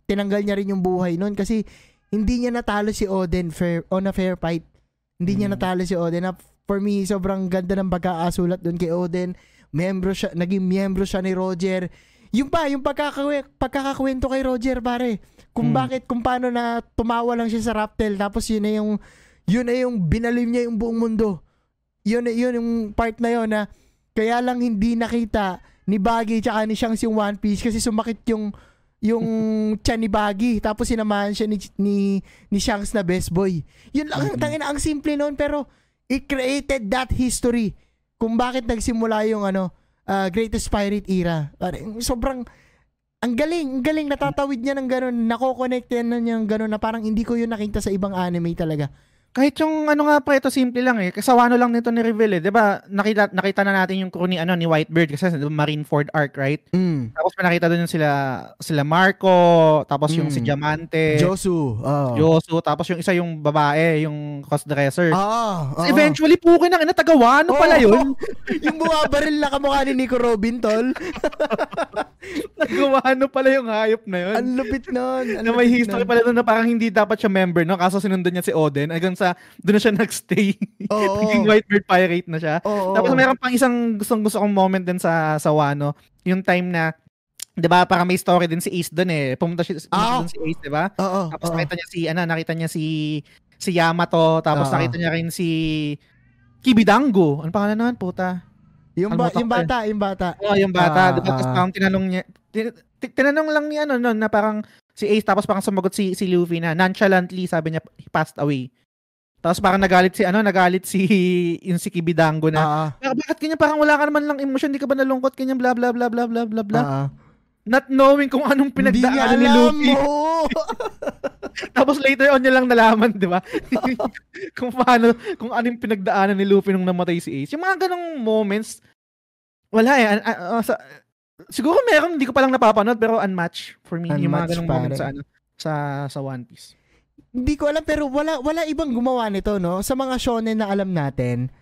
S1: tinanggal niya rin yung buhay noon kasi hindi niya natalo si Oden fair, on a fair fight. Hindi niya
S2: Mm.
S1: natalo si Oden. Na for me, sobrang ganda ng pagkakasulat doon kay Oden. Membro siya, naging membro siya ni Roger. Yung pa, yung pagkakawe, pagkakakwento kay Roger, pare. Kung
S2: Mm.
S1: bakit, kung paano na tumawa lang siya sa Raptel, tapos yun na yung, yun na yung binalim niya yung buong mundo. Yun, yun yung part na yun na, kaya lang hindi nakita ni Baggy tsaka ni Shanks yung One Piece kasi sumakit yung yung tiyan ni Baggy tapos sinamahan siya ni, ni, ni Shanks na best boy. Yun lang,
S2: Mm-mm.
S1: tangina, ang simple noon pero it created that history kung bakit nagsimula yung ano uh, Greatest Pirate Era. Sobrang ang galing, ang galing natatawid niya ng ganun, nako-connect yan niya ng ganun na parang hindi ko yun nakita sa ibang anime talaga.
S2: Kahit yung ano nga pa ito simple lang eh. Kasawano lang nito ni Reveal eh. 'Di ba? Nakita nakita na natin yung crew ni ano ni Whitebird kasi diba, Marineford arc, right?
S1: Mm.
S2: Tapos may nakita doon yung sila sila Marco, tapos yung
S1: Mm.
S2: si Diamante,
S1: Josu. Oh.
S2: Yosu, tapos yung isa yung babae, yung crossdresser.
S1: Ah,
S2: Tapos Eventually, pukin ang ina, tagawa. Ano pala yun?
S1: yung bumabaril na kamukha ni Nico Robin, tol.
S2: Nagawa ano pala yung hayop na yun?
S1: Ang lupit. Ang
S2: na may history
S1: nun.
S2: pala doon na parang hindi dapat siya member, no? Kaso sinundan niya si Oden. Hanggang sa, doon na siya nagstay.
S1: Oo.
S2: Naging Whitebird Pirate na siya.
S1: Oo.
S2: Tapos meron pang isang gustong gusto kong moment din sa, sa Wano. Yung time na, di ba, parang may story din si Ace doon eh. Pumunta siya pumunta
S1: Ah.
S2: doon si Ace, di ba?
S1: Oo.
S2: Tapos
S1: oo.
S2: nakita niya si, ano, nakita niya si, si Yamato. Tapos
S1: Oo.
S2: nakita niya rin si Kibidango. Ano pangalan naman, puta?
S1: Yung, ba- yung
S2: ko eh.
S1: bata, yung bata.
S2: Oo, yung bata.
S1: Ah,
S2: di ba? Tapos
S1: ah.
S2: parang tinanong niya, tin- tinanong lang niya, ano, no, na parang si Ace, tapos parang sumagot si, si Luffy na nonchalantly, sabi niya, he passed away. Tapos parang nagalit si, ano, nagalit si, yung si Kibidango na,
S1: "Ah,
S2: bakit ganyan, parang wala ka naman lang emotion, di ka ba nalungkot, ganyan, bla bla bla bla bla bla bla.
S1: ah.
S2: Not knowing kung anong
S1: Hindi
S2: pinagdaanan ni Luffy. Tapos later on niya lang nalaman, di ba? kung paano, kung anong pinagdaanan ni Luffy nung namatay si Ace. Yung mga ganong moments, wala eh. An- an- ah, sa- siguro meron, hindi ko pa lang napapanood, pero unmatched for me. yung mga ganong moments sa, ano, sa, sa One Piece.
S1: Hindi ko alam pero wala wala ibang gumawa nito no? Sa mga shonen na alam natin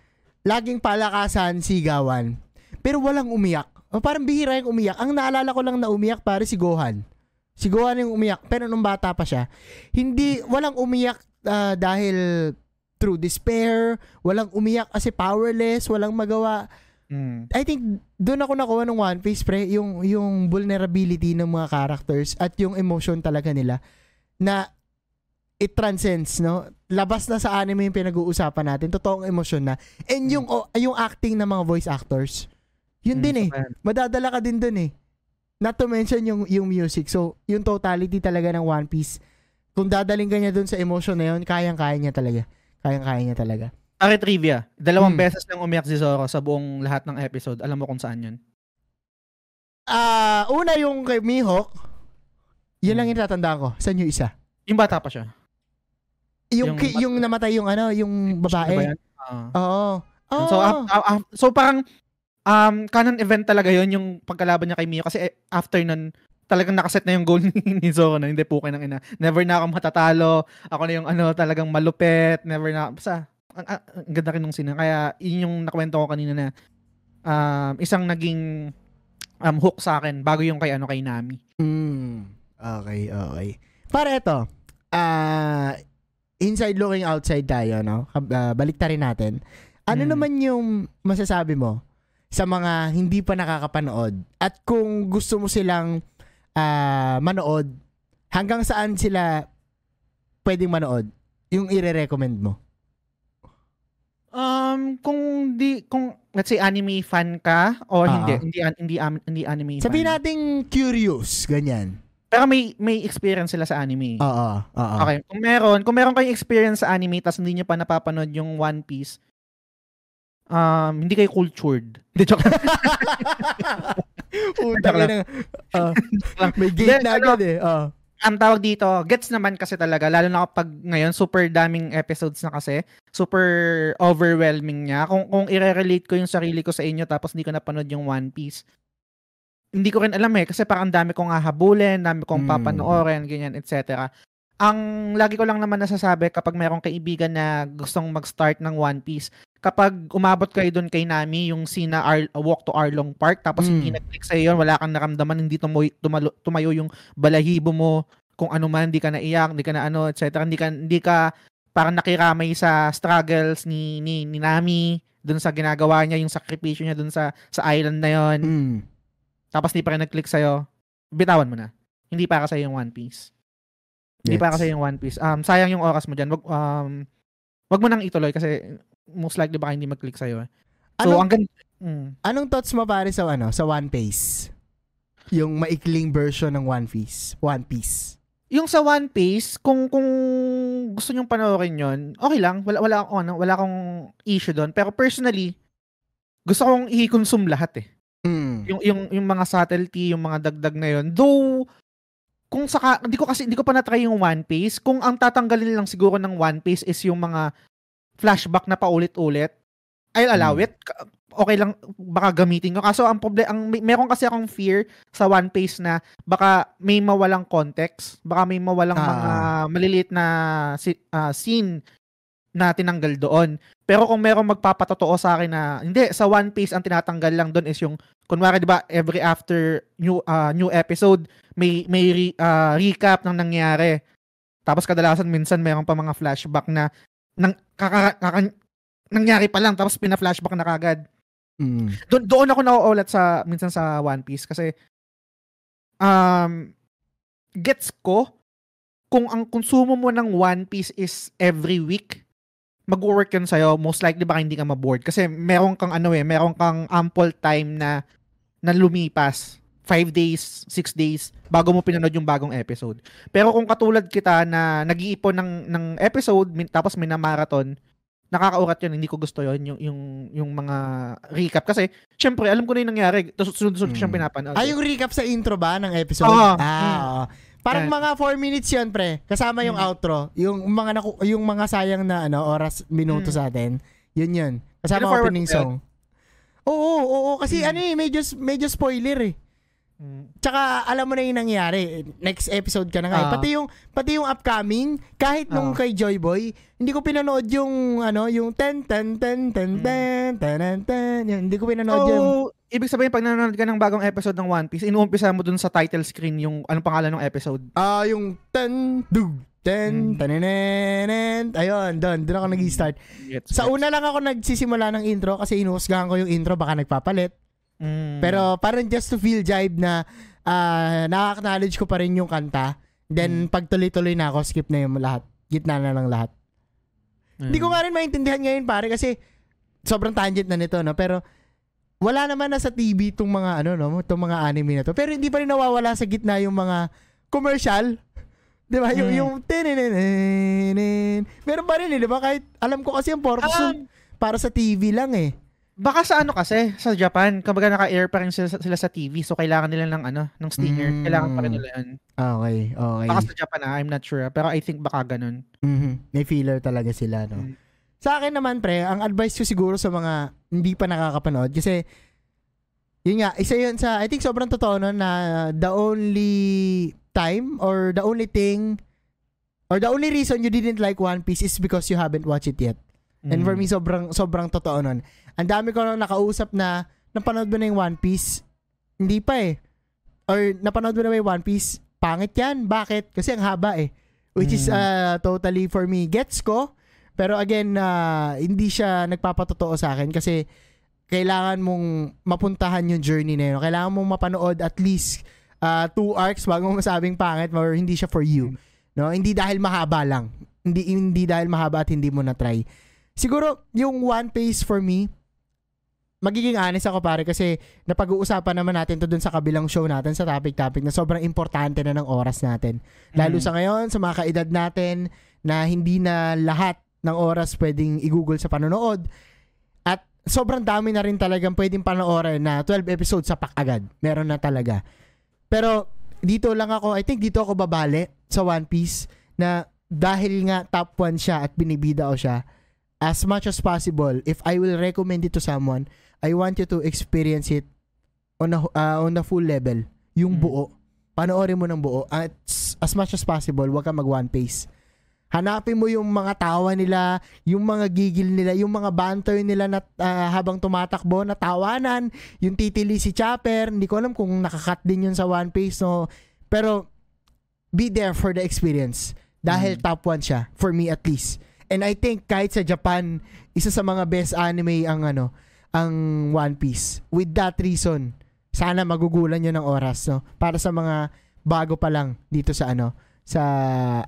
S1: laging palakasan sigawan. Pero walang umiyak. O parang bihira yung umiyak. Ang naalala ko lang na umiyak pare si Gohan. Si Gohan yung umiyak. Pero nung bata pa siya hindi walang umiyak ah, dahil through despair. Walang umiyak kasi powerless. Walang magawa.
S2: Mm.
S1: I think doon ako nakuha ng One Piece pre yung yung vulnerability ng mga characters at yung emotion talaga nila na it transcends no labas na sa anime yung pinag-uusapan natin totoong emosyon na and yung o- yung acting ng mga voice actors yun
S2: Mm,
S1: din eh
S2: ayan.
S1: madadala ka din dun eh not to mention yung yung music so yung totality talaga ng One Piece kung dadaling ka niya dun sa emotion na yun kayang-kaya niya talaga kayang-kaya niya talaga
S2: Pare trivia, dalawang
S1: Hmm.
S2: beses lang umiyak si Zoro sa buong lahat ng episode. Alam mo kung saan yun?
S1: Ah, una yung kay Mihawk. Yun lang
S2: Hmm.
S1: yung tatandaan ko. Saan yung isa?
S2: Yung bata pa siya.
S1: Yung
S2: Yung
S1: ki- yung, namatay yung ano, yung
S2: ba
S1: babae.
S2: Ah.
S1: Oo. Oo.
S2: So, af- af- so parang um, canon event talaga yon yung pagkalaban niya kay Mio kasi eh, after nun, talagang nakaset na yung goal ni, ni Zoro na hindi po ng ina. Never na ako matatalo. Ako na yung ano talagang malupet. Never na. Basta, ang, ang, ang ganda rin nung sina. Kaya yun yung nakwento ko kanina na um, isang naging um, hook sa akin bago yung kay ano kay Nami.
S1: Mm. Okay, okay. Para ito, ah inside looking outside tayo, no? Ah, balik rin natin. Ano
S2: Mm.
S1: naman yung masasabi mo sa mga hindi pa nakakapanood at kung gusto mo silang ah, manood, hanggang saan sila pwedeng manood? Yung ire-recommend mo?
S2: Um, kung di kung let's say anime fan ka o
S1: Ah.
S2: hindi, hindi hindi hindi anime
S1: Sabihin
S2: fan.
S1: natin curious, ganyan.
S2: Pero may may experience sila sa anime.
S1: Oo, oo.
S2: Okay, kung meron, kung meron kayong experience sa anime tapos hindi niyo pa napapanood yung One Piece, um, hindi kayo cultured. Hindi, joke lang.
S1: Puta ka na. Ah, may gate na agad eh. Oh.
S2: Ang tawag dito, gets naman kasi talaga, lalo na kapag ngayon, super daming episodes na kasi, super overwhelming niya. Kung, kung i-relate ko yung sarili ko sa inyo tapos hindi ko napanood yung One Piece, hindi ko rin alam eh, kasi parang ang dami kong hahabulin, dami kong
S1: Mm.
S2: papanoorin, ganyan, etc. Ang lagi ko lang naman nasasabi kapag mayroong kaibigan na gustong mag-start ng One Piece, kapag umabot kayo doon kay Nami, yung sina Ar- Walk to Arlong Park, tapos
S1: Mm.
S2: hindi nag-click sa'yo yun, wala kang naramdaman, hindi tumoy, tumalo, tumayo yung balahibo mo, kung ano man, hindi ka naiyak, hindi ka na ano, etc. Hindi ka, hindi ka parang nakiramay sa struggles ni, ni, ni Nami, dun sa ginagawa niya, yung sakripisyo niya dun sa, sa island na yon
S1: Mm.
S2: Tapos hindi pa rin nag-click sa'yo, bitawan mo na. Hindi para sa'yo yung One Piece. Hindi
S1: Gets.
S2: para sa'yo yung One Piece. Um, sayang yung oras mo dyan. Wag, um, wag mo nang ituloy kasi most likely baka hindi mag-click sa'yo. Eh. So,
S1: Anong-
S2: ang gan- mm.
S1: Anong thoughts mo pare sa ano, sa One Piece? Yung maikling version ng One Piece. One Piece.
S2: Yung sa One Piece, kung kung gusto nyong panoorin yon, okay lang. Wala wala akong ano, wala akong issue doon. Pero personally, gusto kong i-consume lahat eh. Yung yung yung mga subtlety, yung mga dagdag na yon. Though kung saka, hindi ko kasi, hindi ko pa na-try yung One Piece. Kung ang tatanggalin lang siguro ng One Piece is yung mga flashback na paulit-ulit, I'll allow
S1: Hmm.
S2: it. Ka- Okay lang, baka gamitin ko. Kaso ang problem, ang, may- meron kasi akong fear sa One Piece na baka may mawalang context, baka may mawalang
S1: Ah.
S2: mga maliliit na si- ah, scene na tinanggal doon. Pero kung merong magpapatotoo sa akin na hindi sa One Piece ang tinatanggal lang doon is yung kunwari 'di ba every after new ah, new episode may may re- ah, recap ng nangyari. Tapos kadalasan minsan mayroon pa mga flashback na nang kaka, kaka- nangyari pa lang tapos pina-flashback na kagad.
S1: Mm.
S2: Doon doon ako nauulat sa minsan sa One Piece kasi um gets ko kung ang konsumo mo ng One Piece is every week mag-work yun sa'yo, most likely baka hindi ka maboard. Kasi meron kang ano eh, meron kang ample time na na lumipas. Five days, six days, bago mo pinanood yung bagong episode. Pero kung katulad kita na nag-iipon ng, ng episode, min, tapos may marathon, nakakaurat yun, hindi ko gusto yun, yung, yung, yung mga recap. Kasi, syempre, alam ko na yung nangyari, tapos sunod-sunod ko siyang
S1: Mm.
S2: pinapanood.
S1: Ah, yung recap sa intro ba ng episode?
S2: Oo.
S1: Ah,
S2: Mm.
S1: Parang mga 4 minutes 'yun, pre. Kasama yung
S2: Mm.
S1: outro, yung mga naku- yung mga sayang na ano, oras, minuto
S2: Mm.
S1: sa atin. Yun 'yun. Kasama opening song. Oo, oo, oo, kasi
S2: Mm.
S1: ano eh, medyo medyo spoiler eh.
S2: Mm.
S1: Tsaka alam mo na yung nangyari. Next episode ka na nga.
S2: Ah.
S1: Pati yung pati yung upcoming, kahit nung
S2: Ah.
S1: kay Joy Boy, hindi ko pinanood yung ano, yung ten ten ten ten
S2: Mm.
S1: ten ten ten ten. Yun, hindi ko pinanood yun.
S2: So, ibig sabihin, pag nanonood ka ng bagong episode ng One Piece, inuumpisa mo dun sa title screen yung anong pangalan ng episode.
S1: Ah, yung ten dug ten
S2: Mm.
S1: tanenen. Ayun, doon, doon ako nag-start. Sa una lang ako nagsisimula ng intro kasi inuhusgahan ko yung intro baka nagpapalit.
S2: Mm.
S1: Pero parang just to feel jibe na ah, nakaka-acknowledge ko pa rin yung kanta. Then pag tuloy-tuloy na ako, skip na yung lahat. Gitna na lang lahat.
S2: Mm.
S1: Hindi ko nga rin maintindihan ngayon pare kasi sobrang tangent na nito no pero wala naman na sa TV tong mga ano no, tong mga anime na to. Pero hindi pa rin nawawala sa gitna yung mga commercial. 'Di ba? Yung
S2: Mm.
S1: yung tinenenen. Meron pa rin eh, 'di ba? Kahit alam ko kasi yung purpose
S2: Ah.
S1: nun para sa TV lang eh.
S2: Baka sa ano kasi, sa Japan, kumbaga naka-air pa rin sila, sila sa TV, so kailangan nila ng ano, ng stinger.
S1: Mm.
S2: Kailangan pa rin nila yun.
S1: Okay, okay.
S2: Baka sa Japan ah, I'm not sure. ah, Pero I think baka ganun.
S1: Mhm. May feeler talaga sila no.
S2: Mm.
S1: Sa akin naman pre, ang advice ko siguro sa mga hindi pa nakakapanood kasi yun nga, isa yun sa I think sobrang totoo no na the only time or the only thing or the only reason you didn't like One Piece is because you haven't watched it yet. And for
S2: Mm.
S1: me sobrang sobrang totoo nun. Ang dami ko nang nakausap na napanood mo na yung One Piece. Hindi pa eh. Or napanood mo na ba yung One Piece? Pangit yan. Bakit? Kasi ang haba eh. Which is
S2: Mm.
S1: uh, totally for me. Gets ko. Pero again, uh, hindi siya nagpapatotoo sa akin kasi kailangan mong mapuntahan yung journey na yun. Kailangan mong mapanood at least uh, two arcs bago mo masabing pangit or hindi siya for you. No? Hindi dahil mahaba lang. Hindi hindi dahil mahaba at hindi mo na try. Siguro yung One Piece for me magiging honest ako pare kasi napag-uusapan naman natin to dun sa kabilang show natin sa topic-topic na sobrang importante na ng oras natin. Lalo
S2: Mm.
S1: sa ngayon, sa mga kaedad natin na hindi na lahat ng oras pwedeng i-google sa panonood. At sobrang dami na rin talagang pwedeng panoorin na 12 episodes sa agad. Meron na talaga. Pero dito lang ako, I think dito ako babali sa One Piece na dahil nga top 1 siya at binibida ko siya, as much as possible, if I will recommend it to someone, I want you to experience it on a, uh, on a full level. Yung
S2: Mm.
S1: buo. Panoorin mo ng buo. At as much as possible, wag kang mag one pace. Hanapin mo yung mga tawa nila, yung mga gigil nila, yung mga banter nila na ah, habang tumatakbo na tawanan, yung titili si Chopper, hindi ko alam kung nakakat din yun sa One Piece no. Pero be there for the experience dahil
S2: Mm.
S1: top 1 siya for me at least. And I think kahit sa Japan, isa sa mga best anime ang ano, ang One Piece. With that reason, sana magugulan nyo ng oras no para sa mga bago pa lang dito sa ano sa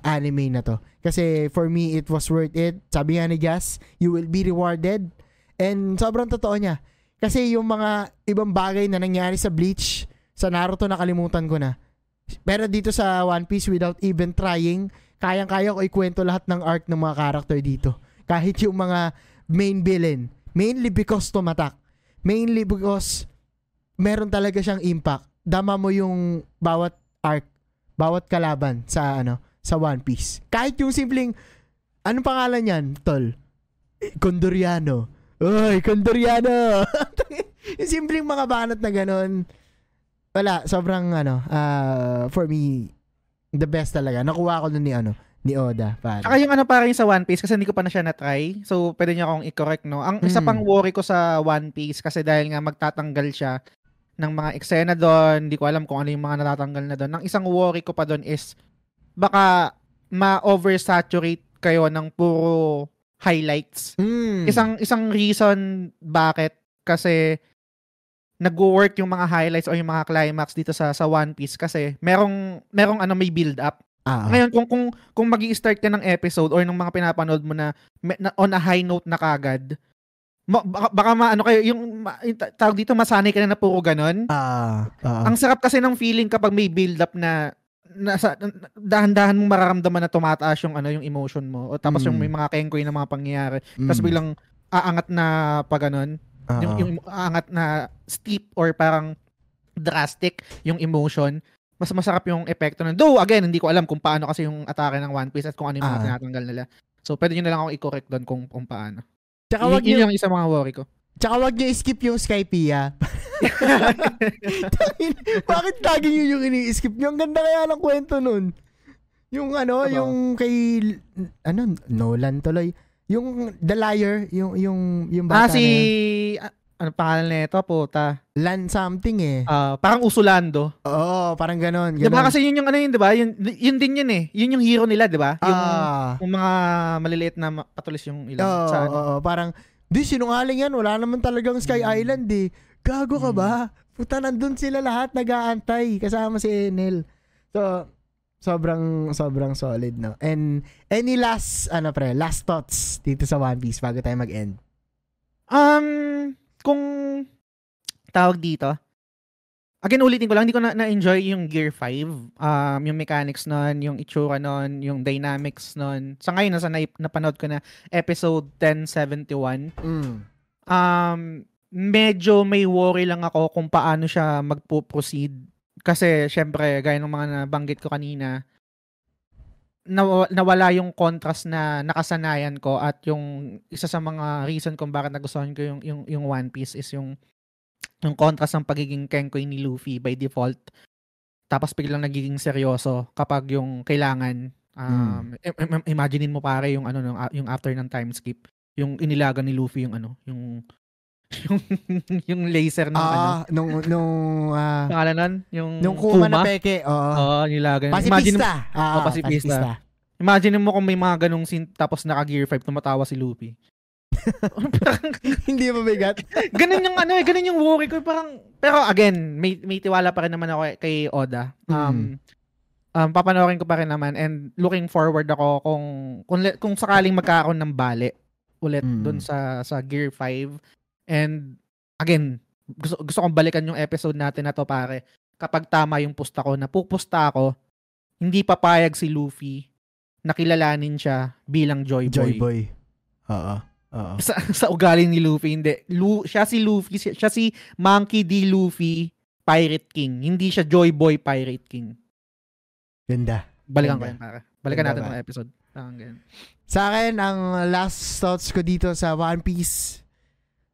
S1: anime na to. Kasi for me, it was worth it. Sabi nga ni Gas, you will be rewarded. And sobrang totoo niya. Kasi yung mga ibang bagay na nangyari sa Bleach, sa Naruto nakalimutan ko na. Pero dito sa One Piece, without even trying, kayang-kaya ko ikwento lahat ng arc ng mga character dito. Kahit yung mga main villain. Mainly because tumatak. Mainly because meron talaga siyang impact. Dama mo yung bawat arc, bawat kalaban sa ano, sa One Piece. Kahit yung simpleng anong pangalan niyan, tol? Eh, Condoriano. Oy, Condoriano. yung simpleng mga banat na ganun. Wala, sobrang ano, uh, for me, the best talaga. Nakuha ko nun ni ano, ni Oda. Pare.
S2: Saka yung ano pa rin sa One Piece kasi hindi ko pa na siya na-try. So, pwede niyo akong i-correct, no? Ang isa
S1: Mm.
S2: pang worry ko sa One Piece kasi dahil nga magtatanggal siya ng mga eksena doon, hindi ko alam kung ano yung mga natatanggal na doon. Ang isang worry ko pa doon is baka ma-oversaturate kayo ng puro highlights.
S1: Mm.
S2: Isang isang reason bakit kasi nagwo-work yung mga highlights o yung mga climax dito sa sa One Piece kasi merong merong ano may build up
S1: Ah,
S2: ngayon, kung kung kung magi-start ka ng episode or ng mga pinapanood mo na, na on a high note na kagad, ma- baka, baka maano kayo yung, ma- yung ta- tawag dito masanay ka na na puro ganon.
S1: ah, ah.
S2: Ang sarap kasi ng feeling kapag may build up na nasa dahan-dahan mong mararamdaman na tumataas yung ano yung emotion mo o tapos yung
S1: Mm.
S2: may mga kengkoy na mga pangyayari
S1: Mm.
S2: tapos biglang aangat na pa ganon
S1: Ah,
S2: yung, yung aangat na steep or parang drastic yung emotion mas masarap yung epekto nun. Though, again, hindi ko alam kung paano kasi yung atake ng One Piece at kung ano yung mga
S1: Ah.
S2: tinatanggal nila. So, pwede nyo na lang ako i-correct doon kung, kung paano.
S1: Tsaka wag
S2: yun yung isa mga worry ko.
S1: tsaka wag niyo skip yung Skypea. Bakit lagi niyo yung ini-skip niyo? Ang ganda kaya ng kwento nun. Yung ano,
S2: Ano?
S1: yung kay ano, Nolan tuloy. Yung The Liar, yung yung yung
S2: ah,
S1: bata
S2: si...
S1: na yun.
S2: Ano pangalan nito? Puta.
S1: Lan something eh.
S2: Ah, parang Usulando.
S1: Oo, parang ganon.
S2: Di ba
S1: ganon.
S2: kasi yun yung ano yun, di ba? Yun, yun din yun eh. Yun yung hero nila, di ba? Yung,
S1: Ah.
S2: yung mga maliliit na patulis yung ilan.
S1: Oo,
S2: sa ano.
S1: oo, parang, di, sinungaling yan. Wala naman talagang Sky
S2: Mm.
S1: Island eh. Gago ka
S2: Mm.
S1: ba? Puta, nandun sila lahat nag-aantay. Kasama si Enel. So, sobrang, sobrang solid, no? And, any last, ano pre, last thoughts dito sa One Piece bago tayo mag-end?
S2: Um, kung tawag dito, again, ulitin ko lang, hindi ko na, na-enjoy yung Gear 5. Um, yung mechanics nun, yung itsura nun, yung dynamics nun. Sa ngayon, nasa na, napanood ko na episode 1071.
S1: Mm.
S2: Um, medyo may worry lang ako kung paano siya magpo-proceed. Kasi, syempre, gaya ng mga nabanggit ko kanina, nawala yung contrast na nakasanayan ko at yung isa sa mga reason kung bakit nagustuhan ko yung, yung, yung One Piece is yung yung contrast ng pagiging Kenkoy ni Luffy by default. Tapos biglang nagiging seryoso kapag yung kailangan um im- im- imaginein mo pare yung ano yung, yung after ng time skip yung inilaga ni Luffy yung ano yung yung yung laser ng ano
S1: Ah, nung, nung, ah,
S2: pangalan nun yung
S1: nung kuma na peke. Oo.
S2: Oo, nilaga. Imagine mo,
S1: Pasipista. Ah,
S2: Oh, pasipista. imagine mo kung may mga ganong scene tapos naka Gear 5 tumatawa si Luffy. parang
S1: Hindi mabigat.
S2: ganun yung ano eh, ganun yung worry ko parang pero again, may may tiwala pa rin naman ako kay Oda. Um um papanoorin ko pa rin naman and looking forward ako kung kung, kung sakaling magkakaroon ng bale ulit
S1: Mm.
S2: dun sa sa Gear 5 and again gusto gusto kong balikan yung episode natin na to pare kapag tama yung pusta ko napupusta ako hindi papayag si Luffy na kilalanin siya bilang Joy Boy.
S1: Joy Boy. Oo. Oo.
S2: Sa, sa ugali ni Luffy, hindi. Lu, siya si Luffy, siya, siya si Monkey D. Luffy, Pirate King. Hindi siya Joy Boy Pirate King.
S1: Ganda.
S2: Balikan ko
S1: Ganda.
S2: yan, para. Balikan
S1: Ganda
S2: natin
S1: ba?
S2: tong episode.
S1: Sa akin, ang last thoughts ko dito sa One Piece,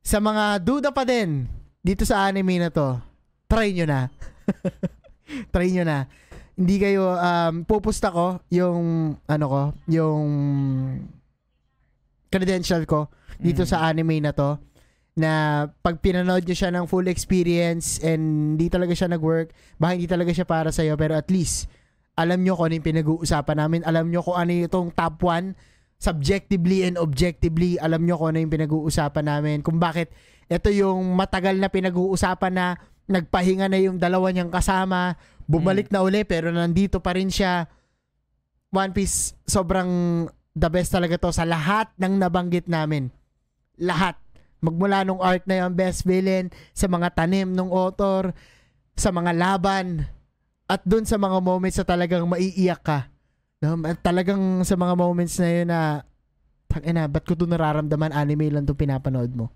S1: sa mga duda pa din dito sa anime na to, try nyo na. try nyo na. Hindi kayo, um, pupusta ko yung, ano ko, yung credential ko dito
S2: Mm.
S1: sa anime na to na pag pinanood nyo siya ng full experience and hindi talaga siya nag-work, baka hindi talaga siya para sa'yo, pero at least, alam nyo kung ano yung pinag-uusapan namin, alam nyo kung ano itong top 1, subjectively and objectively, alam nyo kung ano yung pinag-uusapan namin, kung bakit ito yung matagal na pinag-uusapan na nagpahinga na yung dalawa niyang kasama, bumalik na uli pero nandito pa rin siya. One Piece, sobrang the best talaga to sa lahat ng nabanggit namin. Lahat. Magmula nung art na yung best villain, sa mga tanim ng author, sa mga laban, at dun sa mga moments na talagang maiiyak ka. No? At talagang sa mga moments na yun na, tangina, ba't ko ito nararamdaman? Anime lang itong pinapanood mo.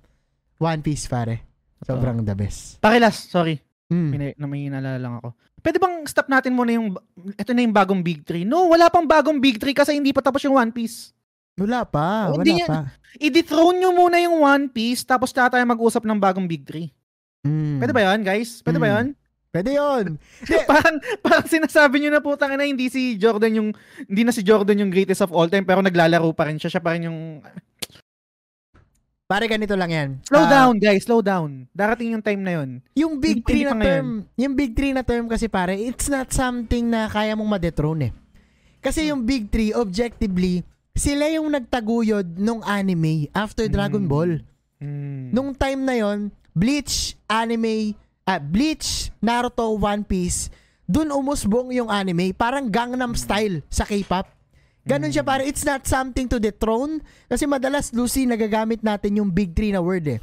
S1: One Piece, pare. Sobrang the best.
S2: Pakilas, sorry.
S1: Mm.
S2: May, na may naalala lang ako. pwede bang stop natin muna yung, ito na yung bagong Big 3? No, wala pang bagong Big 3 kasi hindi pa tapos yung One Piece.
S1: Wala pa,
S2: Oh,
S1: wala
S2: hindi
S1: pa.
S2: I-dethrone nyo muna yung One Piece tapos na tayo mag-usap ng bagong Big 3.
S1: Mm.
S2: Pwede ba yun, guys? Pwede ba
S1: Mm.
S2: yun?
S1: Pwede yun.
S2: parang, parang sinasabi nyo na po, na hindi si Jordan yung, hindi na si Jordan yung greatest of all time pero naglalaro pa rin siya. Siya pa rin yung,
S1: Pare, ganito lang yan.
S2: slow
S1: Ah,
S2: down guys, slow down. Darating yung time na yun.
S1: Yung big
S2: Hindi
S1: 3 na
S2: pa ngayon.
S1: term, yung big 3 na term kasi pare, it's not something na kaya mong ma-dethrone eh. Kasi yung big 3, objectively, sila yung nagtaguyod nung anime after Dragon
S2: Mm.
S1: Ball.
S2: Mm.
S1: Nung time na yon, Bleach, anime, ah, Bleach, Naruto, One Piece, dun umusbong yung anime. Parang Gangnam Style sa K-pop. Ganon siya pare, it's not something to dethrone. Kasi madalas, Lucy, nagagamit natin yung big 3 na word eh.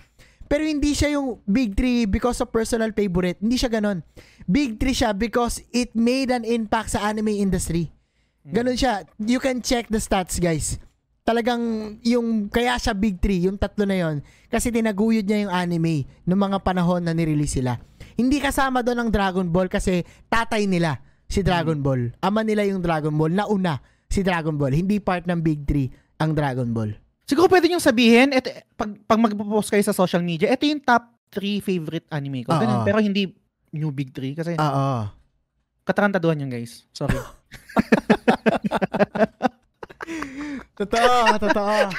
S1: Pero hindi siya yung big 3 because of personal favorite. Hindi siya ganon. Big 3 siya because it made an impact sa anime industry. Ganon siya. You can check the stats, guys. Talagang yung kaya siya big 3, yung tatlo na yon kasi tinaguyod niya yung anime noong mga panahon na nirelease sila. Hindi kasama doon ang Dragon Ball kasi tatay nila si Dragon Ball. Ama nila yung Dragon Ball. Nauna si Dragon Ball. Hindi part ng big 3 ang Dragon Ball.
S2: Siguro pwede nyo sabihin, eto, pag, pag magpo-post kayo sa social media, ito yung top 3 favorite anime ko. Ganun. Pero hindi new big 3 kasi
S1: Oo.
S2: katarantaduhan yun guys. Sorry.
S1: Totoo, totoo.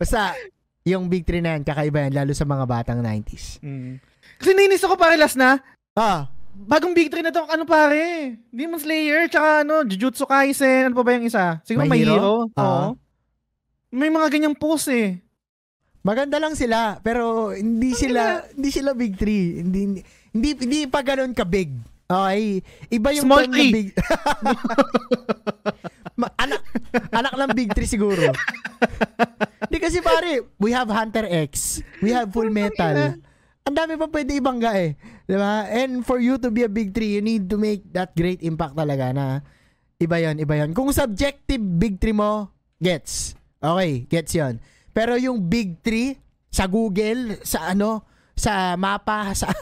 S1: Basta, yung big 3 na yan, kakaiba yan, lalo sa mga batang 90s.
S2: Mm. Kasi nainis ako pare last na,
S1: Ah,
S2: bagong big 3 na to, ano pare? Demon Slayer, tsaka ano, Jujutsu Kaisen, ano pa ba yung isa? Siguro
S1: My
S2: may
S1: Hero?
S2: hero.
S1: Oo.
S2: Oo. May mga ganyang post eh.
S1: maganda lang sila, pero hindi sila, hindi sila big 3. Hindi, hindi, hindi pa ganun ka big. Okay? Iba yung
S2: Small
S1: term big... Ma- anak, anak ng big 3 siguro. Hindi kasi pare, we have Hunter X, we have Full Metal. Ang dami pa pwede ibangga eh. Di ba? And for you to be a big 3, you need to make that great impact talaga na iba yon iba yon Kung subjective big 3 mo, gets. Okay, gets yon Pero yung big 3 sa Google, sa ano, sa mapa, sa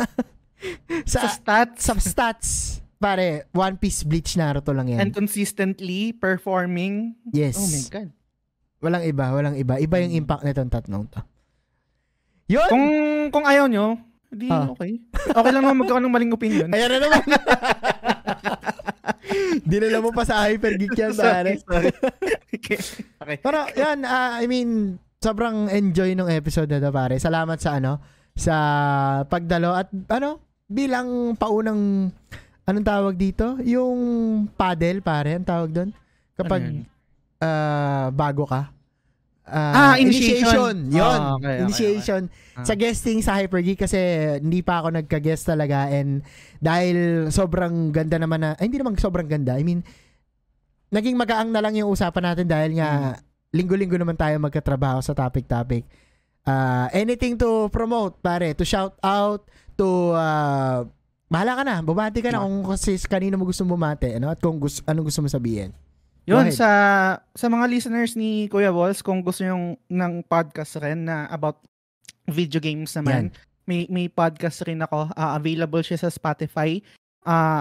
S2: Sa
S1: sa,
S2: stats.
S1: sa stats, pare, One Piece, Bleach, Naruto lang yan.
S2: and consistently performing.
S1: yes.
S2: Oh my God.
S1: Walang iba, walang iba. Iba yung impact nitong tatlong to. Yun!
S2: Kung, kung ayaw nyo, di
S1: Ah.
S2: okay. Okay lang naman magkaroon ng maling opinion.
S1: Ayan na naman. Dinala mo pa sa Hypergeek yan, pare.
S2: sorry. okay. okay.
S1: Pero yan, ah, I mean, sobrang enjoy nung episode na to, pare. Salamat sa ano, sa pagdalo at ano, bilang paunang, anong tawag dito? Yung paddle, pare, ang tawag doon. Kapag
S2: Ano
S1: ah, bago ka. Ah,
S2: Ah, initiation.
S1: Yun.
S2: Ah, okay, okay,
S1: initiation.
S2: Ah.
S1: Sa guesting sa Hypergeek kasi hindi pa ako nagka-guest talaga and dahil sobrang ganda naman na, ay hindi naman sobrang ganda. I mean, naging magaang na lang yung usapan natin dahil nga linggo-linggo naman tayo magkatrabaho sa topic-topic. Ah, anything to promote, pare, to shout out, to ah, bahala ka na, bumati ka na kung kasi kanino mo gusto bumati, ano, at kung gusto, anong gusto mo sabihin.
S2: Yun, sa sa mga listeners ni Kuya Walls, kung gusto yung ng podcast rin na about video games naman, may may podcast rin ako. Ah, available siya sa Spotify.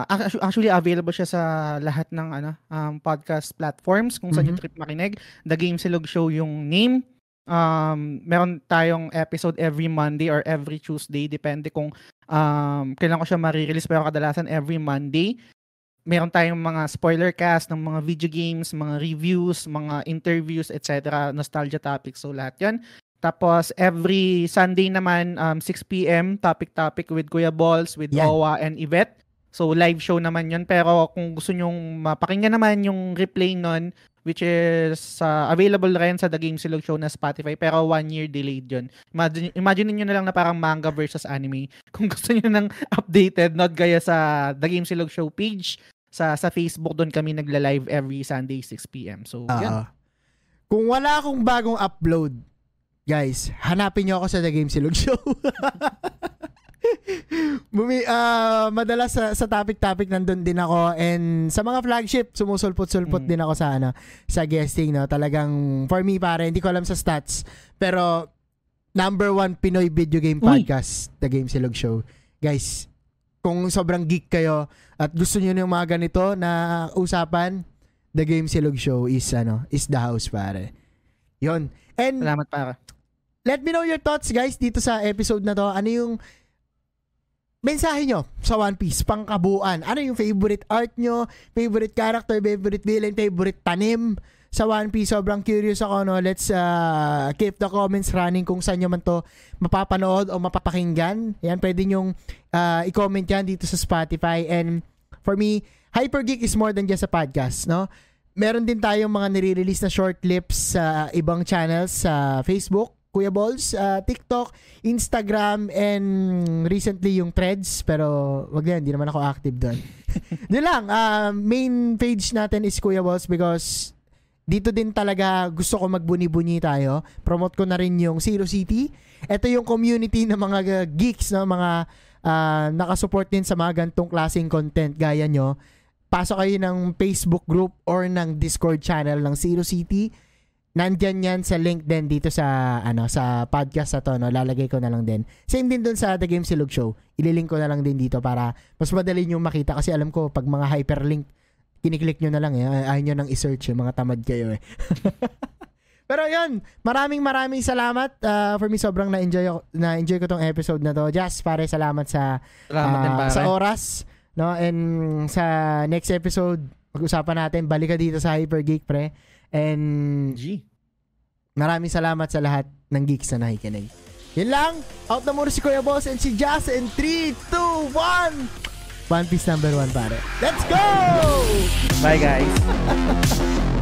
S2: Actu- actually available siya sa lahat ng ano um, podcast platforms kung saan yung
S1: Mhm.
S2: trip makinig. The Game Silog Show yung name. Um, meron tayong episode every Monday or every Tuesday depende kung um, kailan ko siya marirelease pero kadalasan every Monday meron tayong mga spoiler cast ng mga video games, mga reviews, mga interviews, etc. Nostalgia topics. So, lahat yan. Tapos, every Sunday naman, um, 6 p.m., topic-topic with Kuya Balls, with
S1: Yan.
S2: Owa and Yvette. So, live show naman yun. Pero kung gusto nyong mapakinggan naman yung replay nun, which is uh, available rin sa The Game Silog Show na Spotify, pero one year delayed yun. Imagine, imagine niyo na lang na parang manga versus anime. Kung gusto niyo ng updated, not gaya sa The Game Silog Show page, sa sa Facebook doon kami nagla-live every Sunday 6 PM. So,
S1: Oo.
S2: yan.
S1: Kung wala akong bagong upload, guys, hanapin nyo ako sa The Game Silog Show. Bumi, ah, madalas sa, sa topic-topic nandun din ako and sa mga flagship, sumusulpot-sulpot
S2: Mm.
S1: din ako sa ano, sa guesting, no? Talagang, for me, pare, hindi ko alam sa stats, pero number one Pinoy video game
S2: Uy.
S1: podcast, The Game Silog Show. Guys, kung sobrang geek kayo at gusto niyo ng mga ganito na usapan, The Game Silog Show is ano, is the house pare. 'Yon. And
S2: Salamat para.
S1: let me know your thoughts guys dito sa episode na to. Ano yung mensahe nyo sa One Piece, pangkabuuan. Ano yung favorite art nyo, favorite character, favorite villain, favorite tanim sa One Piece. Sobrang curious ako, no? Let's uh, keep the comments running kung saan nyo man to mapapanood o mapapakinggan. Yan, pwede nyong uh, i-comment yan dito sa Spotify. And for me, Hyper Geek is more than just a podcast, no? Meron din tayong mga nire-release na short clips sa ibang channels sa Facebook, Kuya Balls, uh, TikTok, Instagram, and recently yung Threads. Pero wag yan, hindi naman ako active doon. Di lang, uh, main page natin is Kuya Balls because dito din talaga gusto ko magbuni-buni tayo. Promote ko na rin yung Zero City. Ito yung community ng mga geeks, no? mga uh, nakasupport din sa mga gantong klaseng content gaya nyo. Pasok kayo ng Facebook group or ng Discord channel ng Zero City Nandyan yan sa link din dito sa ano sa podcast na to no lalagay ko na lang din same din dun sa The Game Silog Show ililink ko na lang din dito para mas madali niyo makita kasi alam ko pag mga hyperlink kiniklik nyo na lang eh ayaw nyo nang i-search eh mga tamad kayo eh Pero yun, maraming maraming salamat. Uh, for me, sobrang na-enjoy, na-enjoy ko tong episode na to. Just pare, salamat sa,
S2: Salamat din,
S1: uh,
S2: pare.
S1: sa oras. No? And sa next episode, pag-usapan natin, balik ka dito sa Hyper Geek, pre. And
S2: G.
S1: maraming salamat sa lahat ng geeks na nakikinig. Yun lang. Out na muna si Kuya Boss and si Jazz in 3, 2, 1. One Piece number 1 pare. Let's go!
S2: Bye guys.